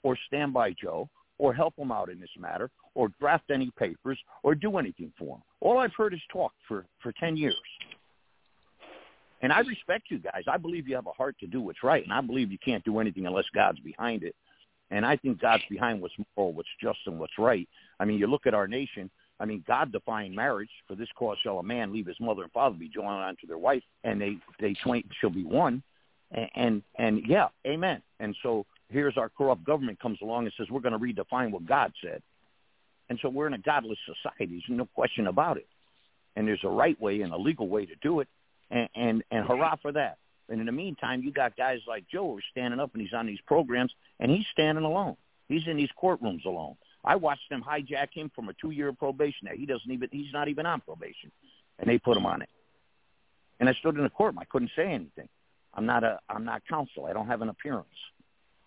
or stand by Joe or help him out in this matter or draft any papers or do anything for him. All I've heard is talk for, for 10 years. And I respect you guys. I believe you have a heart to do what's right, and I believe you can't do anything unless God's behind it. And I think God's behind what's moral, what's just, and what's right. I mean, you look at our nation. I mean, God defined marriage. For this cause shall a man leave his mother and father, be joined unto their wife, and they they shall be one. And, and and yeah, amen. And so here's our corrupt government comes along and says we're going to redefine what God said. And so we're in a godless society. There's no question about it. And there's a right way and a legal way to do it. And and, and hurrah for that. And in the meantime, you got guys like Joe who are standing up and he's on these programs and he's standing alone. He's in these courtrooms alone. I watched them hijack him from a two-year probation. That he doesn't even he's not even on probation, and they put him on it. And I stood in the courtroom. I couldn't say anything. I'm not a I'm not counsel. I don't have an appearance.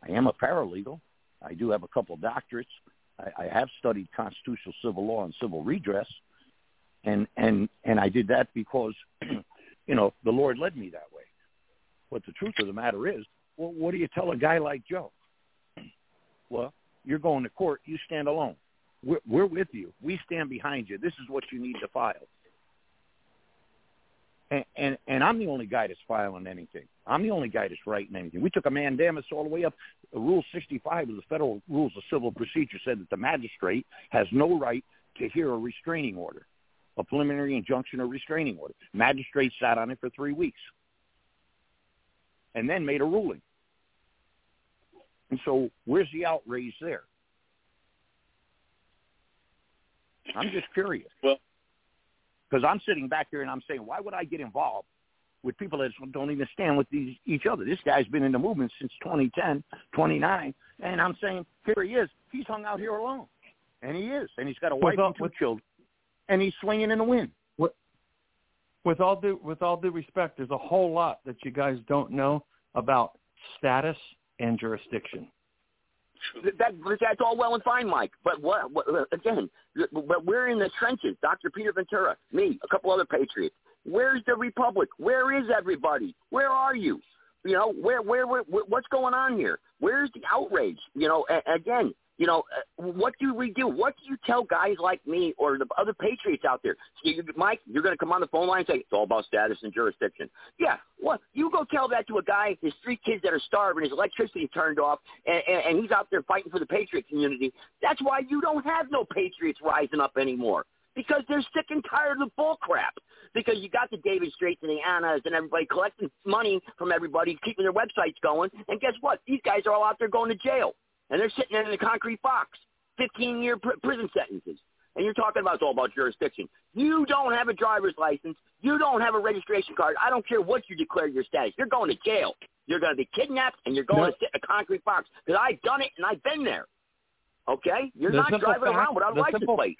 I am a paralegal. I do have a couple of doctorates. I, I have studied constitutional civil law and civil redress. and and and I did that because you know the Lord led me that way. But the truth of the matter is, well, what do you tell a guy like Joe? Well, you're going to court. You stand alone. We're, we're with you. We stand behind you. This is what you need to file. And, and I'm the only guy that's filing anything. I'm the only guy that's writing anything. We took a mandamus all the way up. Rule 65 of the Federal Rules of Civil Procedure said that the magistrate has no right to hear a restraining order, a preliminary injunction or restraining order. Magistrate sat on it for three weeks and then made a ruling. And so where's the outrage there? I'm just curious. Well, because I'm sitting back here and I'm saying, why would I get involved with people that don't even stand with these, each other? This guy's been in the movement since 2010, 29, and I'm saying, here he is. He's hung out here alone, and he is, and he's got a wife all, and two with, children, and he's swinging in the wind. With, with all due with all due respect, there's a whole lot that you guys don't know about status and jurisdiction. That, that's all well and fine, Mike. But what, what again? But we're in the trenches. Dr. Peter Ventura, me, a couple other patriots. Where's the republic? Where is everybody? Where are you? You know, where, where, where, what's going on here? Where's the outrage? You know, again, you know, uh, what do we do? What do you tell guys like me or the other patriots out there? Mike, you're going to come on the phone line and say it's all about status and jurisdiction. Yeah, what? You go tell that to a guy, his three kids that are starving, his electricity turned off, and, and, and he's out there fighting for the patriot community. That's why you don't have no patriots rising up anymore because they're sick and tired of the bull crap. Because you got the David Straights and the Annas and everybody collecting money from everybody, keeping their websites going, and guess what? These guys are all out there going to jail and they're sitting in the concrete box, 15-year pr- prison sentences. And you're talking about it's all about jurisdiction. You don't have a driver's license. You don't have a registration card. I don't care what you declare your status. You're going to jail. You're going to be kidnapped, and you're going no. to sit in a concrete box. Because I've done it, and I've been there. Okay? You're the not driving fact, around without a license simple, plate.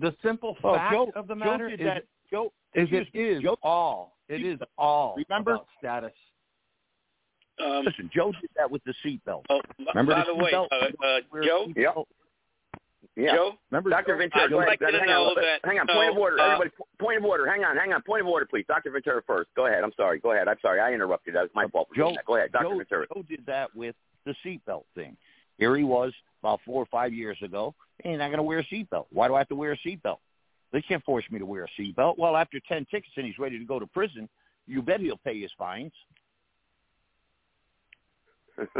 The simple oh, fact Joe, of the matter Joe is, that, Joe, is it is Joe, all. It is all remember? about status. Um, Listen, Joe did that with the seatbelt. Oh, Remember by the, the way, seatbelt? uh, uh, Joe. Yep. Yeah. Joe. Remember Dr. Ventura, I'd go ahead. like to hang know on. that, hang on. Point of uh, order. uh, Everybody, point of order. Hang on. Hang on. Point of order, please. Dr. Ventura first. Go ahead. I'm sorry. Go ahead. I'm sorry. I interrupted. That was my fault. Joe. Go ahead, Dr. Joe, Ventura. Joe did that with the seatbelt thing. Here he was about four or five years ago. Hey, not going to wear a seatbelt. Why do I have to wear a seatbelt? They can't force me to wear a seatbelt. Well, after 10 tickets and he's ready to go to prison, you bet he'll pay his fines.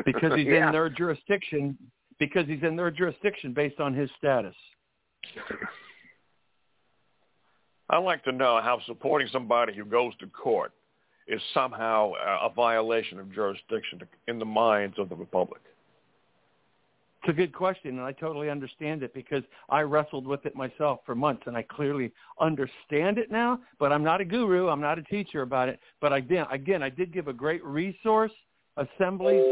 Because he's yeah. in their jurisdiction because he's in their jurisdiction based on his status. I'd like to know how supporting somebody who goes to court is somehow uh, a violation of jurisdiction in the minds of the Republic. It's a good question, and I totally understand it because I wrestled with it myself for months, and I clearly understand it now. But I'm not a guru. I'm not a teacher about it. But I did, again, I did give a great resource. Assemblies,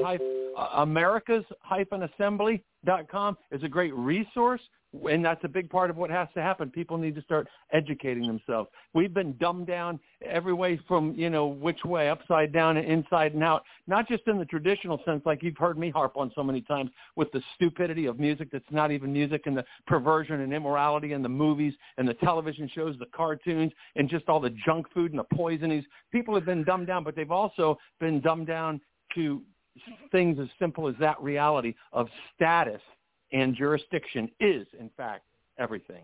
uh, America's hyphen assembly dot com is a great resource, and that's a big part of what has to happen. People need to start educating themselves. We've been dumbed down every way from you know which way, upside down and inside and out. Not just in the traditional sense, like you've heard me harp on so many times, with the stupidity of music that's not even music, and the perversion and immorality in the movies and the television shows, the cartoons, and just all the junk food and the poisonings. People have been dumbed down, but they've also been dumbed down to things as simple as that reality of status and jurisdiction is, in fact, everything.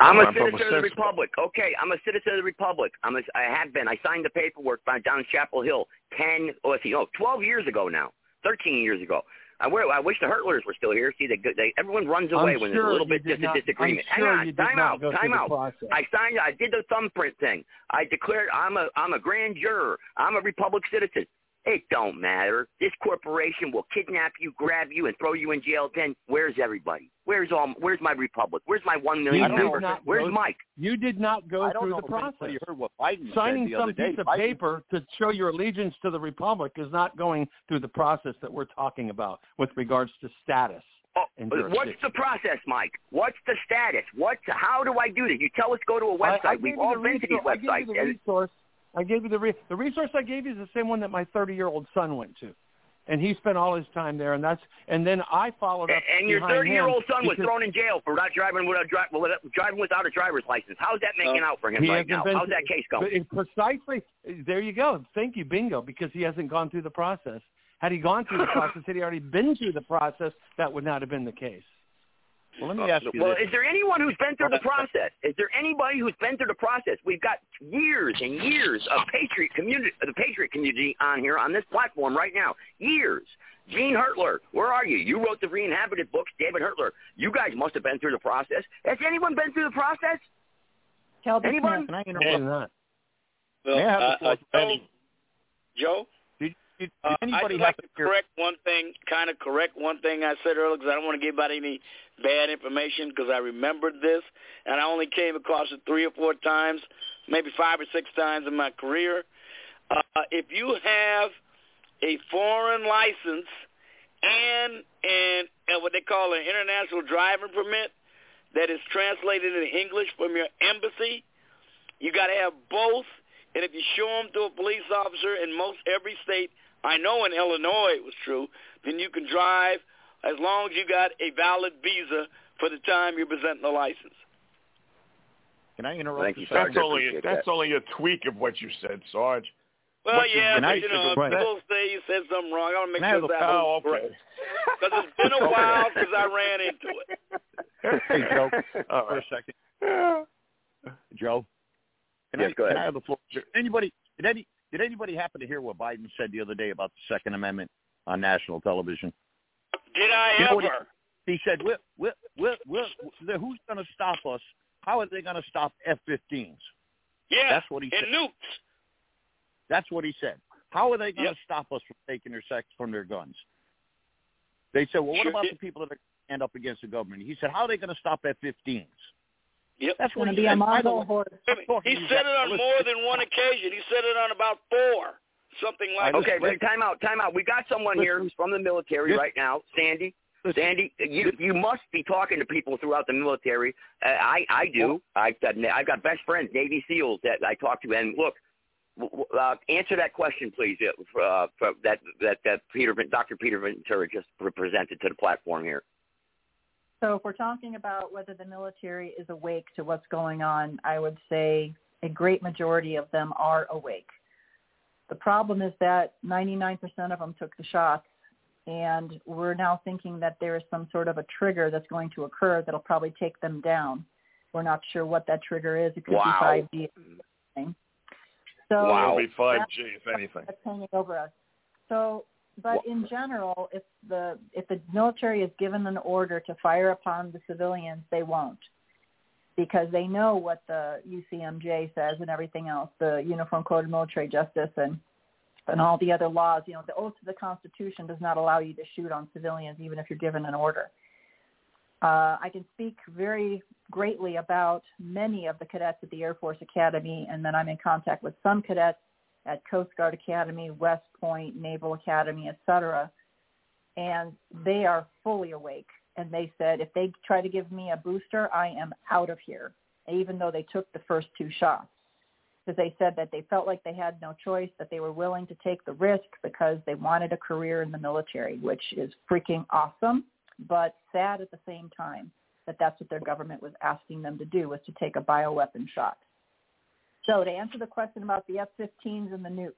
I'm a I'm citizen of the sensible- Republic. Okay, I'm a citizen of the Republic. I'm a, I have been. I signed the paperwork by down in Chapel Hill ten, oh, let's see, no, twelve years ago now, thirteen years ago. I, I wish the Hurtlers were still here. See, they, they, everyone runs away I'm when sure there's a little bit did dis- not- disagreement. I'm sure Hang on, time out, go through time out. I signed. I did the thumbprint thing. I declared I'm a I'm a grand juror. I'm a Republic citizen. It don't matter. This corporation will kidnap you, grab you, and throw you in jail. Then where's everybody? Where's all? Where's my Republic? Where's my million did members? Where's go- Mike? You did not go through the process. heard what Biden Signing some other day. piece of Biden- paper to show your allegiance to the republic is not going through the process that we're talking about with regards to status. Oh, what's the process, Mike? What's the status? What's how do I do this? You tell us go to a website. I, I We've all been to these resource- I gave websites. you the resource. I gave you the re- the resource I gave you is the same one that my 30 year old son went to, and he spent all his time there, and that's and then I followed up. And your 30 year old son was thrown in jail for not driving without dri- driving without a driver's license. How's that making uh, out for him right now? been How's that case going? Precisely. There you go. Thank you, bingo. Because he hasn't gone through the process. Had he gone through the process, had he already been through the process, that would not have been the case. Well, let me ask you well, this. is there anyone who's been through the process? Is there anybody who's been through the process? We've got years and years of patriot community, the patriot community on here on this platform right now. Years. Gene Hertler, where are you? You wrote the Re-Inhabited books, David Hertler. You guys must have been through the process. Has anyone been through the process? Kelby anyone? Can I Maybe interrupt? not. Well, May I have the uh, uh, Joe, Joe, Did, did, uh, I'd like to hear? correct one thing, kind of correct one thing I said earlier because I don't want to give anybody any bad information because I remembered this and I only came across it three or four times, maybe five or six times in my career. Uh, if you have a foreign license and and, and what they call an international driving permit that is translated into English from your embassy, you got to have both. And if you show them to a police officer in most every state, I know in Illinois it was true, then you can drive as long as you got a valid visa for the time you're presenting the license. Can I interrupt? Thank you, second? That's only appreciate that's that. only a tweak of what you said, Sarge. Well, What yeah, but I- you know, Right. people say you said something wrong. I want to make Can sure the- that Oh, was correct. okay. Because it's been a while since I ran into it. Hey, Joe, All for a second. Joe, can, Yes, I, go can. I have the floor? Did anybody did any did anybody happen to hear what Biden said the other day about the Second Amendment on national television? Did I You know ever? He said, we're, we're, we're, we're, "Who's going to stop us? How are they going to stop F-15s?" Yeah, That's what he and said. nukes. That's what he said. How are they going Yep. to stop us from taking their sex from their guns? They said, "Well, what Sure about the people that are end up against the government?" He said, "How are they going to stop F-15s?" Yep. That's going to he be a said. By the Mongol way, horde. I'm talking He said it on more than one occasion. He said it on about four, something like that. Okay, but time out, time out. We got someone here who's from the military Listen. right now, Sandy. Listen. Sandy, you you must be talking to people throughout the military. Uh, I I do. I've got I've got best friends, Navy SEALs that I talk to. And look, w- w- uh, answer that question, please. Uh, for, uh, for that that that Peter Dr. Peter Ventura just presented to the platform here. So if we're talking about whether the military is awake to what's going on, I would say a great majority of them are awake. The problem is that 99% of them took the shots, and we're now thinking that there is some sort of a trigger that's going to occur that'll probably take them down. We're not sure what that trigger is. It could Wow. be 5G. So It'll be 5G, if anything. that's hanging over us. So, but in general, if the if the military is given an order to fire upon the civilians, they won't, because they know what the UCMJ says and everything else, the Uniform Code of Military Justice and and all the other laws. You know, the oath to the Constitution does not allow you to shoot on civilians, even if you're given an order. Uh, I can speak very greatly about many of the cadets at the Air Force Academy, and then I'm in contact with some cadets at Coast Guard Academy, West Point, Naval Academy, et cetera. And they are fully awake. And they said, if they try to give me a booster, I am out of here, even though they took the first two shots. Because they said that they felt like they had no choice, that they were willing to take the risk because they wanted a career in the military, which is freaking awesome, but sad at the same time that that's what their government was asking them to do, was to take a bioweapon shot. So to answer the question about the F-15s and the nukes,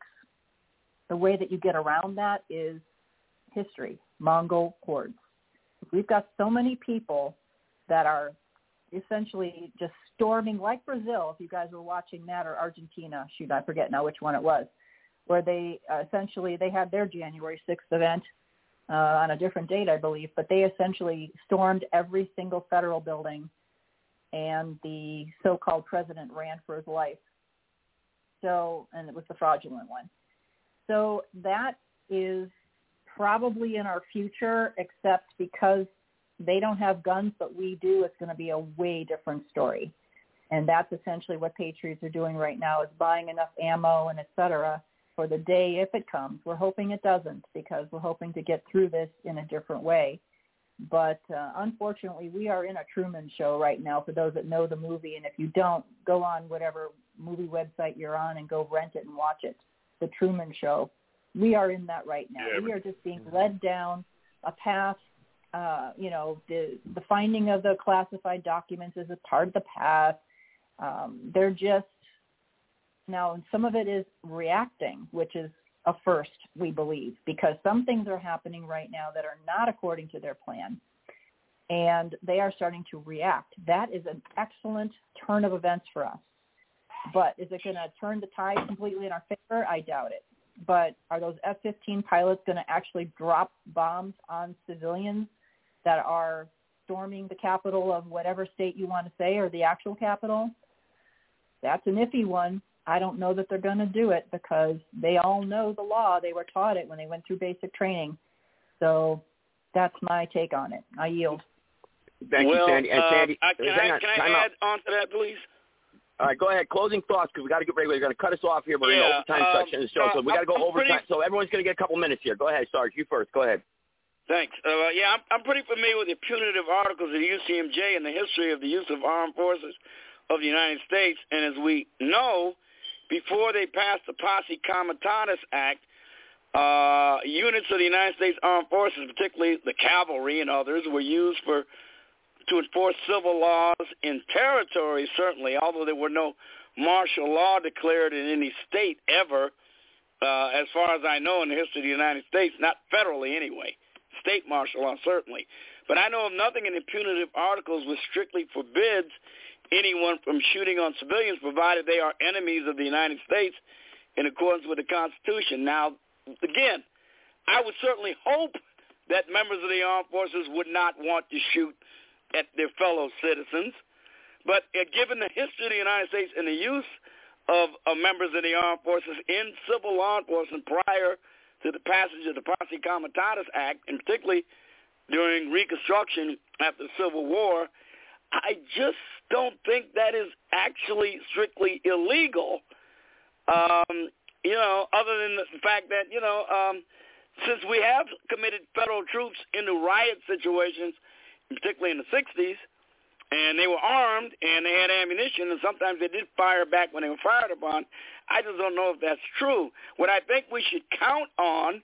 the way that you get around that is history, Mongol hordes. We've got so many people that are essentially just storming, like Brazil, if you guys were watching that, or Argentina, shoot, I forget now which one it was, where they uh, essentially, they had their January 6th event uh, on a different date, I believe, but they essentially stormed every single federal building and the so-called president ran for his life. So, and it was the fraudulent one. So that is probably in our future, except because they don't have guns, but we do, it's going to be a way different story. And that's essentially what Patriots are doing right now is buying enough ammo and et cetera for the day if it comes. We're hoping it doesn't because we're hoping to get through this in a different way. But uh, unfortunately, we are in a Truman show right now for those that know the movie. And if you don't, go on whatever movie website you're on and go rent it and watch it. The Truman Show. We are in that right now. Yeah, we are just being led down a path. Uh, you know, the the finding of the classified documents is a part of the path. Um, they're just now, and some of it is reacting, which is a first, we believe, because some things are happening right now that are not according to their plan, and they are starting to react. That is an excellent turn of events for us. But is it going to turn the tide completely in our favor? I doubt it. But are those F-15 pilots going to actually drop bombs on civilians that are storming the capital of whatever state you want to say or the actual capital? That's an iffy one. I don't know that they're going to do it because they all know the law. They were taught it when they went through basic training. So that's my take on it. I yield. Thank well, you, Sandy. And uh, Sandy, I, can I, can I add out. on to that, please? All right, go ahead. Closing thoughts because we got to get ready. We're going to cut us off here. We're in the overtime um, section of the show, so uh, we got to go I'm overtime. pretty- So everyone's going to get a couple minutes here. Go ahead, Sarge. You first. Go ahead. Thanks. Uh, yeah, I'm, I'm pretty familiar with the punitive articles of the UCMJ and the history of the use of armed forces of the United States. And as we know, before they passed the Posse Comitatus Act, uh, units of the United States Armed Forces, particularly the cavalry and others, were used for to enforce civil laws in territories, certainly, although there were no martial law declared in any state ever, uh, as far as I know in the history of the United States, not federally anyway. State martial law, certainly. But I know of nothing in the punitive articles which strictly forbids anyone from shooting on civilians provided they are enemies of the United States in accordance with the Constitution. Now, again, I would certainly hope that members of the armed forces would not want to shoot at their fellow citizens. But uh, given the history of the United States and the use of, of members of the armed forces in civil law enforcement prior to the passage of the Posse Comitatus Act, and particularly during Reconstruction after the Civil War, I just don't think that is actually strictly illegal. Um, you know, other than the fact that, you know, um, since we have committed federal troops into riot situations, particularly in the 60s, and they were armed and they had ammunition, and sometimes they did fire back when they were fired upon. I just don't know if that's true. What I think we should count on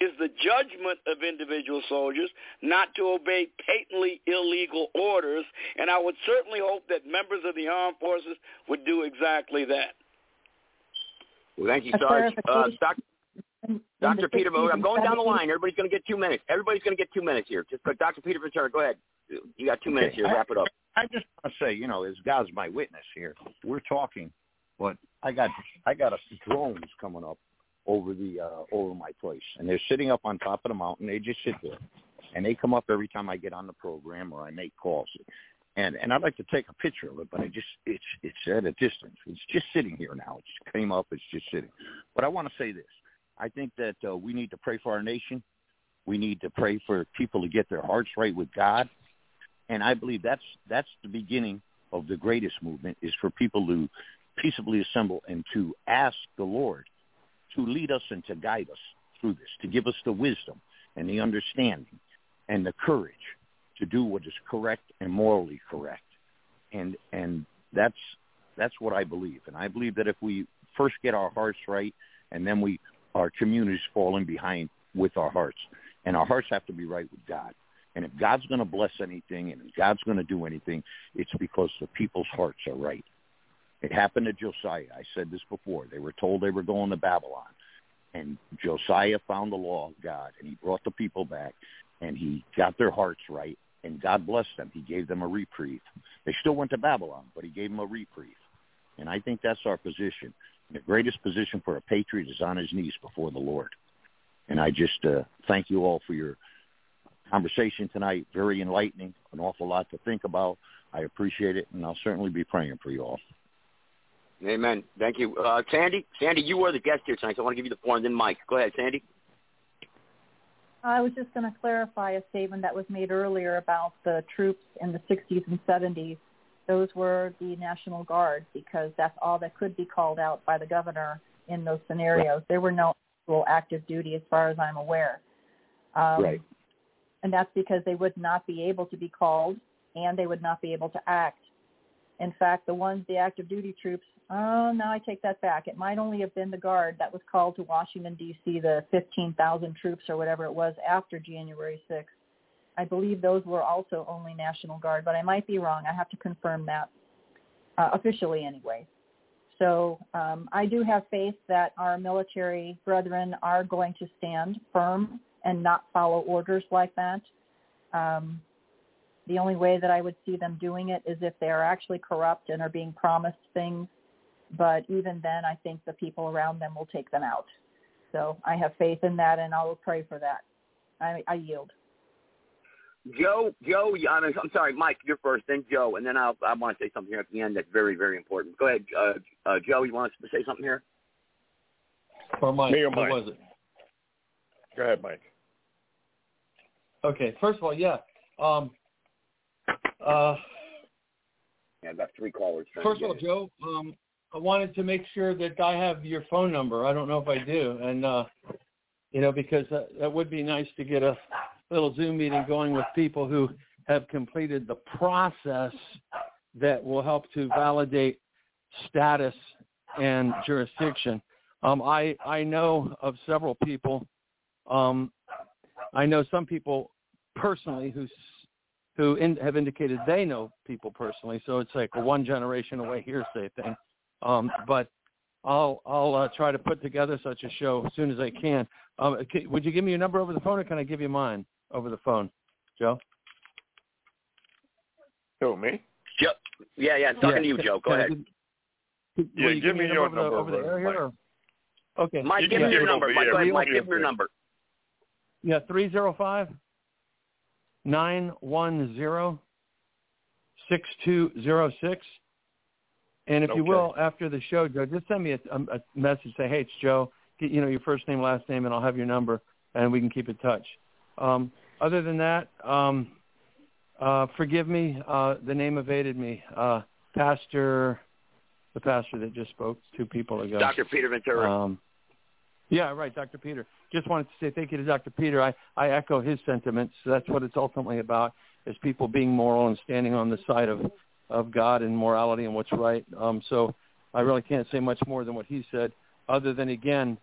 is the judgment of individual soldiers not to obey patently illegal orders, and I would certainly hope that members of the armed forces would do exactly that. Well, thank you, A Sarge. Uh, clarification. Doc, In- in Dr. Peter, I'm going down the line. Everybody's going to get two minutes. Everybody's going to get two minutes here. Just Dr. Peter Ventura, go ahead. You got two minutes here. Okay. Wrap it up. I just want to say, you know, as God's my witness here, we're talking, but I got I got a drones coming up over the uh, over my place, and they're sitting up on top of the mountain. They just sit there, and they come up every time I get on the program or I make calls. And and I'd like to take a picture of it, but I just it's it's at a distance. It's just sitting here now. It just came up. It's just sitting. But I want to say this. I think that uh, we need to pray for our nation. We need to pray for people to get their hearts right with God and I believe that's that's the beginning of the greatest movement is for people to peaceably assemble and to ask the Lord to lead us and to guide us through this, to give us the wisdom and the understanding and the courage to do what is correct and morally correct. And and that's that's what I believe. And I believe that if we first get our hearts right and then we our communities falling behind with our hearts. And our hearts have to be right with God. And if God's going to bless anything and if God's going to do anything, it's because the people's hearts are right. It happened to Josiah. I said this before. They were told they were going to Babylon. And Josiah found the law of God, and he brought the people back, and he got their hearts right, and God blessed them. He gave them a reprieve. They still went to Babylon, but he gave them a reprieve. And I think that's our position. The greatest position for a patriot is on his knees before the Lord. And I just uh, thank you all for your conversation tonight. Very enlightening, an awful lot to think about. I appreciate it, and I'll certainly be praying for you all. Amen. Thank you. Uh, Sandy, Sandy, you were the guest here tonight, so I want to give you the floor, and then Mike. Go ahead, Sandy. I was just going to clarify a statement that was made earlier about the troops in the 60s and 70s. Those were the National Guard because that's all that could be called out by the governor in those scenarios. There were no actual active duty as far as I'm aware. Um, Right. And that's because they would not be able to be called and they would not be able to act. In fact, the ones, the active duty troops, oh, no, I take that back. It might only have been the Guard that was called to Washington, D.C., the 15,000 troops or whatever it was after January 6th. I believe those were also only National Guard, but I might be wrong. I have to confirm that uh, officially anyway. So um, I do have faith that our military brethren are going to stand firm and not follow orders like that. Um, the only way that I would see them doing it is if they are actually corrupt and are being promised things. But even then, I think the people around them will take them out. So I have faith in that, and I will pray for that. I, I yield. Joe, Joe, I'm, I'm sorry, Mike, you're first, then Joe, and then I'll, I want to say something here at the end that's very, very important. Go ahead, uh, uh, Joe. You want to say something here? Or Mike? Me or What Mike? was it? Go ahead, Mike. Okay. First of all, yeah. Um, uh, Yeah, I've got three callers. trying First to of all, it. Joe, um, I wanted to make sure that I have your phone number. I don't know if I do, and uh, you know, because that, that would be nice to get a little Zoom meeting going with people who have completed the process that will help to validate status and jurisdiction. Um, I I know of several people. Um, I know some people personally who who in, have indicated they know people personally. So it's like a one generation away hearsay thing. Um, but I'll I'll uh, try to put together such a show as soon as I can. Um, okay, would you give me your number over the phone, or can I give you mine over the phone, Joe? Who, me? Joe. Yeah, yeah, talking Yeah. to you, Joe. Go ahead. give- Yeah, will give me your your number over the, over the air here? Mike. Or? Okay. Mike, You give can me your number. Mike, go ahead, Mike, give me your number. Yeah, three zero five nine one zero six two zero six. And if you will, after the show, Joe, just send me a, a, a message. Say, hey, it's Joe. Get, you know your first name, last name, and I'll have your number, and we can keep in touch. Um, other than that, um, uh, forgive me. Uh, the name evaded me. Uh, pastor, the pastor that just spoke two people ago. Dr. Peter Ventura. Um, yeah, right, Dr. Peter. Just wanted to say thank you to Dr. Peter. I, I echo his sentiments. That's what it's ultimately about, is people being moral and standing on the side of, of God and morality and what's right. Um, so I really can't say much more than what he said, other than, again,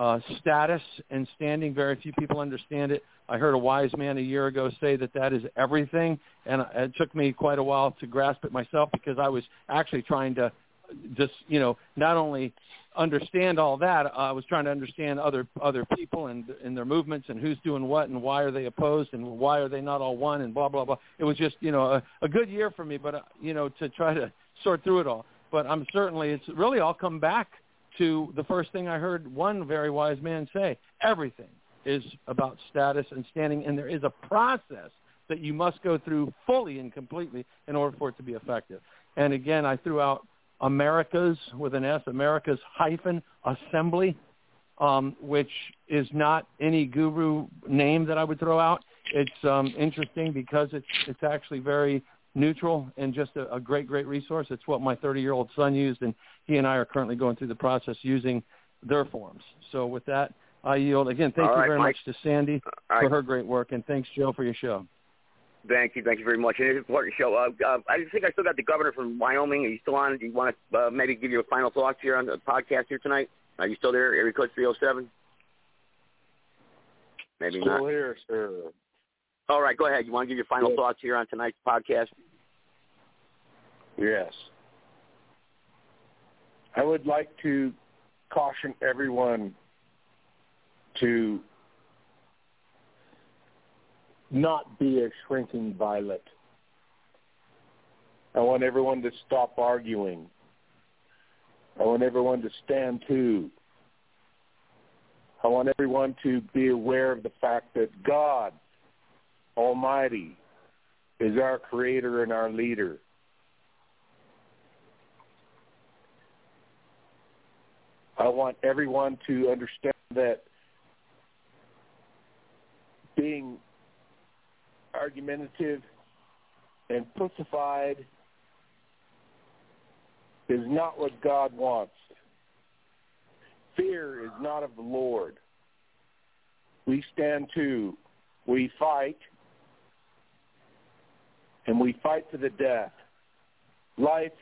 uh, status and standing. Very few people understand it. I heard a wise man a year ago say that that is everything, and it took me quite a while to grasp it myself because I was actually trying to just you know not only understand all that i was trying to understand other other people and and their movements and who's doing what and why are they opposed and why are they not all one and blah blah blah it was just you know a, a good year for me but uh, you know to try to sort through it all but i'm certainly it's really all come back to the first thing i heard one very wise man say everything is about status and standing and there is a process that you must go through fully and completely in order for it to be effective and again i threw out Americas with an S, Americas hyphen assembly, um, which is not any guru name that I would throw out. It's um, interesting because it's it's actually very neutral and just a, a great great resource. It's what my 30 year old son used, and he and I are currently going through the process using their forms. So with that, I yield again. Thank All you right, very Mike. much to Sandy All right. for her great work, and thanks Joe for your show. Thank you, thank you very much. And it's an important show. Uh, uh, I think I still got the governor from Wyoming. Are you still on? Do you want to uh, maybe give your final thoughts here on the podcast here tonight? Are you still there, area code 307? Maybe Still not. here, sir. All right, go ahead. You want to give your final Yes. thoughts here on tonight's podcast? Yes. I would like to caution everyone to not be a shrinking violet. I want everyone to stop arguing. I want everyone to stand to. I want everyone to be aware of the fact that God Almighty is our creator and our leader. I want everyone to understand that being argumentative and pussified is not what God wants. Fear is not of the Lord. We stand to, we fight, and we fight to the death. life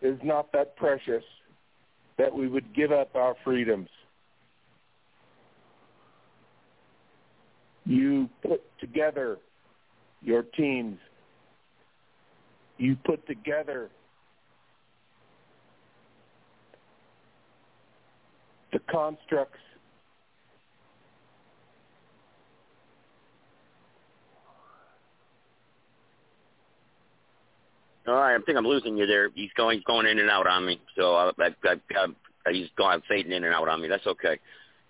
is not that precious that we would give up our freedoms. You put together your teams. You put together the constructs All right, I think I'm losing you there. He's going, going in and out on me. So I, I, I, I he's going fading in and out on me. That's okay.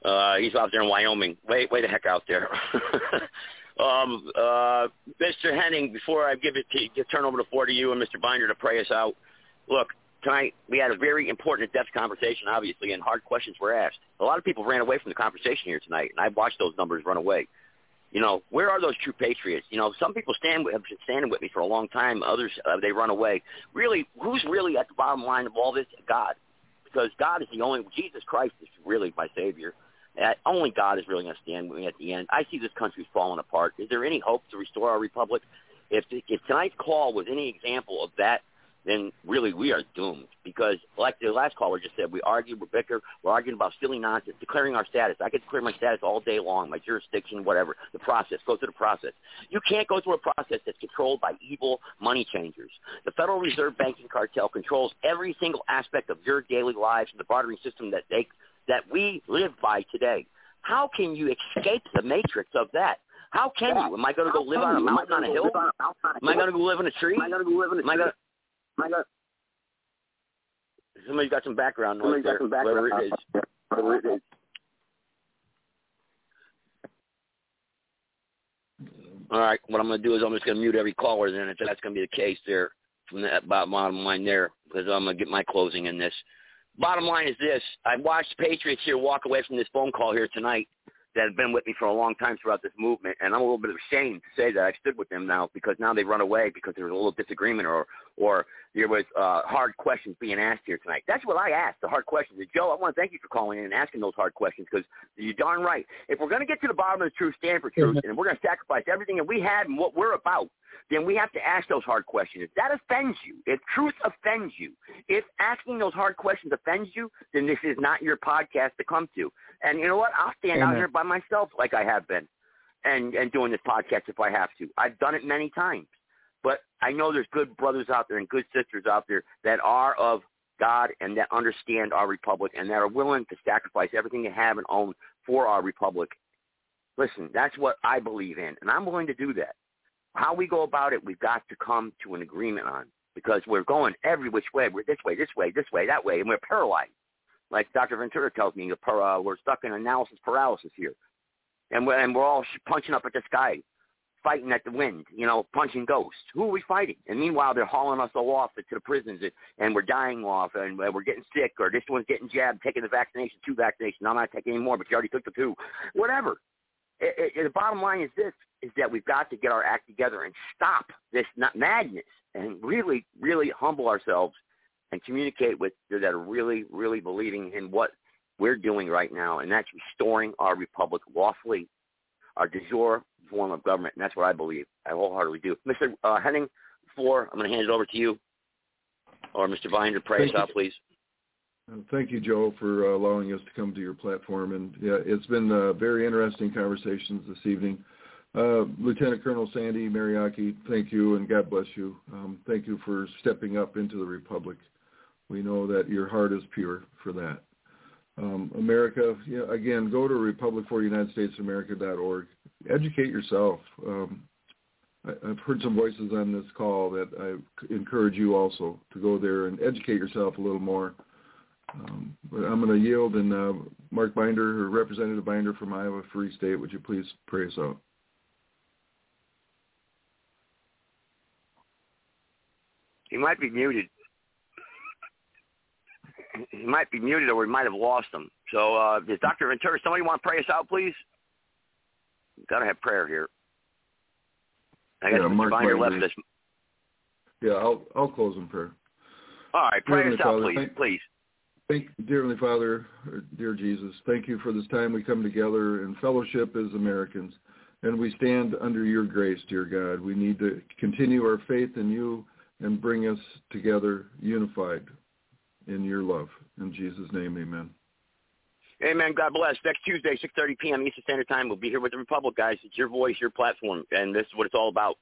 Uh, he's out there in Wyoming. Way, way the heck out there. um, uh, Mr. Henning, before I give it to turn over the floor to you and Mr. Binder to pray us out. Look, tonight we had a very important depth conversation, obviously, and hard questions were asked. A lot of people ran away from the conversation here tonight, and I watched those numbers run away. You know, where are those true patriots? You know, some people stand have been standing with me for a long time. Others uh, they run away. Really, who's really at the bottom line of all this? God, because God is the only. Jesus Christ is really my Savior. Uh, only God is really going to stand with me at the end. I see this country falling apart. Is there any hope to restore our republic? If if tonight's call was any example of that, then really we are doomed because, like the last caller just said, we argue, we bicker, we're arguing about silly nonsense, declaring our status. I could declare my status all day long, my jurisdiction, whatever. The process, go through the process. You can't go through a process that's controlled by evil money changers. The Federal Reserve banking cartel controls every single aspect of your daily lives and the bartering system that they that we live by today. How can you escape the matrix of that? How can you? Am I going to go live on a mountain on a hill? Am I going to go live in a tree? Am I going to go live in a tree? I going to I got somebody's got some background noise there. Some background whoever it is. Whoever it is. All right, what I'm going to do is I'm just going to mute every caller then if that's going to be the case there from that bottom line there because I'm going to get my closing in this. Bottom line is this. I watched Patriots here walk away from this phone call here tonight that have been with me for a long time throughout this movement, and I'm a little bit ashamed to say that I stood with them now because now they've run away because there was a little disagreement or or there was uh, hard questions being asked here tonight. That's what I asked, the hard questions. And Joe, I want to thank you for calling in and asking those hard questions because you're darn right. If we're going to get to the bottom of the truth, stand for truth, and we're going to sacrifice everything that we had and what we're about, then we have to ask those hard questions. If that offends you, if truth offends you, if asking those hard questions offends you, then this is not your podcast to come to. And you know what? I'll stand Amen. out here by myself like I have been and, and doing this podcast if I have to. I've done it many times. But I know there's good brothers out there and good sisters out there that are of God and that understand our republic and that are willing to sacrifice everything they have and own for our republic. Listen, that's what I believe in, and I'm willing to do that. How we go about it, we've got to come to an agreement on because we're going every which way. We're this way, this way, this way, that way, and we're paralyzed. Like Dr. Ventura tells me, we're stuck in analysis paralysis here, and we're, and we're all punching up at the sky, fighting at the wind, you know, punching ghosts. Who are we fighting? And meanwhile, they're hauling us all off to the prisons, and we're dying off, and we're getting sick, or this one's getting jabbed, taking the vaccination, two vaccinations. I'm not taking any more, but you already took the two. Whatever. It, it, the bottom line is this: is that we've got to get our act together and stop this madness, and really, really humble ourselves and communicate with that are really, really believing in what we're doing right now, and that's restoring our republic lawfully, our de jure form of government, and that's what I believe. I wholeheartedly do. Mr. Uh, Henning, floor, I'm going to hand it over to you, or Mr. Binder, pray us out, please. Uh, thank you, Joe, for uh, allowing us to come to your platform. And yeah, it's been uh, very interesting conversations this evening. Uh, Lieutenant Colonel Sandy Mariaki, thank you and God bless you. Um, thank you for stepping up into the Republic. We know that your heart is pure for that. Um, America, again, go to republicforunitedstatesamerica.org. Educate yourself. Um, I, I've heard some voices on this call that I encourage you also to go there and educate yourself a little more. Um, but I'm going to yield, and uh, Mark Binder, or Representative Binder from Iowa Free State, would you please pray us out? He might be muted he might be muted or we might have lost him. So uh, does Dr. Ventura, somebody want to pray us out, please? Got to have prayer here. I guess yeah, Mr. Binder left us. Yeah, I'll I'll close in prayer. All right, pray Dear us out, please, thank, please. Thank, dear Heavenly Father, dear Jesus, thank you for this time we come together in fellowship as Americans, and we stand under your grace, dear God. We need to continue our faith in you and bring us together unified in your love. In Jesus' name, amen. Amen. God bless. Next Tuesday, 6.30 p.m. Eastern Standard Time, we'll be here with the Republic, guys. It's your voice, your platform, and this is what it's all about.